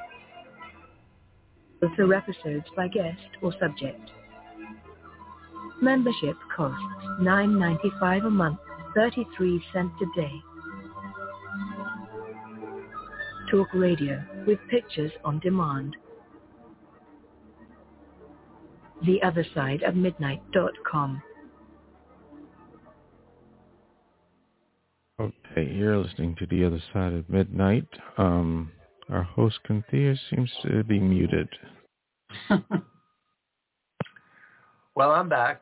Filter episodes by guest or subject. Membership costs $9.95 a month, 33 cents a day. Talk radio with pictures on demand. The other side of midnight.com. Okay, you're listening to the other side of midnight. Um, our host Cynthia seems to be muted. well, I'm back,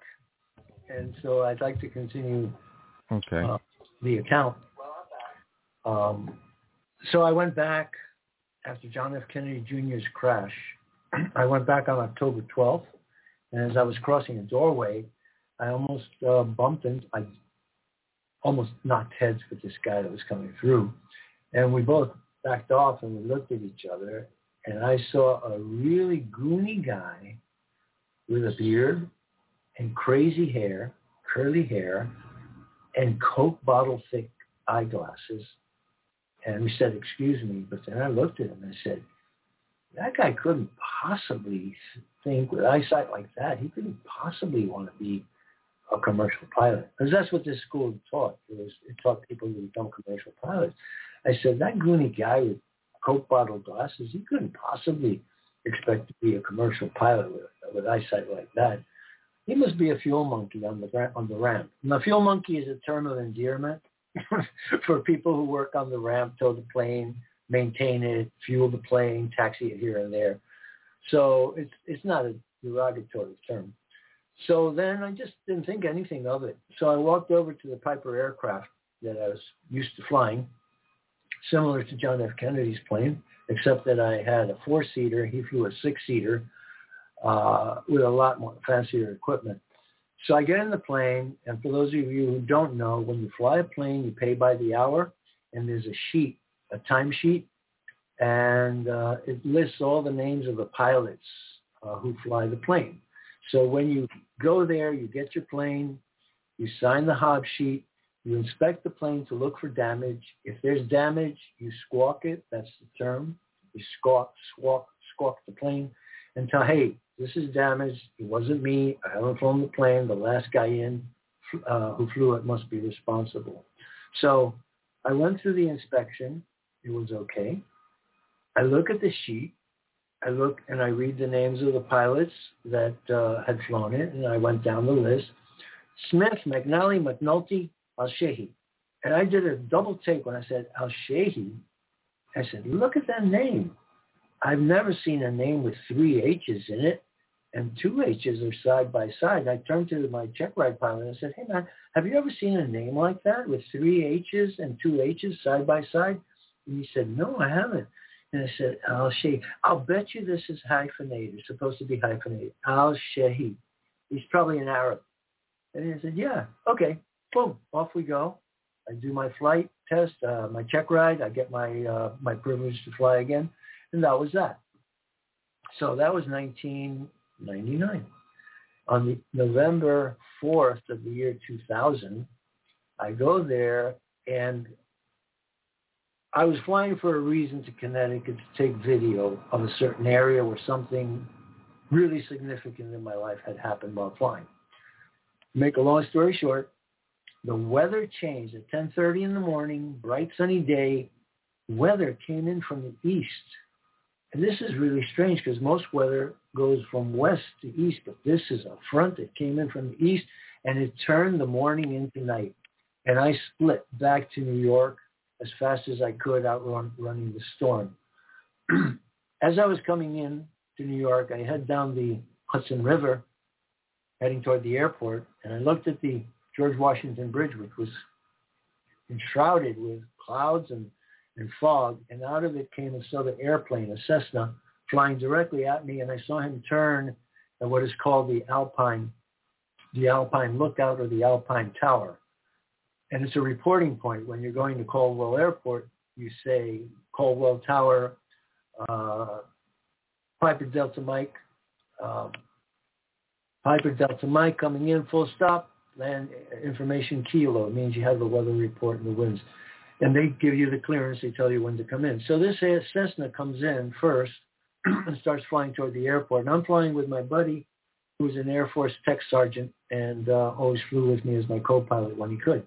and so I'd like to continue Okay. uh, the account. Um, so I went back after John F. Kennedy Jr.'s crash. I went back on October 12th, and as I was crossing a doorway, I almost uh, bumped into, I almost knocked heads with this guy that was coming through, and we both backed off and we looked at each other, and I saw a really goony guy with a beard and crazy hair, curly hair, and Coke bottle thick eyeglasses. And we said, excuse me, but then I looked at him and I said, that guy couldn't possibly think with eyesight like that, he couldn't possibly want to be a commercial pilot. Because that's what this school taught. It, was, it taught people to become commercial pilots. I said, that goony guy with Coke bottle glasses, he couldn't possibly expect to be a commercial pilot with, with eyesight like that. He must be a fuel monkey on the on the ramp. Now, fuel monkey is a term of endearment for people who work on the ramp, tow the plane, maintain it, fuel the plane, taxi it here and there. So it's it's not a derogatory term. So then I just didn't think anything of it. So I walked over to the Piper aircraft that I was used to flying, similar to John F. Kennedy's plane, except that I had a four-seater. He flew a six-seater uh, with a lot more fancier equipment. So I get in the plane, and for those of you who don't know, when you fly a plane, you pay by the hour, and there's a sheet, a time sheet, and uh, it lists all the names of the pilots uh, who fly the plane. So when you go there, you get your plane, you sign the hob sheet, you inspect the plane to look for damage. If there's damage, you squawk it. That's the term. You squawk, squawk, squawk the plane and tell, hey, this is damaged. It wasn't me. I haven't flown the plane. The last guy in uh, who flew it must be responsible. So I went through the inspection. It was okay. I look at the sheet. I look and I read the names of the pilots that uh, had flown it, and I went down the list. Smith, McNally, McNulty, Al-Shehhi. And I did a double take when I said Al-Shehhi. I said, look at that name. I've never seen a name with three H's in it and two H's are side by side. I turned to my check ride pilot and I said, hey man, have you ever seen a name like that with three H's and two H's side by side? And he said, no, I haven't. And I said, Al-Shehhi. I'll bet you this is hyphenated. It's supposed to be hyphenated. Al-Shehhi. He's probably an Arab. And he said, yeah, okay, boom, off we go. I do my flight test, uh, my check ride. I get my uh, my privilege to fly again, and that was that. So that was 1999. On the November 4th of the year 2000, I go there and I was flying for a reason to Connecticut to take video of a certain area where something really significant in my life had happened while flying. Make a long story short, the weather changed at 10.30 in the morning, bright sunny day, weather came in from the east. And this is really strange because most weather goes from west to east, but this is a front that came in from the east and it turned the morning into night. And I split back to New York as fast as I could outrun running the storm. as I was coming in to New York, I head down the Hudson River heading toward the airport and I looked at the George Washington Bridge, which was enshrouded with clouds and, and fog. And out of it came a Southern airplane, a Cessna, flying directly at me. And I saw him turn at what is called the Alpine, the Alpine Lookout or the Alpine Tower. And it's a reporting point. When you're going to Caldwell Airport, you say Caldwell Tower, uh, Piper Delta Mike, um, Piper Delta Mike coming in, full stop, land information kilo. It means you have the weather report and the winds. And they give you the clearance. They tell you when to come in. So this Cessna comes in first and starts flying toward the airport. And I'm flying with my buddy, who's an Air Force tech sergeant and uh, always flew with me as my co-pilot when he could.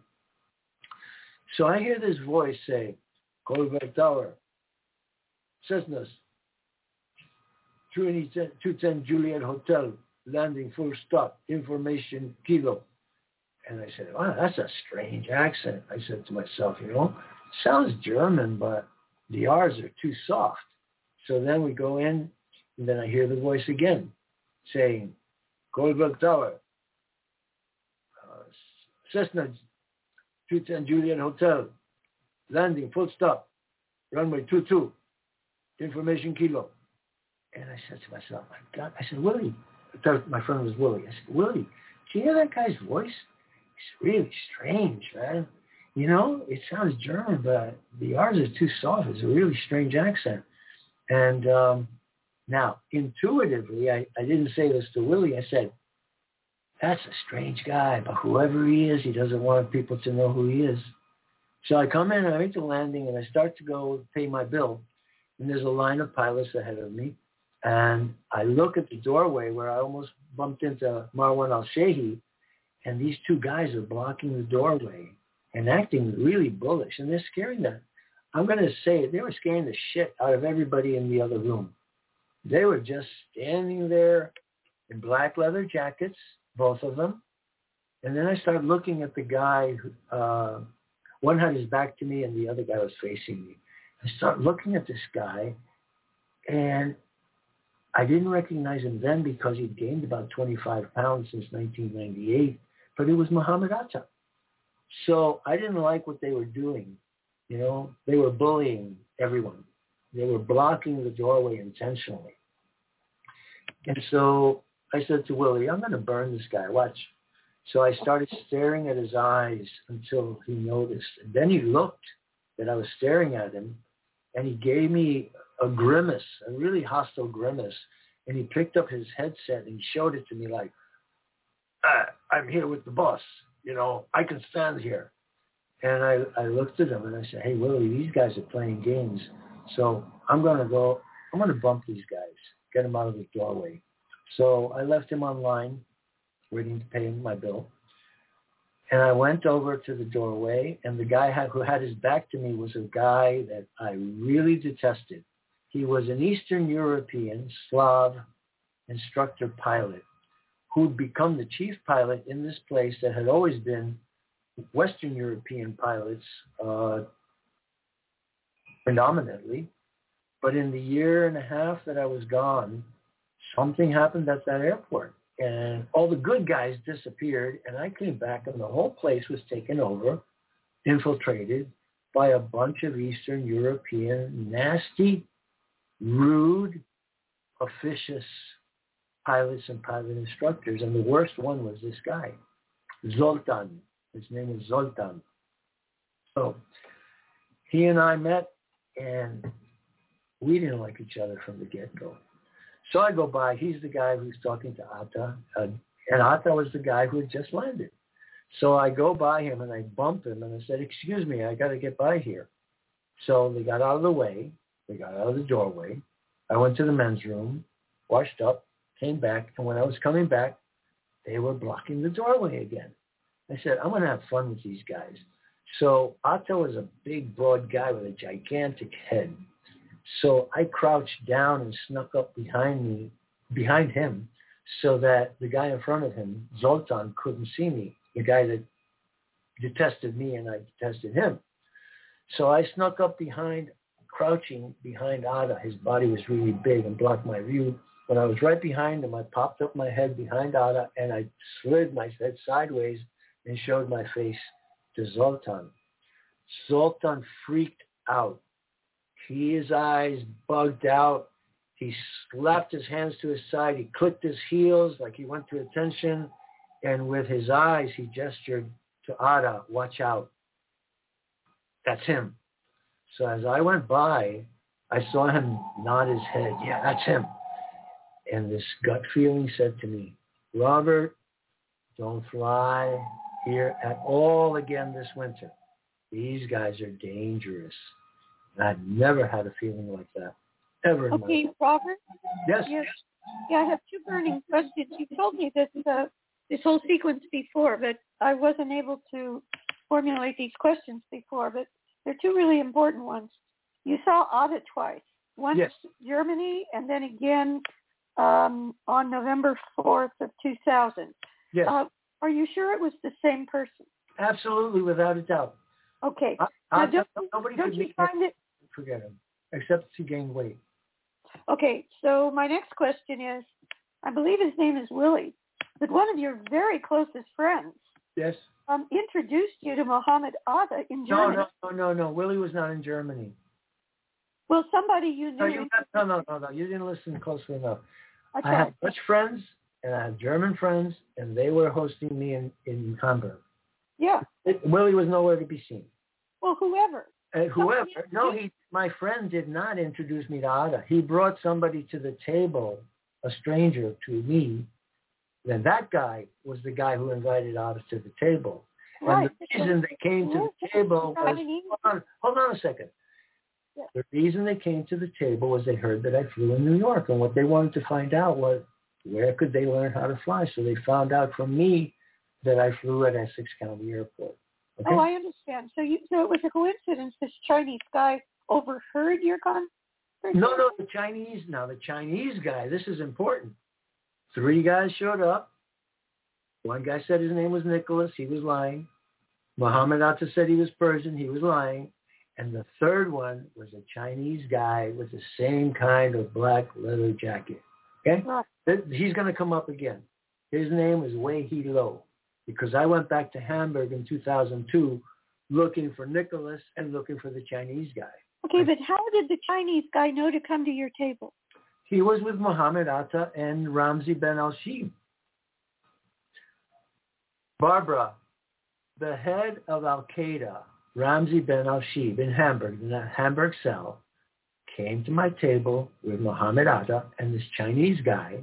So I hear this voice say, Caldwell Tower, Cessnas, 210 Juliet Hotel, landing full stop, information kilo. And I said, wow, that's a strange accent. I said to myself, you know, sounds German, but the R's are too soft. So then we go in, and then I hear the voice again saying, Caldwell Tower, uh, Cessna 210 Juliet Hotel, landing, full stop, runway 22, information kilo. And I said to myself, my God, I said, Willie, my friend was Willie. I said, Willie, do you hear that guy's voice? Really strange, man. You know, it sounds German, but the R's are too soft. It's a really strange accent. And um, now, intuitively, I, I didn't say this to Willie. I said, that's a strange guy, but whoever he is, he doesn't want people to know who he is. So I come in, I make the landing, and I start to go pay my bill. And there's a line of pilots ahead of me. And I look at the doorway where I almost bumped into Marwan al-Shehhi, and these two guys are blocking the doorway and acting really bullish, and they're scaring the, I'm going to say they were scaring the shit out of everybody in the other room. They were just standing there in black leather jackets, both of them. And then I started looking at the guy, uh, one had his back to me and the other guy was facing me. I started looking at this guy and I didn't recognize him then because he'd gained about 25 pounds since 1998 but it was Muhammad Atta. So I didn't like what they were doing. You know, they were bullying everyone. They were blocking the doorway intentionally. And so I said to Willie, I'm going to burn this guy. Watch. So I started staring at his eyes until he noticed. And then he looked that I was staring at him and he gave me a grimace, a really hostile grimace. And he picked up his headset and showed it to me like, uh, I'm here with the boss. You know, I can stand here. And I, I looked at him and I said, hey, Willie, these guys are playing games. So I'm going to go, I'm going to bump these guys, get them out of the doorway. So I left him online waiting to pay him my bill. And I went over to the doorway, and the guy who had his back to me was a guy that I really detested. He was an Eastern European Slav instructor pilot who'd become the chief pilot in this place that had always been Western European pilots uh, predominantly. But in the year and a half that I was gone, something happened at that airport. And all the good guys disappeared. And I came back and the whole place was taken over, infiltrated by a bunch of Eastern European, nasty, rude, officious pilots and pilot instructors. And the worst one was this guy, Zoltan. His name was Zoltan. So he and I met and we didn't like each other from the get-go. So I go by. He's the guy who's talking to Atta. Uh, and Atta was the guy who had just landed. So I go by him and I bump him and I said, excuse me, I got to get by here. So they got out of the way. They got out of the doorway. I went to the men's room, washed up, came back, and when I was coming back, they were blocking the doorway again. I said, I'm going to have fun with these guys. So Atta was a big, broad guy with a gigantic head. So I crouched down and snuck up behind me, behind him, so that the guy in front of him, Zoltan, couldn't see me. The guy that detested me and I detested him. So I snuck up behind, crouching behind Atta. His body was really big and blocked my view. When I was right behind him, I popped up my head behind Atta and I slid my head sideways and showed my face to Zoltan. Zoltan freaked out. His eyes bugged out. He slapped his hands to his side. He clicked his heels like he went to attention. And with his eyes, he gestured to Atta, watch out. That's him. So as I went by, I saw him nod his head. Yeah, that's him. And this gut feeling said to me, Robert, don't fly here at all again this winter. These guys are dangerous. And I've never had a feeling like that. Ever in Okay, my life. Robert. Yes. Yes. Yeah, I have two burning questions. You told me this uh, this whole sequence before, but I wasn't able to formulate these questions before. But they're two really important ones. You saw Atta twice. Once Yes. Germany, and then again um, on November fourth of two thousand. Yes. Uh, are you sure it was the same person? Absolutely, without a doubt. Okay. I, Now, I, don't, nobody don't could you find it forget him, except he gained weight. Okay, so my next question is, I believe his name is Willie, but one of your very closest friends Yes. um, introduced you to Mohammed Atta in No, Germany. no, no, no, no. Willie was not in Germany. Well, somebody you No, knew. you, no, no, no, no. You didn't listen closely enough. Okay. I have Dutch friends and I have German friends, and they were hosting me in, in Hamburg. Yeah. It, Willie was nowhere to be seen. Well, whoever. Uh, whoever, Somebody- no, he, my friend did not introduce me to Atta. He brought somebody to the table, a stranger to me. Then that guy was the guy who invited Atta to the table. Right. And the reason they came to the table was, hold on, hold on a second. Yeah. The reason they came to the table was they heard that I flew in New York, and what they wanted to find out was where could they learn how to fly. So they found out from me that I flew at Essex County Airport. Oh, okay? Oh, I understand. So you, so it was a coincidence. This Chinese guy overheard your conversation. No, no, the Chinese. Now the Chinese guy. This is important. Three guys showed up. One guy said his name was Nicholas. He was lying. Muhammad Atta said he was Persian. He was lying. And the third one was a Chinese guy with the same kind of black leather jacket. Okay? He's going to come up again. His name is Wei He Lo because I went back to Hamburg in 2002 looking for Nicholas and looking for the Chinese guy. Okay, but how did the Chinese guy know to come to your table? He was with Muhammad Atta and Ramzi Ben Al-Shibh. Barbara, the head of Al-Qaeda, Ramzi Ben Al-Shibh in Hamburg, in that Hamburg cell, came to my table with Muhammad Atta and this Chinese guy,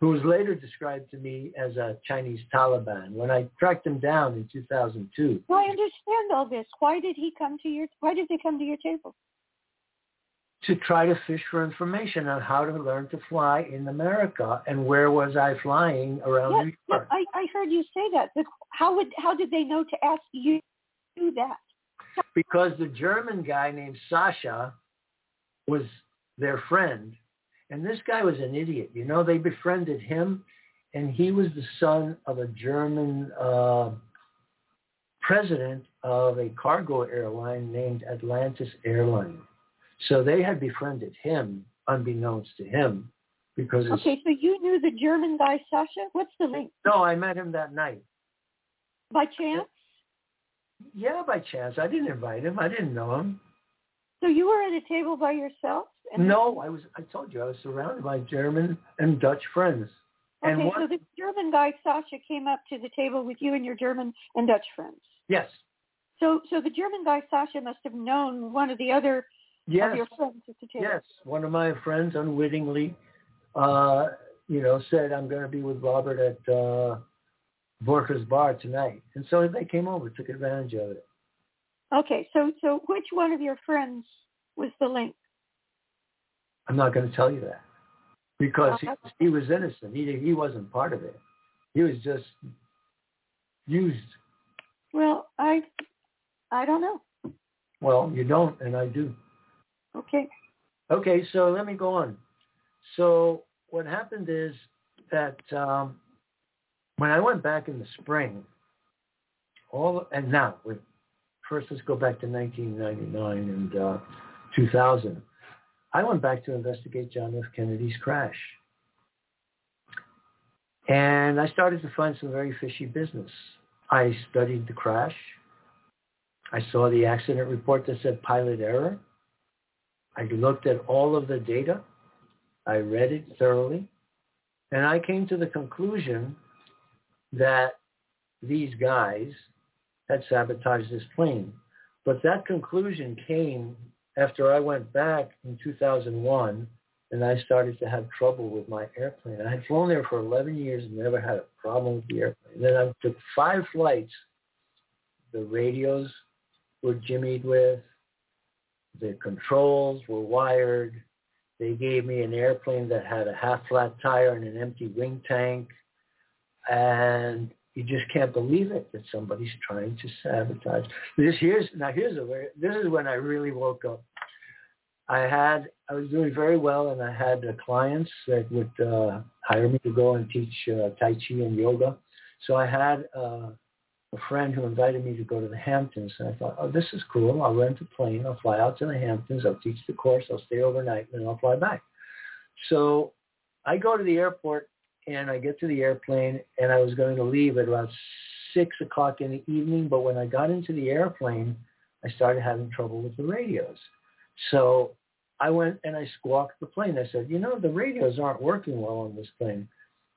who was later described to me as a Chinese Taliban. When I tracked him down in 2002, Well, I understand all this. Why did he come to your? Why did they come to your table? to try to fish for information on how to learn to fly in America and where was I flying around Yes, New York. I, I heard you say that. How would how did they know to ask you to do that? Because the German guy named Sasha was their friend. And this guy was an idiot. You know, they befriended him, and he was the son of a German uh, president of a cargo airline named Atlantis Airline. So they had befriended him, unbeknownst to him, because Okay, so you knew the German guy Sasha. What's the link? no, I met him that night. By chance? Yeah, by chance. I didn't invite him. I didn't know him. So you were at a table by yourself? No, I was. I told you I was surrounded by German and Dutch friends. And Okay, one, so the German guy Sasha came up to the table with you and your German and Dutch friends. yes, So so the German guy Sasha must have known one of the other of yes, your friends at the table. yes. One of my friends unwittingly, uh, you know, said I'm going to be with Robert at uh, Vorka's bar tonight, and so they came over, took advantage of it. Okay, so so which one of your friends was the link? I'm not going to tell you that because he, Uh, he was innocent. He he wasn't part of it. He was just used. Well, I I don't know. Well, you don't, and I do. Okay. Okay, so let me go on. So what happened is that um, when I went back in the spring, all and now with first let's go back to 1999 and uh, 2000. I went back to investigate John F. Kennedy's crash. And I started to find some very fishy business. I studied the crash. I saw the accident report that said pilot error. I looked at all of the data. I read it thoroughly. And I came to the conclusion that these guys had sabotaged this plane. But that conclusion came after I went back in 2001 and I started to have trouble with my airplane. I had flown there for 11 years and never had a problem with the airplane. Then I took five flights. The radios were jimmied with. The controls were wired. They gave me an airplane that had a half flat tire and an empty wing tank. And you just can't believe it that somebody's trying to sabotage. This here's now here's a this is when I really woke up. I had I was doing very well, and I had uh, clients that would uh, hire me to go and teach uh, Tai Chi and yoga. So I had uh, a friend who invited me to go to the Hamptons, and I thought, oh, this is cool. I'll rent a plane. I'll fly out to the Hamptons. I'll teach the course. I'll stay overnight, and then I'll fly back. So I go to the airport and I get to the airplane and I was going to leave at about six o'clock in the evening. But when I got into the airplane, I started having trouble with the radios. So I went and I squawked the plane. I said, you know, the radios aren't working well on this plane.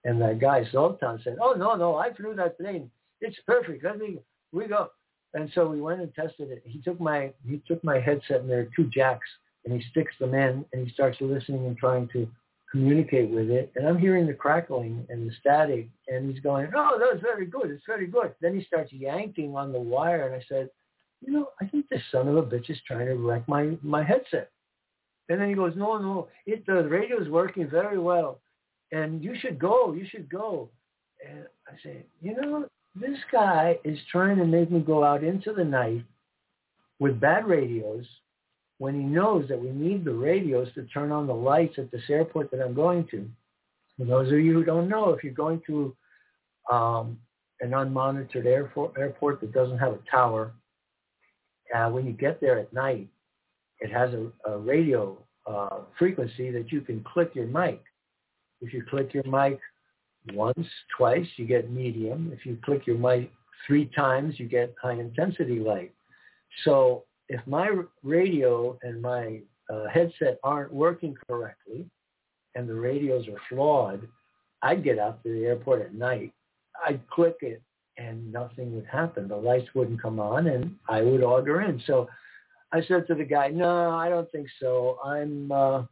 And that guy, Zoltan, said, oh, no, no, I flew that plane. It's perfect. Let me, we go. And so we went and tested it. He took my, he took my headset and there are two jacks and he sticks them in and he starts listening and trying to communicate with it. And I'm hearing the crackling and the static, and he's going, oh, that's very good. It's very good. Then he starts yanking on the wire, and I said, you know, I think this son of a bitch is trying to wreck my, my headset. And then he goes, no, no, it, the radio is working very well, and you should go. You should go. And I say, you know, this guy is trying to make me go out into the night with bad radios when he knows that we need the radios to turn on the lights at this airport that I'm going to. For those of you who don't know, if you're going to um, an unmonitored airport, airport that doesn't have a tower, uh, when you get there at night, it has a, a radio uh, frequency that you can click your mic. If you click your mic once, twice, you get medium. If you click your mic three times, you get high intensity light. So if my radio and my uh, headset aren't working correctly and the radios are flawed, I'd get out to the airport at night. I'd click it and nothing would happen. The lights wouldn't come on and I would order in. So I said to the guy, no, I don't think so. I'm, uh,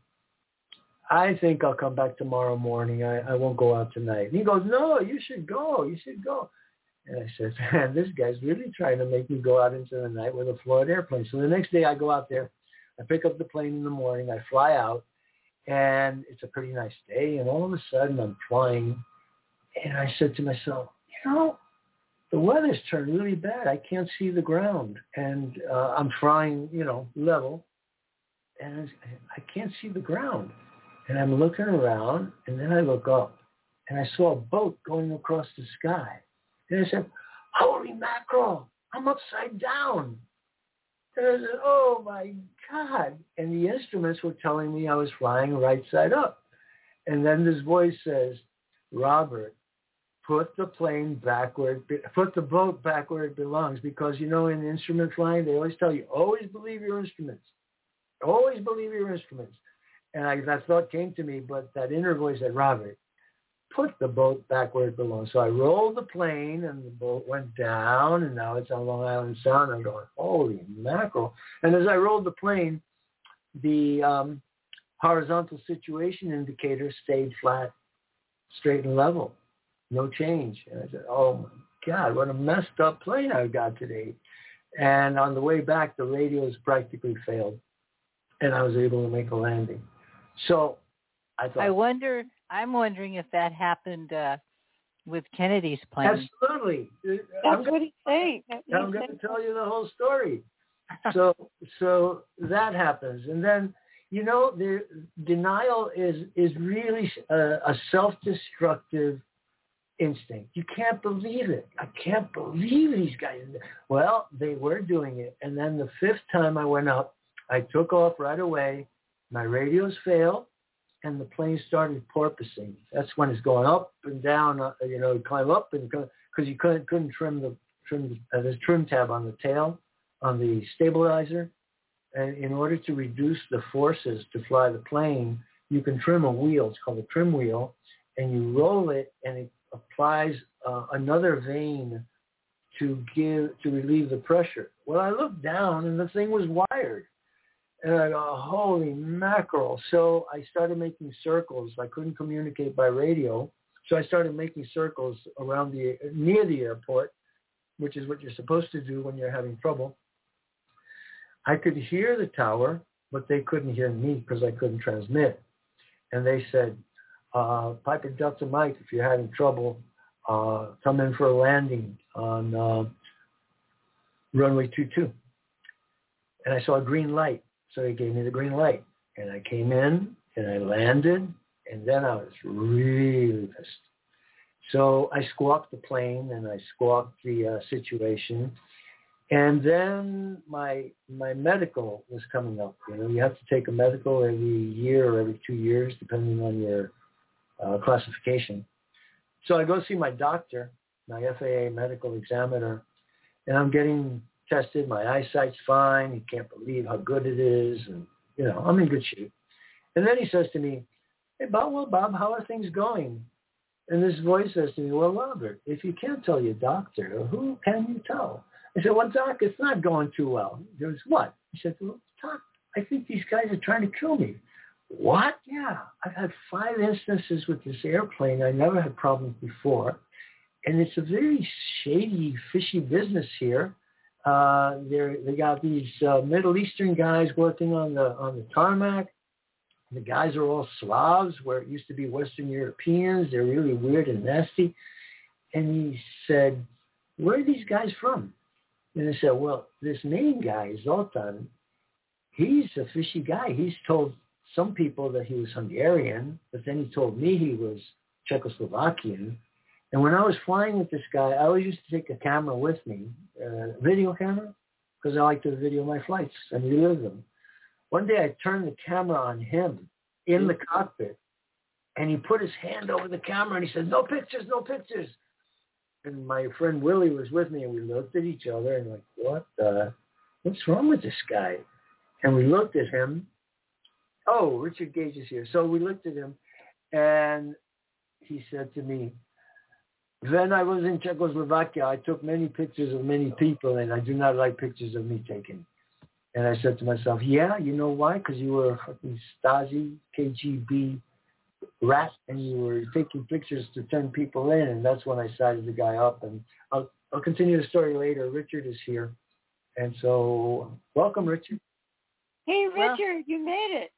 I think I'll come back tomorrow morning. I, I won't go out tonight. And he goes, no, you should go. You should go. And I said, man, this guy's really trying to make me go out into the night with a flawed airplane. So the next day I go out there, I pick up the plane in the morning, I fly out, and it's a pretty nice day. And all of a sudden I'm flying, and I said to myself, you know, the weather's turned really bad. I can't see the ground, and uh, I'm flying, you know, level, and I can't see the ground. And I'm looking around, and then I look up, and I saw a boat going across the sky. And I said, holy mackerel, I'm upside down. And I said, oh my God. And the instruments were telling me I was flying right side up. And then this voice says, Robert, put the plane backward, put the boat back where it belongs. Because, you know, in instrument flying, they always tell you, always believe your instruments. Always believe your instruments. And I, that thought came to me, but that inner voice said, Robert, put the boat back where it belongs. So I rolled the plane and the boat went down and now it's on Long Island Sound. I'm going, holy mackerel. And as I rolled the plane, the um, horizontal situation indicator stayed flat, straight and level. No change. And I said, oh my God, what a messed up plane I've got today. And on the way back, the radios practically failed and I was able to make a landing. So I thought. I wonder I'm wondering if that happened uh, with Kennedy's plane. Absolutely. That's I'm what he's saying. That- I'm going to tell you the whole story. So so that happens, and then you know the denial is is really a, a self-destructive instinct. You can't believe it. I can't believe these guys. Well, they were doing it, and then the fifth time I went up, I took off right away. My radios failed, and the plane started porpoising. That's when it's going up and down. Uh, you know, climb up and because you couldn't couldn't trim the trim uh, the trim tab on the tail on the stabilizer. And in order to reduce the forces to fly the plane, you can trim a wheel. It's called a trim wheel, and you roll it, and it applies uh, another vane to give to relieve the pressure. Well, I looked down, and the thing was wired. And I go, holy mackerel. So I started making circles. I couldn't communicate by radio. So I started making circles around the, near the airport, which is what you're supposed to do when you're having trouble. I could hear the tower, but they couldn't hear me because I couldn't transmit. And they said, uh, Piper Delta Mike, if you're having trouble, uh, come in for a landing on uh, runway 22. And I saw a green light. So they gave me the green light. And I came in and I landed. And then I was really pissed. So I squawked the plane and I squawked the uh, situation. And then my my medical was coming up. You know, you have to take a medical every year or every two years, depending on your uh, classification. So I go see my doctor, my FAA medical examiner, and I'm getting tested. My eyesight's fine. You can't believe how good it is, and you know I'm in good shape. And then he says to me, "Hey Bob, well Bob, how are things going?" And this voice says to me, "Well, Robert, if you can't tell your doctor, who can you tell?" I said, "Well, doc, it's not going too well." He goes, "What?" He said, "Well, doc, I think these guys are trying to kill me." What? Yeah, I've had five instances with this airplane. I never had problems before, and it's a very shady, fishy business here. Uh, they they got these uh, Middle Eastern guys working on the on the tarmac. The guys are all Slavs, where it used to be Western Europeans. They're really weird and nasty. And he said, "Where are these guys from?" And I said, "Well, this main guy, Zoltan, he's a fishy guy. He's told some people that he was Hungarian, but then he told me he was Czechoslovakian. And when I was flying with this guy, I always used to take a camera with me, a video camera, because I like to video my flights and relive them. One day I turned the camera on him in the cockpit, and he put his hand over the camera and he said, "No pictures, no pictures." And my friend Willie was with me, and we looked at each other and like, "What? the? what's wrong with this guy?" And we looked at him. Oh, Richard Gage is here. So we looked at him, and he said to me, when I was in Czechoslovakia, I took many pictures of many people, and I do not like pictures of me taken. And I said to myself, yeah, you know why? Because you were a fucking Stasi, KGB rat, and you were taking pictures to turn people in, and that's when I sized the guy up. And I'll, I'll continue the story later. Richard is here. And so welcome, Richard. Hey, Well- Richard, you made it.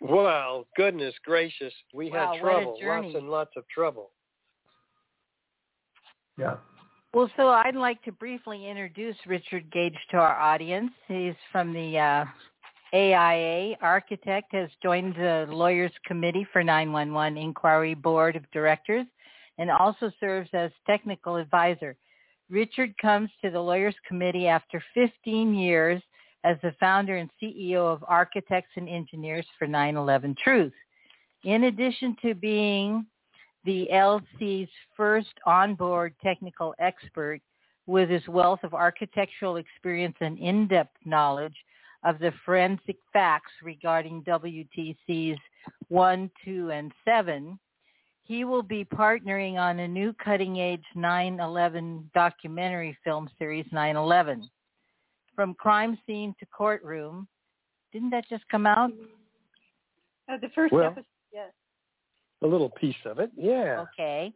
Well, goodness gracious, we Wow, had trouble, lots and lots of trouble. Yeah. Well, so I'd like to briefly introduce Richard Gage to our audience. He's from the uh, AIA. Architect has joined the Lawyers Committee for 911 Inquiry Board of Directors and also serves as technical advisor. Richard comes to the Lawyers Committee after 15 years as the founder and CEO of Architects and Engineers for 911 Truth. In addition to being the LC's first onboard technical expert with his wealth of architectural experience and in-depth knowledge of the forensic facts regarding WTC's 1, 2, and 7, he will be partnering on a new cutting-edge 9/11 documentary film series 9/11. From crime scene to courtroom. Didn't that just come out? Uh, the first Well- episode, yes. A little piece of it, yeah. Okay.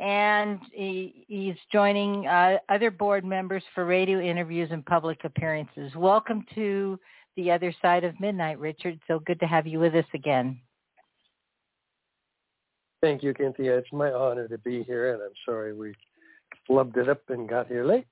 And he, he's joining uh, other board members for radio interviews and public appearances. Welcome to the other side of midnight, Richard. So good to have you with us again. Thank you, Cynthia. It's my honor to be here, and I'm sorry we flubbed it up and got here late.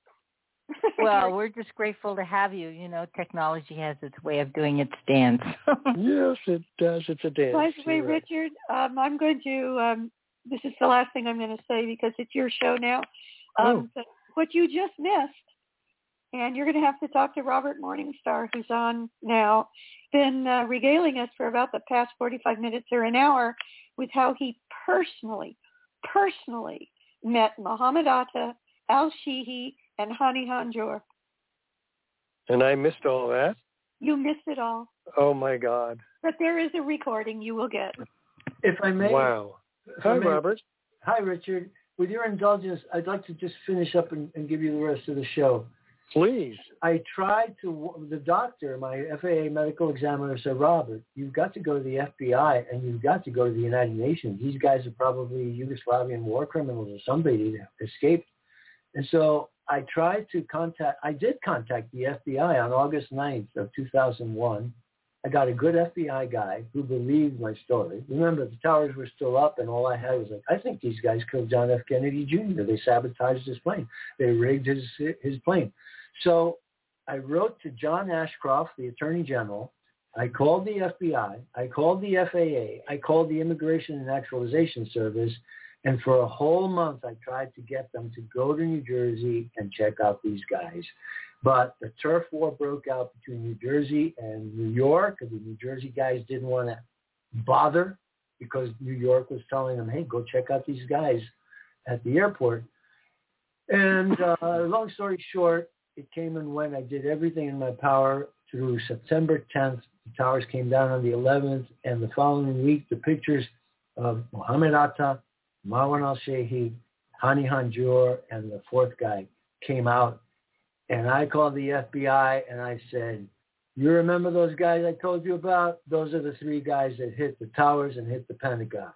well, we're just grateful to have you. You know, technology has its way of doing its dance. yes, it does. It's a dance. By the way, You're right. Richard, um, I'm going to. Um, this is the last thing I'm going to say because it's your show now. Um, but what you just missed, and you're going to have to talk to Robert Morningstar, who's on now, been uh, regaling us for about the past 45 minutes or an hour with how he personally, personally met Muhammad Atta, Al Shehhi, and Hani Hanjour. And I missed all that. You missed it all. Oh my God! But there is a recording you will get. If I may. Wow. Hi, I may- Robert. Hi, Richard. With your indulgence, I'd like to just finish up and, and give you the rest of the show. Please. I tried to, the doctor, my FAA medical examiner said, Robert, you've got to go to the FBI and you've got to go to the United Nations. These guys are probably Yugoslavian war criminals or somebody that escaped. And so I tried to contact, I did contact the FBI on August 9th of 2001. I got a good FBI guy who believed my story. Remember, the towers were still up, and all I had was like, I think these guys killed John F. Kennedy Jr. They sabotaged his plane. They rigged his his plane. So I wrote to John Ashcroft, the Attorney General. I called the FBI. I called the FAA. I called the Immigration and Naturalization Service. And for a whole month, I tried to get them to go to New Jersey and check out these guys. But the turf war broke out between New Jersey and New York. and The New Jersey guys didn't want to bother because New York was telling them, hey, go check out these guys at the airport. And uh, long story short, it came and went. I did everything in my power through September 10th. The towers came down on the 11th, and the following week, the pictures of Mohammed Atta, Marwan al-Shehhi, Hani Hanjour, and the fourth guy came out. And I called the FBI and I said, you remember those guys I told you about? Those are the three guys that hit the towers and hit the Pentagon.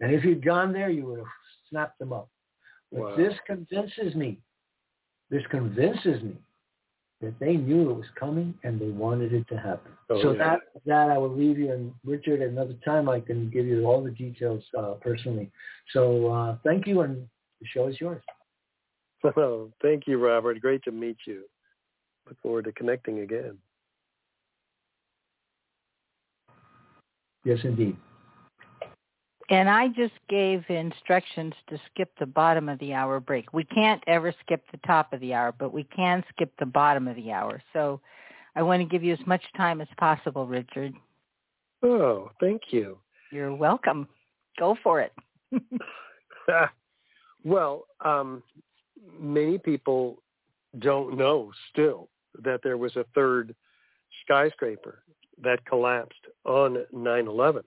And if you'd gone there, you would have snapped them up. But Wow. this convinces me, this convinces me that they knew it was coming and they wanted it to happen. Oh, so yeah. that that I will leave you, and Richard, another time I can give you all the details uh, personally. So uh, thank you, and the show is yours. Oh, thank you, Robert. Great to meet you. Look forward to connecting again. Yes, indeed. And I just gave instructions to skip the bottom of the hour break. We can't ever skip the top of the hour, but we can skip the bottom of the hour. So I want to give you as much time as possible, Richard. Oh, thank you. You're welcome. Go for it. well, um, many people don't know still that there was a third skyscraper that collapsed on 9/11.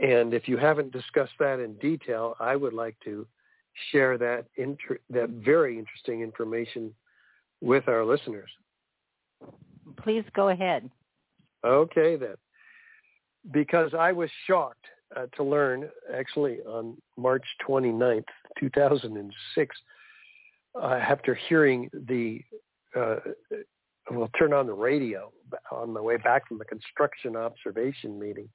And if you haven't discussed that in detail, I would like to share that inter- that very interesting information with our listeners. Please go ahead. Okay, then. Because I was shocked uh, to learn, actually, on March 29th, 2006, uh, after hearing the, uh, well, turn on the radio on my way back from the construction observation meeting.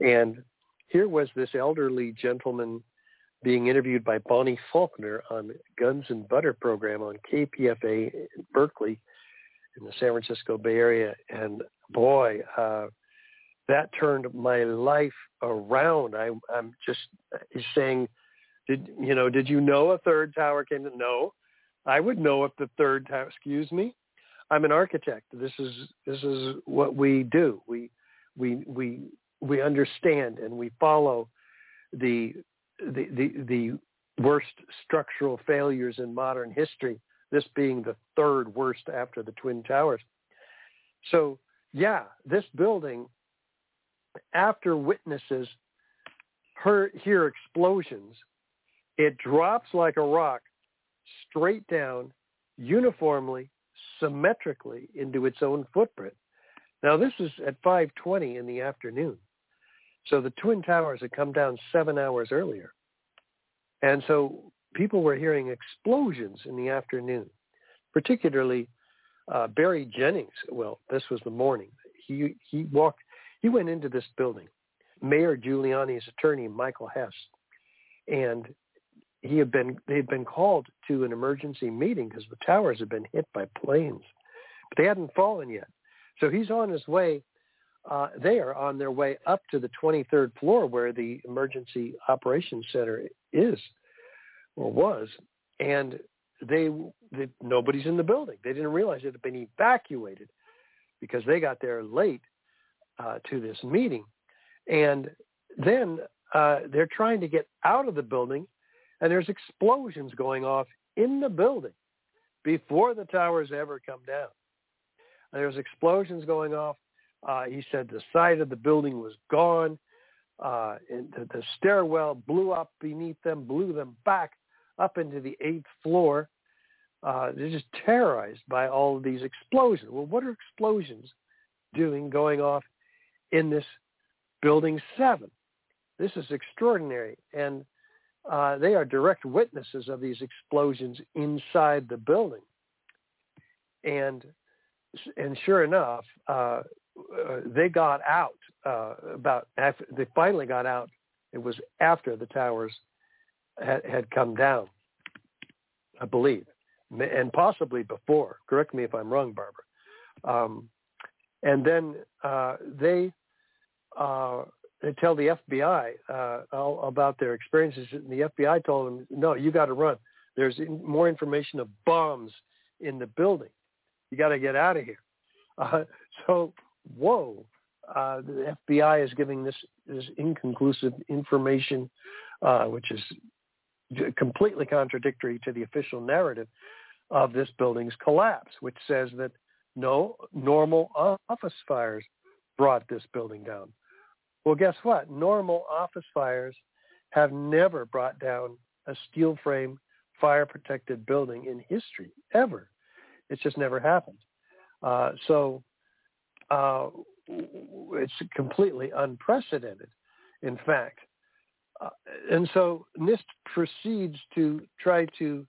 And here was this elderly gentleman being interviewed by Bonnie Faulkner on Guns and Butter program on KPFA in Berkeley in the San Francisco Bay Area. And boy, uh, that turned my life around. I, I'm just saying, did you know? Did you know a third tower came? to No, I would know if the third tower. Excuse me, I'm an architect. This is this is what we do. We we we we understand and we follow the the the, the worst structural failures in modern history. This being the third worst after the twin towers. So yeah, this building, after witnesses hear, hear explosions, it drops like a rock straight down, uniformly, symmetrically into its own footprint. Now this is at 5:20 in the afternoon, so the twin towers had come down seven hours earlier, and so people were hearing explosions in the afternoon, particularly uh, Barry Jennings. Well, this was the morning. He he walked. He went into this building Mayor Giuliani's attorney, Michael Hess, and he had been they had been called to an emergency meeting because the towers had been hit by planes, but they hadn't fallen yet. So he's on his way. Uh, they are on their way up to the 23rd floor where the emergency operations center is or was, and they, they nobody's in the building. They didn't realize it had been evacuated because they got there late uh, to this meeting, and then uh, they're trying to get out of the building, and there's explosions going off in the building before the towers ever come down. And there's explosions going off. Uh, he said the side of the building was gone. Uh, and the, the stairwell blew up beneath them, blew them back up into the eighth floor. Uh, they're just terrorized by all of these explosions. Well, what are explosions doing going off in this building seven? This is extraordinary. And uh, they are direct witnesses of these explosions inside the building. And and sure enough, uh, uh, they got out uh, about after they finally got out. It was after the towers had, had come down, I believe, and possibly before. Correct me if I'm wrong, Barbara. Um, and then uh, they uh, they tell the FBI uh, about their experiences, and the FBI told them, "No, you got to run. There's more information of bombs in the building. You got to get out of here." So, whoa, uh, the FBI is giving this, this inconclusive information, uh, which is completely contradictory to the official narrative of this building's collapse, which says that no normal office fires brought this building down. Well, guess what? Normal office fires have never brought down a steel frame fire protected building in history, ever. It's just never happened. Uh, so uh, it's completely unprecedented, in fact. Uh, and so NIST proceeds to try to,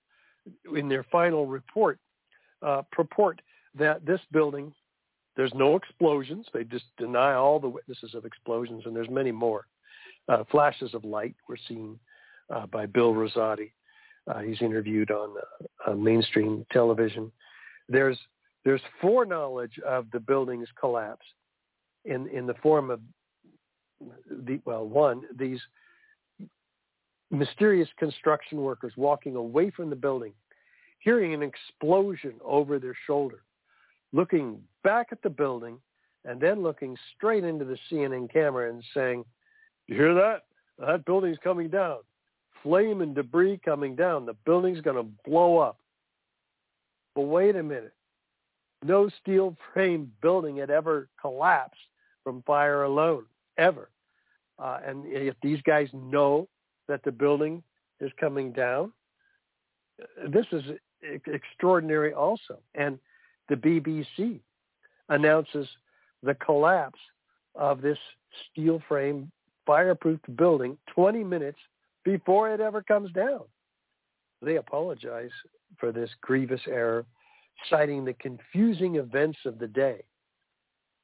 in their final report, uh, purport that this building there's no explosions. They just deny all the witnesses of explosions, and there's many more. Uh, flashes of light were seen uh, by Bill Rosati. Uh, he's interviewed on uh, mainstream television. There's there's foreknowledge of the building's collapse in in the form of the well one these mysterious construction workers walking away from the building, hearing an explosion over their shoulder looking back at the building and then looking straight into the CNN camera and saying, you hear that? That building's coming down. Flame and debris coming down. The building's going to blow up. But wait a minute. No steel frame building had ever collapsed from fire alone, ever. Uh, and if these guys know that the building is coming down, this is extraordinary also. And the BBC announces the collapse of this steel frame fireproof building 20 minutes before it ever comes down. They apologize for this grievous error, citing the confusing events of the day.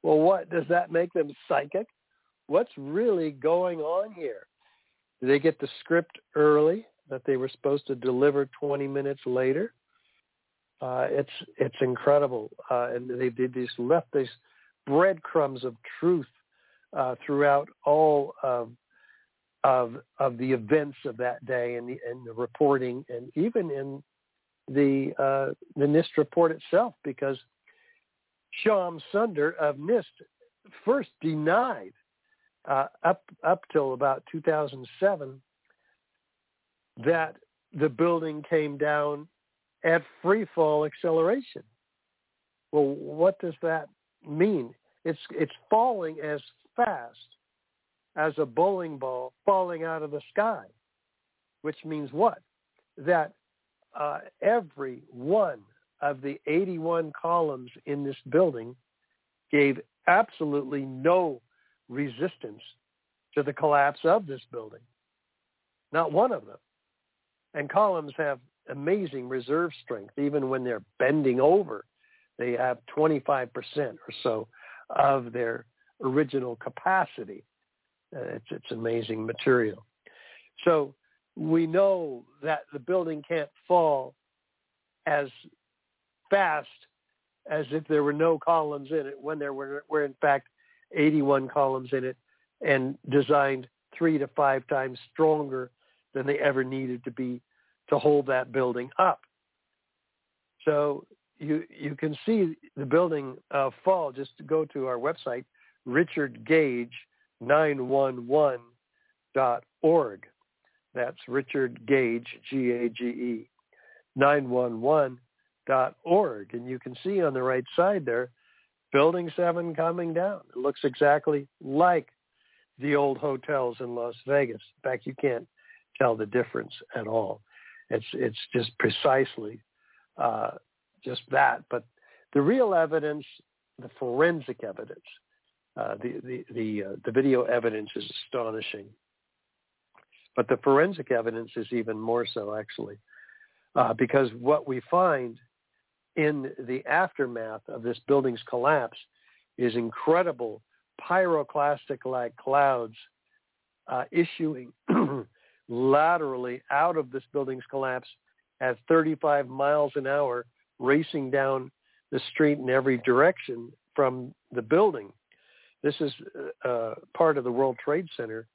Well, what does that make them psychic? What's really going on here? Did they get the script early that they were supposed to deliver 20 minutes later? Uh, it's it's incredible, uh, and they did these left these breadcrumbs of truth uh, throughout all of of of the events of that day and the and the reporting, and even in the uh, the NIST report itself, because Shyam Sunder of NIST first denied uh, up up till about 2007 that the building came down at free fall acceleration. Well, what does that mean? It's it's falling as fast as a bowling ball falling out of the sky, which means what? That uh, every one of the 81 columns in this building gave absolutely no resistance to the collapse of this building. Not one of them. And columns have amazing reserve strength. Even when they're bending over, they have 25% or so of their original capacity. Uh, it's it's amazing material. So we know that the building can't fall as fast as if there were no columns in it when there were, were in fact 81 columns in it and designed three to five times stronger than they ever needed to be to hold that building up. So you you can see the building uh, fall. Just go to our website, richardgage911.org. That's Richard Gage, G-A-G-E, 911.org. And you can see on the right side there, Building 7 coming down. It looks exactly like the old hotels in Las Vegas. In fact, you can't tell the difference at all. It's it's just precisely uh, just that. But the real evidence, the forensic evidence, uh, the the the, uh, the video evidence is astonishing. But the forensic evidence is even more so, actually, uh, because what we find in the aftermath of this building's collapse is incredible pyroclastic-like clouds uh, issuing laterally out of this building's collapse at 35 miles an hour, racing down the street in every direction from the building. This is uh, uh part of the World Trade Center,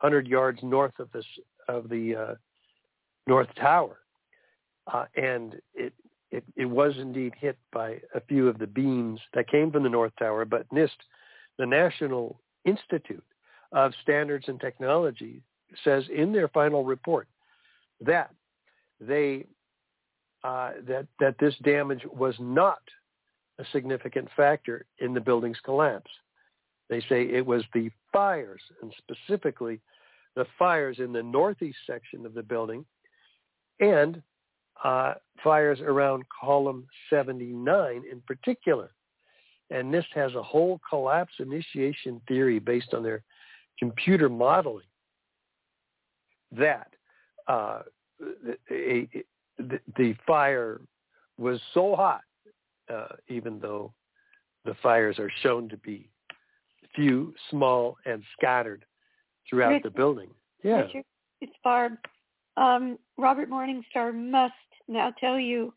100 yards north of this of the uh, North Tower, uh, and it, it it was indeed hit by a few of the beams that came from the North Tower. But NIST, the National Institute of Standards and Technology, says in their final report that they uh, that that this damage was not a significant factor in the building's collapse. They say it was the fires, and specifically the fires in the northeast section of the building, and uh, fires around column 79 in particular. And NIST has a whole collapse initiation theory based on their computer modeling that uh, a, the, the fire was so hot, uh, even though the fires are shown to be few, small, and scattered throughout Richard, the building. Yeah. Richard, it's Barb. Um, Robert Morningstar must now tell you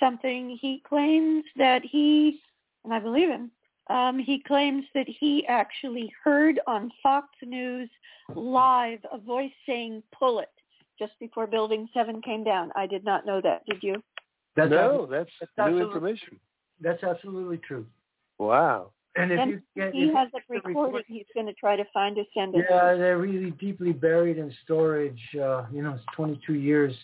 something. He claims that he, and I believe him, um, he claims that he actually heard on Fox News live a voice saying, pull it, just before Building 7 came down. I did not know that. Did you? That's no, ab- that's, that's new information. That's absolutely true. Wow. And if And you get, he if has it recorded. He's going to try to find us, send it. Yeah, they're really deeply buried in storage. Uh, you know, it's 22 years.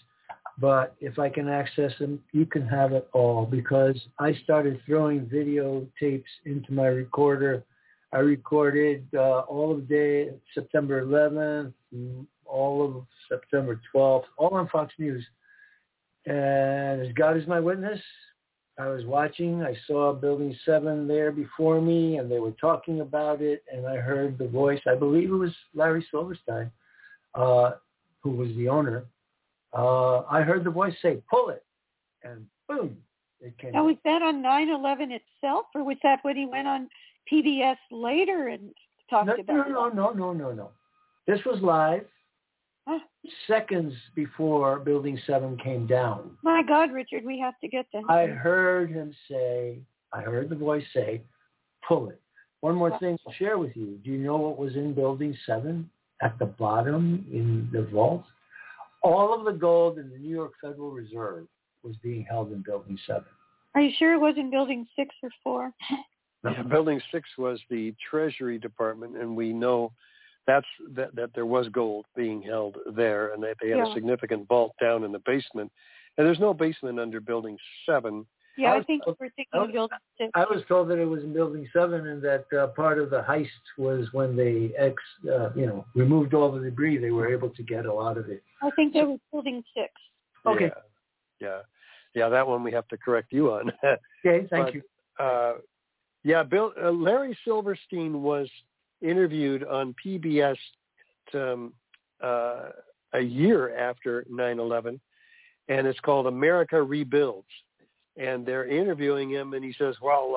But if I can access them, you can have it all because I started throwing video tapes into my recorder. I recorded uh, all of day September 11th, mm, all of September 12th, all on Fox News. And as God is my witness, I was watching. I saw Building 7 there before me, and they were talking about it, and I heard the voice. I believe it was Larry Silverstein, uh, who was the owner. Uh, I heard the voice say, pull it, and boom, it came. Now, was that on 9/11 itself, or was that when he went on PBS later and talked no, about no, it? no, no, no, no, no. This was live Huh. seconds before Building 7 came down. My God, Richard, we have to get that. I heard him say, I heard the voice say, pull it. One more thing to share with you. Do you know what was in Building 7 at the bottom in the vault? All of the gold in the New York Federal Reserve was being held in Building 7. Are you sure it wasn't building six or four? Yeah, Building six was the Treasury Department, and we know that's that, that there was gold being held there, and that they had Yeah. a significant vault down in the basement. And there's no basement under Building seven. Yeah, I I, was think told- you were thinking I was- building six. I was told that it was in Building 7 and that uh, part of the heist was when they, ex, uh, you know, removed all the debris, they were able to get a lot of it. I think that was building six. Okay. Yeah, yeah, yeah. That one we have to correct you on. Okay, thank But, you. uh, yeah, Bill uh, Larry Silverstein was interviewed on PBS um, uh, a year after 9/11, and it's called America Rebuilds. And they're interviewing him, and he says, "Well,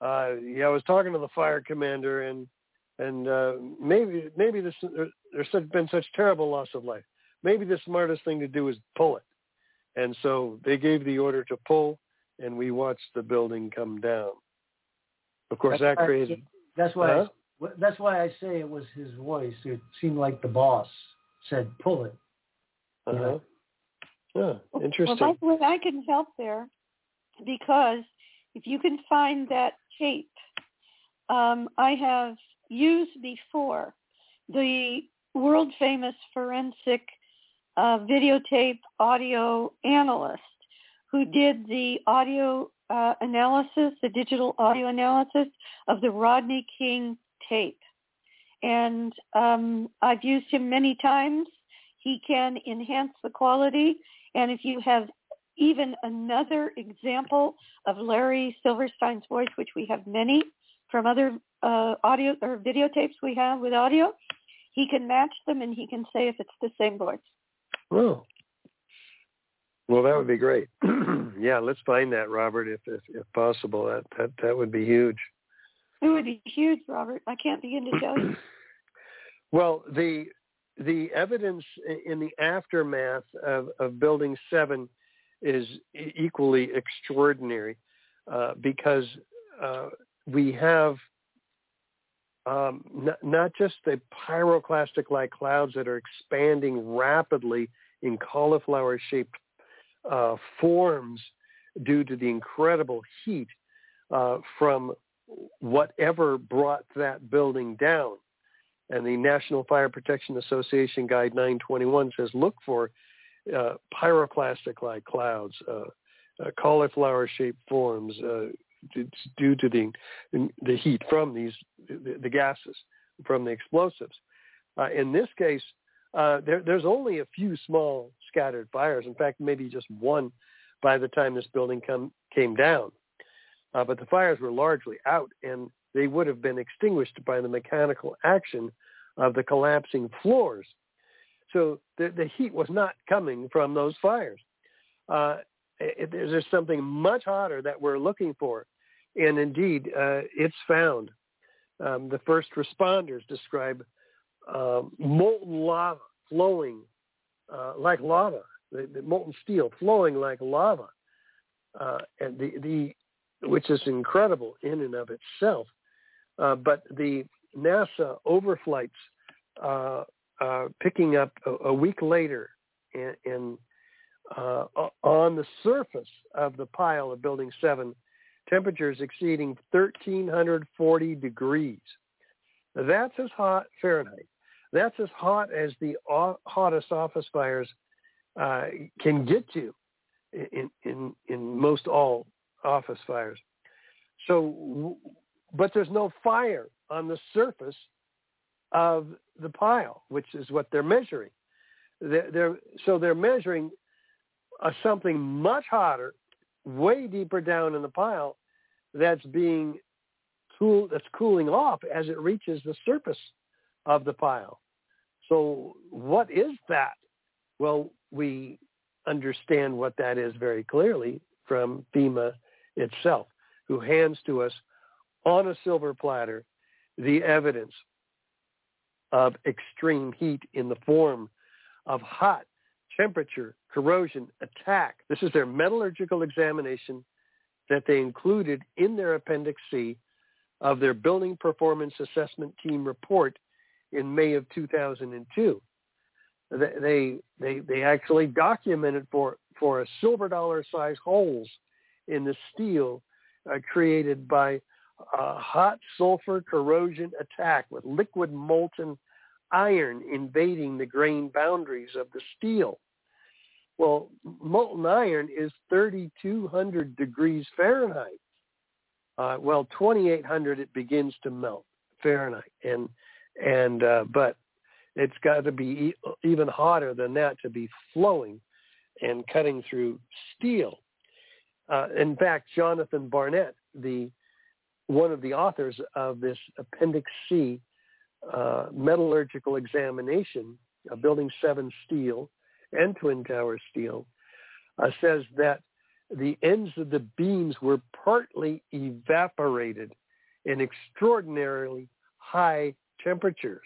uh, uh, yeah, I was talking to the fire commander, and and uh, maybe maybe this there, there's been such terrible loss of life. Maybe the smartest thing to do is pull it, and so they gave the order to pull, and we watched the building come down. Of course, That's that why- created. That's why. Huh? I, that's why I say it was his voice. It seemed like the boss said, "Pull it." Uh-huh. Yeah, Well, interesting. by the way, I can help there because if you can find that tape, um, I have used before the world famous forensic uh, videotape audio analyst who did the audio uh, analysis, the digital audio analysis of the Rodney King tape. And um, I've used him many times. He can enhance the quality. And if you have even another example of Larry Silverstein's voice, which we have many from other uh, audio or videotapes we have with audio, he can match them and he can say if it's the same voice. Oh. Well, that would be great. yeah, let's find that, Robert, if if, if possible. That that that would be huge. It would be huge, Robert. I can't begin to tell you. Well, the the evidence in the aftermath of, of Building Seven is equally extraordinary uh, because uh, we have um, n- not just the pyroclastic-like clouds that are expanding rapidly in cauliflower-shaped uh, forms due to the incredible heat uh, from whatever brought that building down. And the National Fire Protection Association Guide 921 says look for uh, pyroclastic-like clouds, uh, uh, cauliflower-shaped forms uh, due to the the heat from these the, the gases from the explosives. Uh, in this case, uh, there, there's only a few small scattered fires. In fact, maybe just one by the time this building come, came down. Uh, but the fires were largely out, and they would have been extinguished by the mechanical action of the collapsing floors. So the, the heat was not coming from those fires. Uh, it, there's something much hotter that we're looking for, and indeed, uh, it's found. Um, the first responders describe um, molten lava flowing uh, like lava, the, the molten steel flowing like lava, uh, and the, the which is incredible in and of itself. Uh, but the NASA overflights uh, uh, picking up a, a week later in, in uh, on the surface of the pile of Building 7, temperatures exceeding 1,340 degrees. That's as hot Fahrenheit. That's as hot as the hottest office fires uh, can get to in, in, in most all office fires. So, but there's no fire on the surface of the pile, which is what they're measuring. They're, they're so they're measuring uh, something much hotter, way deeper down in the pile, that's being cool, that's cooling off as it reaches the surface of the pile. So, what is that? Well, we understand what that is very clearly from FEMA itself, who hands to us on a silver platter the evidence of extreme heat in the form of hot temperature, corrosion, attack. This is their metallurgical examination that they included in their Appendix C of their Building Performance Assessment Team report in May of 2002. They they they actually documented for for a silver dollar size holes in the steel uh, created by a hot sulfur corrosion attack with liquid molten iron invading the grain boundaries of the steel. Well, molten iron is 3,200 degrees Fahrenheit. Uh, well, 2,800 it begins to melt Fahrenheit, and and uh, but it's got to be e- even hotter than that to be flowing and cutting through steel. Uh, in fact, Jonathan Barnett, the one of the authors of this Appendix C uh, metallurgical examination of Building 7 steel and Twin Tower steel, uh, says that the ends of the beams were partly evaporated in extraordinarily high temperatures.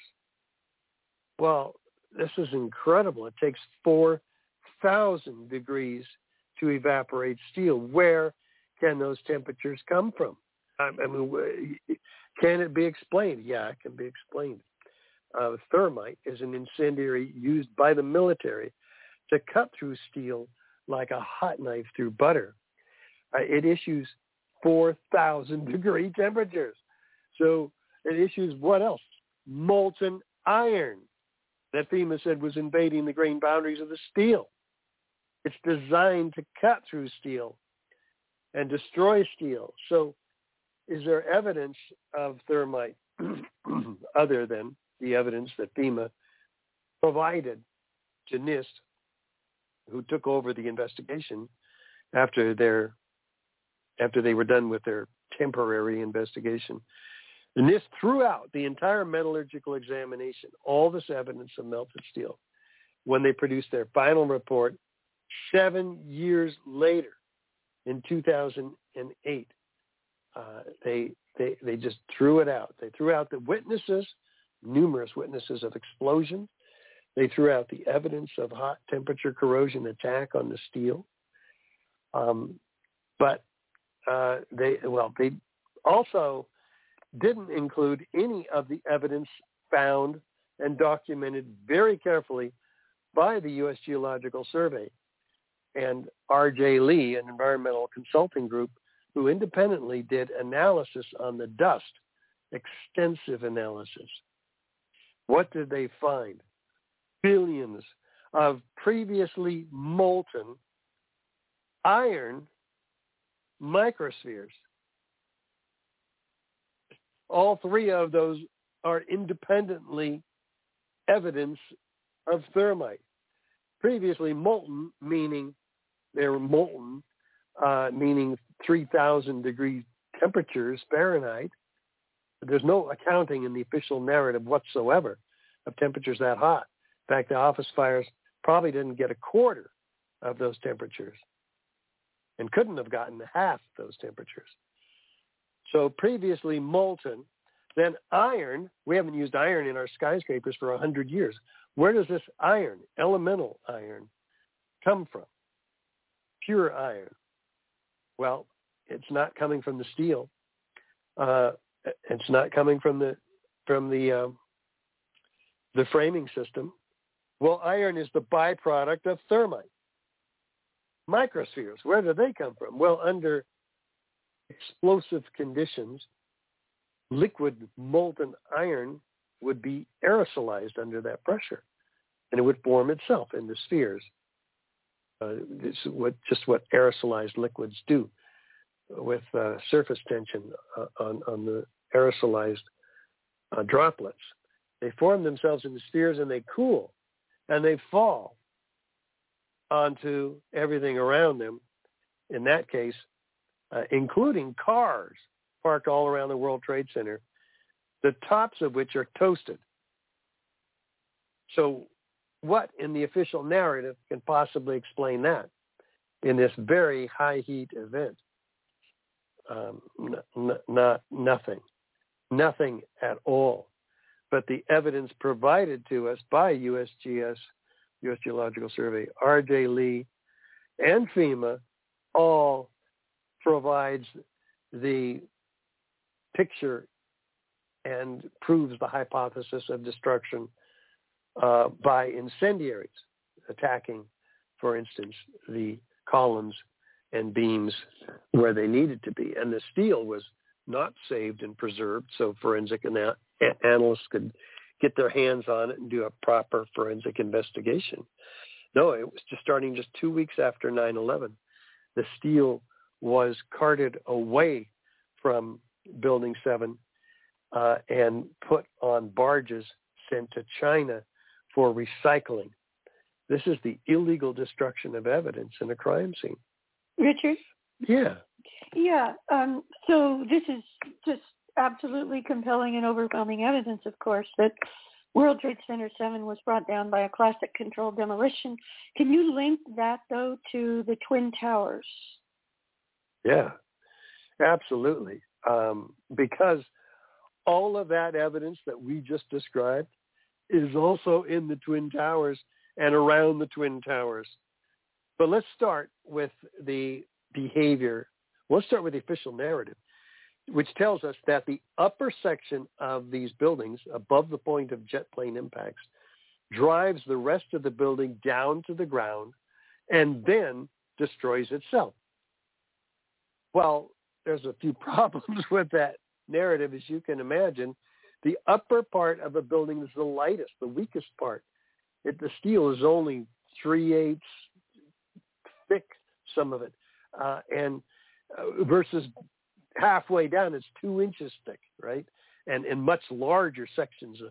Well, this is incredible. It takes 4,000 degrees to evaporate steel. Where can those temperatures come from? I, mean, can it be explained? Yeah, it can be explained. Uh, thermite is an incendiary used by the military to cut through steel like a hot knife through butter. Uh, it issues 4,000 degree temperatures. So it issues what else? Molten iron that FEMA said was invading the grain boundaries of the steel. It's designed to cut through steel and destroy steel. So is there evidence of thermite other than the evidence that FEMA provided to NIST, who took over the investigation after their after they were done with their temporary investigation. NIST threw out the entire metallurgical examination, all this evidence of melted steel, when they produced their final report seven years later in 2008. Uh, they, they, they just threw it out. They threw out the witnesses, numerous witnesses of explosions. They threw out the evidence of hot temperature corrosion attack on the steel. Um, but uh, they, well, they also didn't include any of the evidence found and documented very carefully by the U.S. Geological Survey and R.J. Lee, an environmental consulting group, who independently did analysis on the dust, extensive analysis. What did they find? Billions of previously molten iron microspheres. All three of those are independently evidence of thermite. Previously molten, meaning they're molten, uh, meaning 3,000 degree temperatures Fahrenheit. There's no accounting in the official narrative whatsoever of temperatures that hot. In fact, the office fires probably didn't get a quarter of those temperatures and couldn't have gotten half those temperatures. So previously molten, then iron, we haven't used iron in our skyscrapers for 100 years. Where does this iron, elemental iron, come from? Pure iron. Well, it's not coming from the steel. Uh, it's not coming from the from the um, the framing system. Well, iron is the byproduct of thermite. Microspheres, where do they come from? Well, under explosive conditions, liquid molten iron would be aerosolized under that pressure, and it would form itself into spheres. Uh, this is what, just what aerosolized liquids do with uh, surface tension uh, on, on the aerosolized uh, droplets. They form themselves into spheres and they cool and they fall onto everything around them. In that case, uh, including cars parked all around the World Trade Center, the tops of which are toasted. So what in the official narrative can possibly explain that in this very high heat event? Um, n- n- not nothing, nothing at all. But the evidence provided to us by USGS, U.S. Geological Survey, R.J. Lee, and FEMA all provides the picture and proves the hypothesis of destruction uh, by incendiaries attacking, for instance, the columns and beams where they needed to be. And the steel was not saved and preserved so forensic ana- analysts could get their hands on it and do a proper forensic investigation. No, it was just starting just two weeks after 9-11. The steel was carted away from Building 7 uh, and put on barges sent to China for recycling. This is the illegal destruction of evidence in a crime scene. Richard? Yeah. Yeah. Um, so this is just absolutely compelling and overwhelming evidence, of course, that World Trade Center 7 was brought down by a classic controlled demolition. Can you link that, though, to the Twin Towers? Yeah, absolutely. Um, because all of that evidence that we just described is also in the Twin Towers and around the Twin Towers. But let's start with the behavior. Let's start with the official narrative, which tells us that the upper section of these buildings, above the point of jet plane impacts, drives the rest of the building down to the ground and then destroys itself. Well, there's a few problems with that narrative, as you can imagine. The upper part of a building is the lightest, the weakest part. It, the steel is only three eighths thick, some of it, uh, and uh, versus halfway down, it's two inches thick, right? And in much larger sections, uh,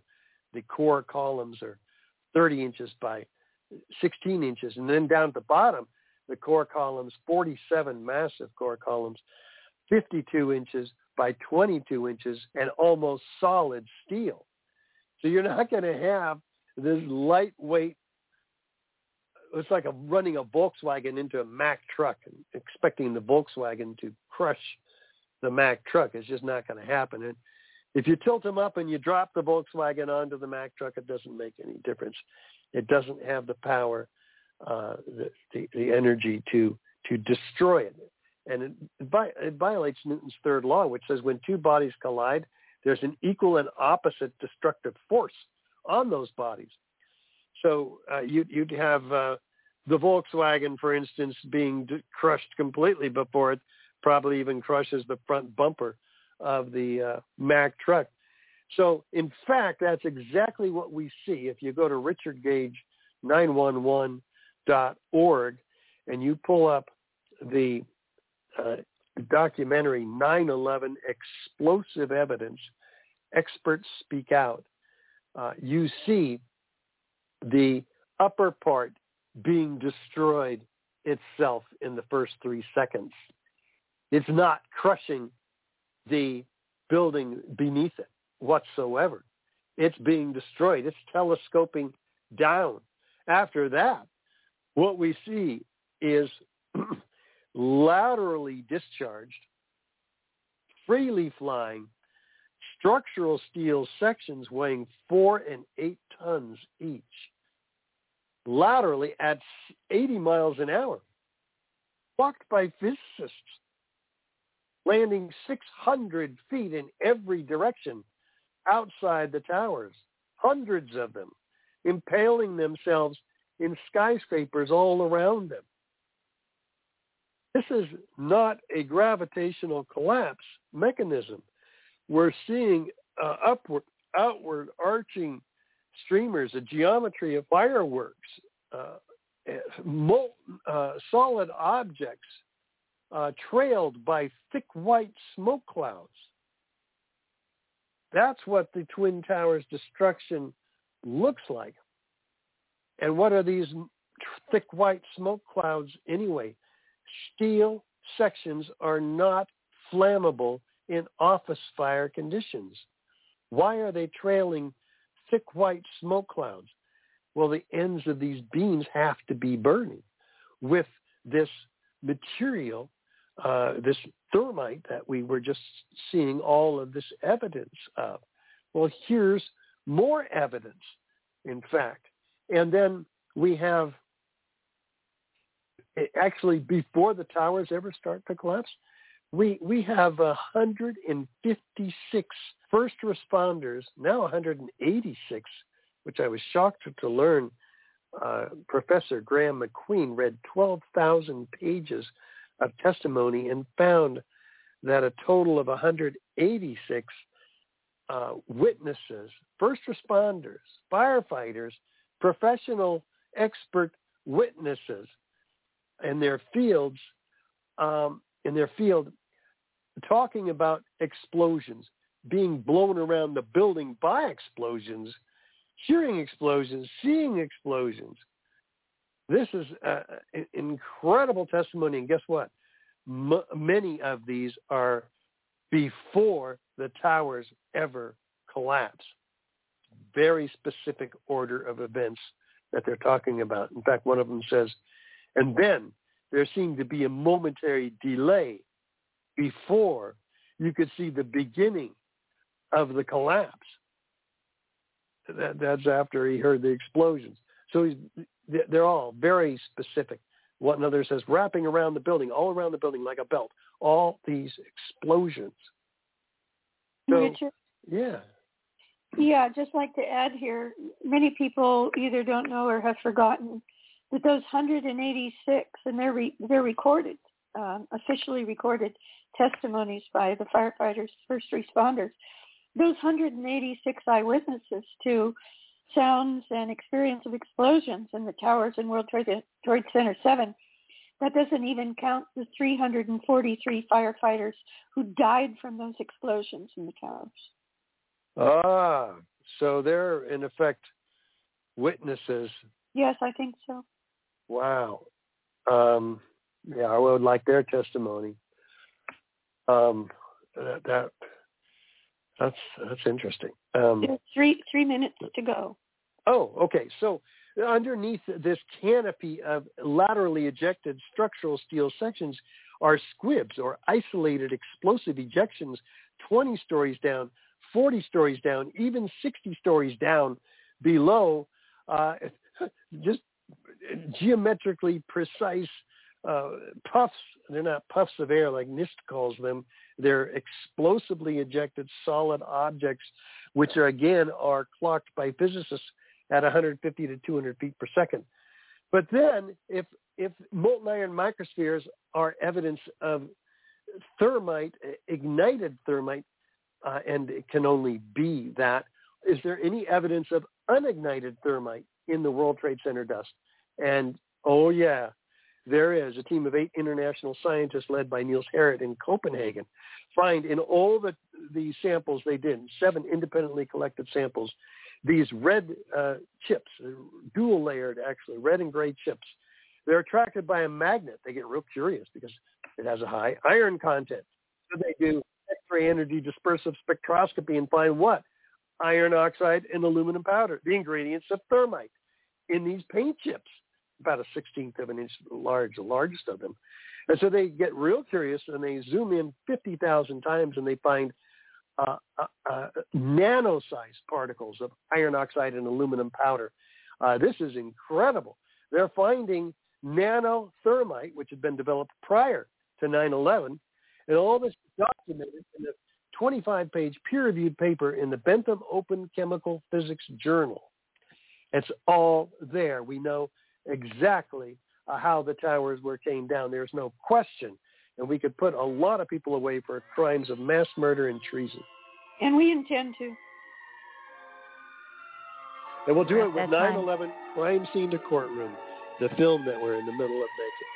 the core columns are 30 inches by 16 inches, and then down at the bottom, the core columns, 47 massive core columns, 52 inches by 22 inches, and almost solid steel. So you're not going to have this lightweight. It's like a running a Volkswagen into a Mack truck and expecting the Volkswagen to crush the Mack truck. It's just not going to happen. And if you tilt them up and you drop the Volkswagen onto the Mack truck, it doesn't make any difference. It doesn't have the power, uh, the, the, the energy to to destroy it. And it, it violates Newton's third law, which says when two bodies collide, there's an equal and opposite destructive force on those bodies. So uh, you'd, you'd have uh, the Volkswagen, for instance, being crushed completely before it probably even crushes the front bumper of the uh, Mack truck. So in fact, that's exactly what we see. If you go to richardgage911.org and you pull up the uh, documentary 9-11 Explosive Evidence, Experts Speak Out, uh, you see the upper part being destroyed itself in the first three seconds. It's not crushing the building beneath it whatsoever. It's being destroyed. It's telescoping down. After that, what we see is laterally discharged, freely flying, structural steel sections weighing four and eight tons each, laterally at 80 miles an hour, blocked by physicists, landing 600 feet in every direction outside the towers, hundreds of them, impaling themselves in skyscrapers all around them. This is not a gravitational collapse mechanism. We're seeing uh, upward, outward arching streamers, a geometry of fireworks, uh, eh, molten, uh, solid objects uh, trailed by thick white smoke clouds. That's what the Twin Towers destruction looks like. And what are these thick white smoke clouds anyway? Steel sections are not flammable in office fire conditions. Why are they trailing thick white smoke clouds? Well, the ends of these beams have to be burning with this material uh, this thermite that we were just seeing all of this evidence of. Well, here's more evidence, in fact. And then we have actually before the towers ever start to collapse, we we have 156 first responders, now 186, which I was shocked to, learn. Uh, Professor Graeme MacQueen read 12,000 pages of testimony and found that a total of 186 uh, witnesses, first responders, firefighters, professional expert witnesses in their fields, um, in their field, talking about explosions, being blown around the building by explosions, hearing explosions, seeing explosions, this is uh, incredible testimony, and guess what? M- many of these are before the towers ever collapse. Very specific order of events that they're talking about. In fact, one of them says, and then there seemed to be a momentary delay before you could see the beginning of the collapse. That, that's after he heard the explosions. So he's, they're all very specific. One another says wrapping around the building, all around the building like a belt, all these explosions. So, Richard? yeah. Yeah, just like to add here, many people either don't know or have forgotten that those 186, and they're re, they're recorded, um, officially recorded testimonies by the firefighters, first responders. Those 186 eyewitnesses to sounds and experience of explosions in the towers in World Trade, Trade Center 7, that doesn't even count the 343 firefighters who died from those explosions in the towers. Ah, so they're in effect witnesses. Yes, I think so. Wow. Um, yeah, I would like their testimony. Um, that, that that's that's interesting. Um, three three minutes to go. Oh, okay. So underneath this canopy of laterally ejected structural steel sections are squibs or isolated explosive ejections 20 stories down, 40 stories down, even 60 stories down below, uh, just geometrically precise uh, puffs. They're not puffs of air like NIST calls them. They're explosively ejected solid objects, which are again are clocked by physicists at 150 to 200 feet per second. But then, if if molten iron microspheres are evidence of thermite, ignited thermite, uh, and it can only be that, is there any evidence of unignited thermite in the World Trade Center dust? And oh yeah, there is a team of eight international scientists led by Niels Harrit in Copenhagen find in all the, the samples they did, seven independently collected samples, these red uh, chips, dual layered actually, red and gray chips. They're attracted by a magnet. They get real curious because it has a high iron content. So they do X-ray energy dispersive spectroscopy and find what? Iron oxide and aluminum powder, the ingredients of thermite in these paint chips, about a sixteenth of an inch large, the largest of them. And so they get real curious and they zoom in 50,000 times and they find uh, uh, uh, nano-sized particles of iron oxide and aluminum powder. Uh, this is incredible. They're finding nanothermite, which had been developed prior to 9/11, and all this is documented in a 25-page peer-reviewed paper in the Bentham Open Chemical Physics Journal. It's all there. We know exactly uh, how the towers were came down. There's no question. And we could put a lot of people away for crimes of mass murder and treason. And we intend to. And we'll do it with At that time. 9-11 Crime Scene to Courtroom, the film that we're in the middle of making.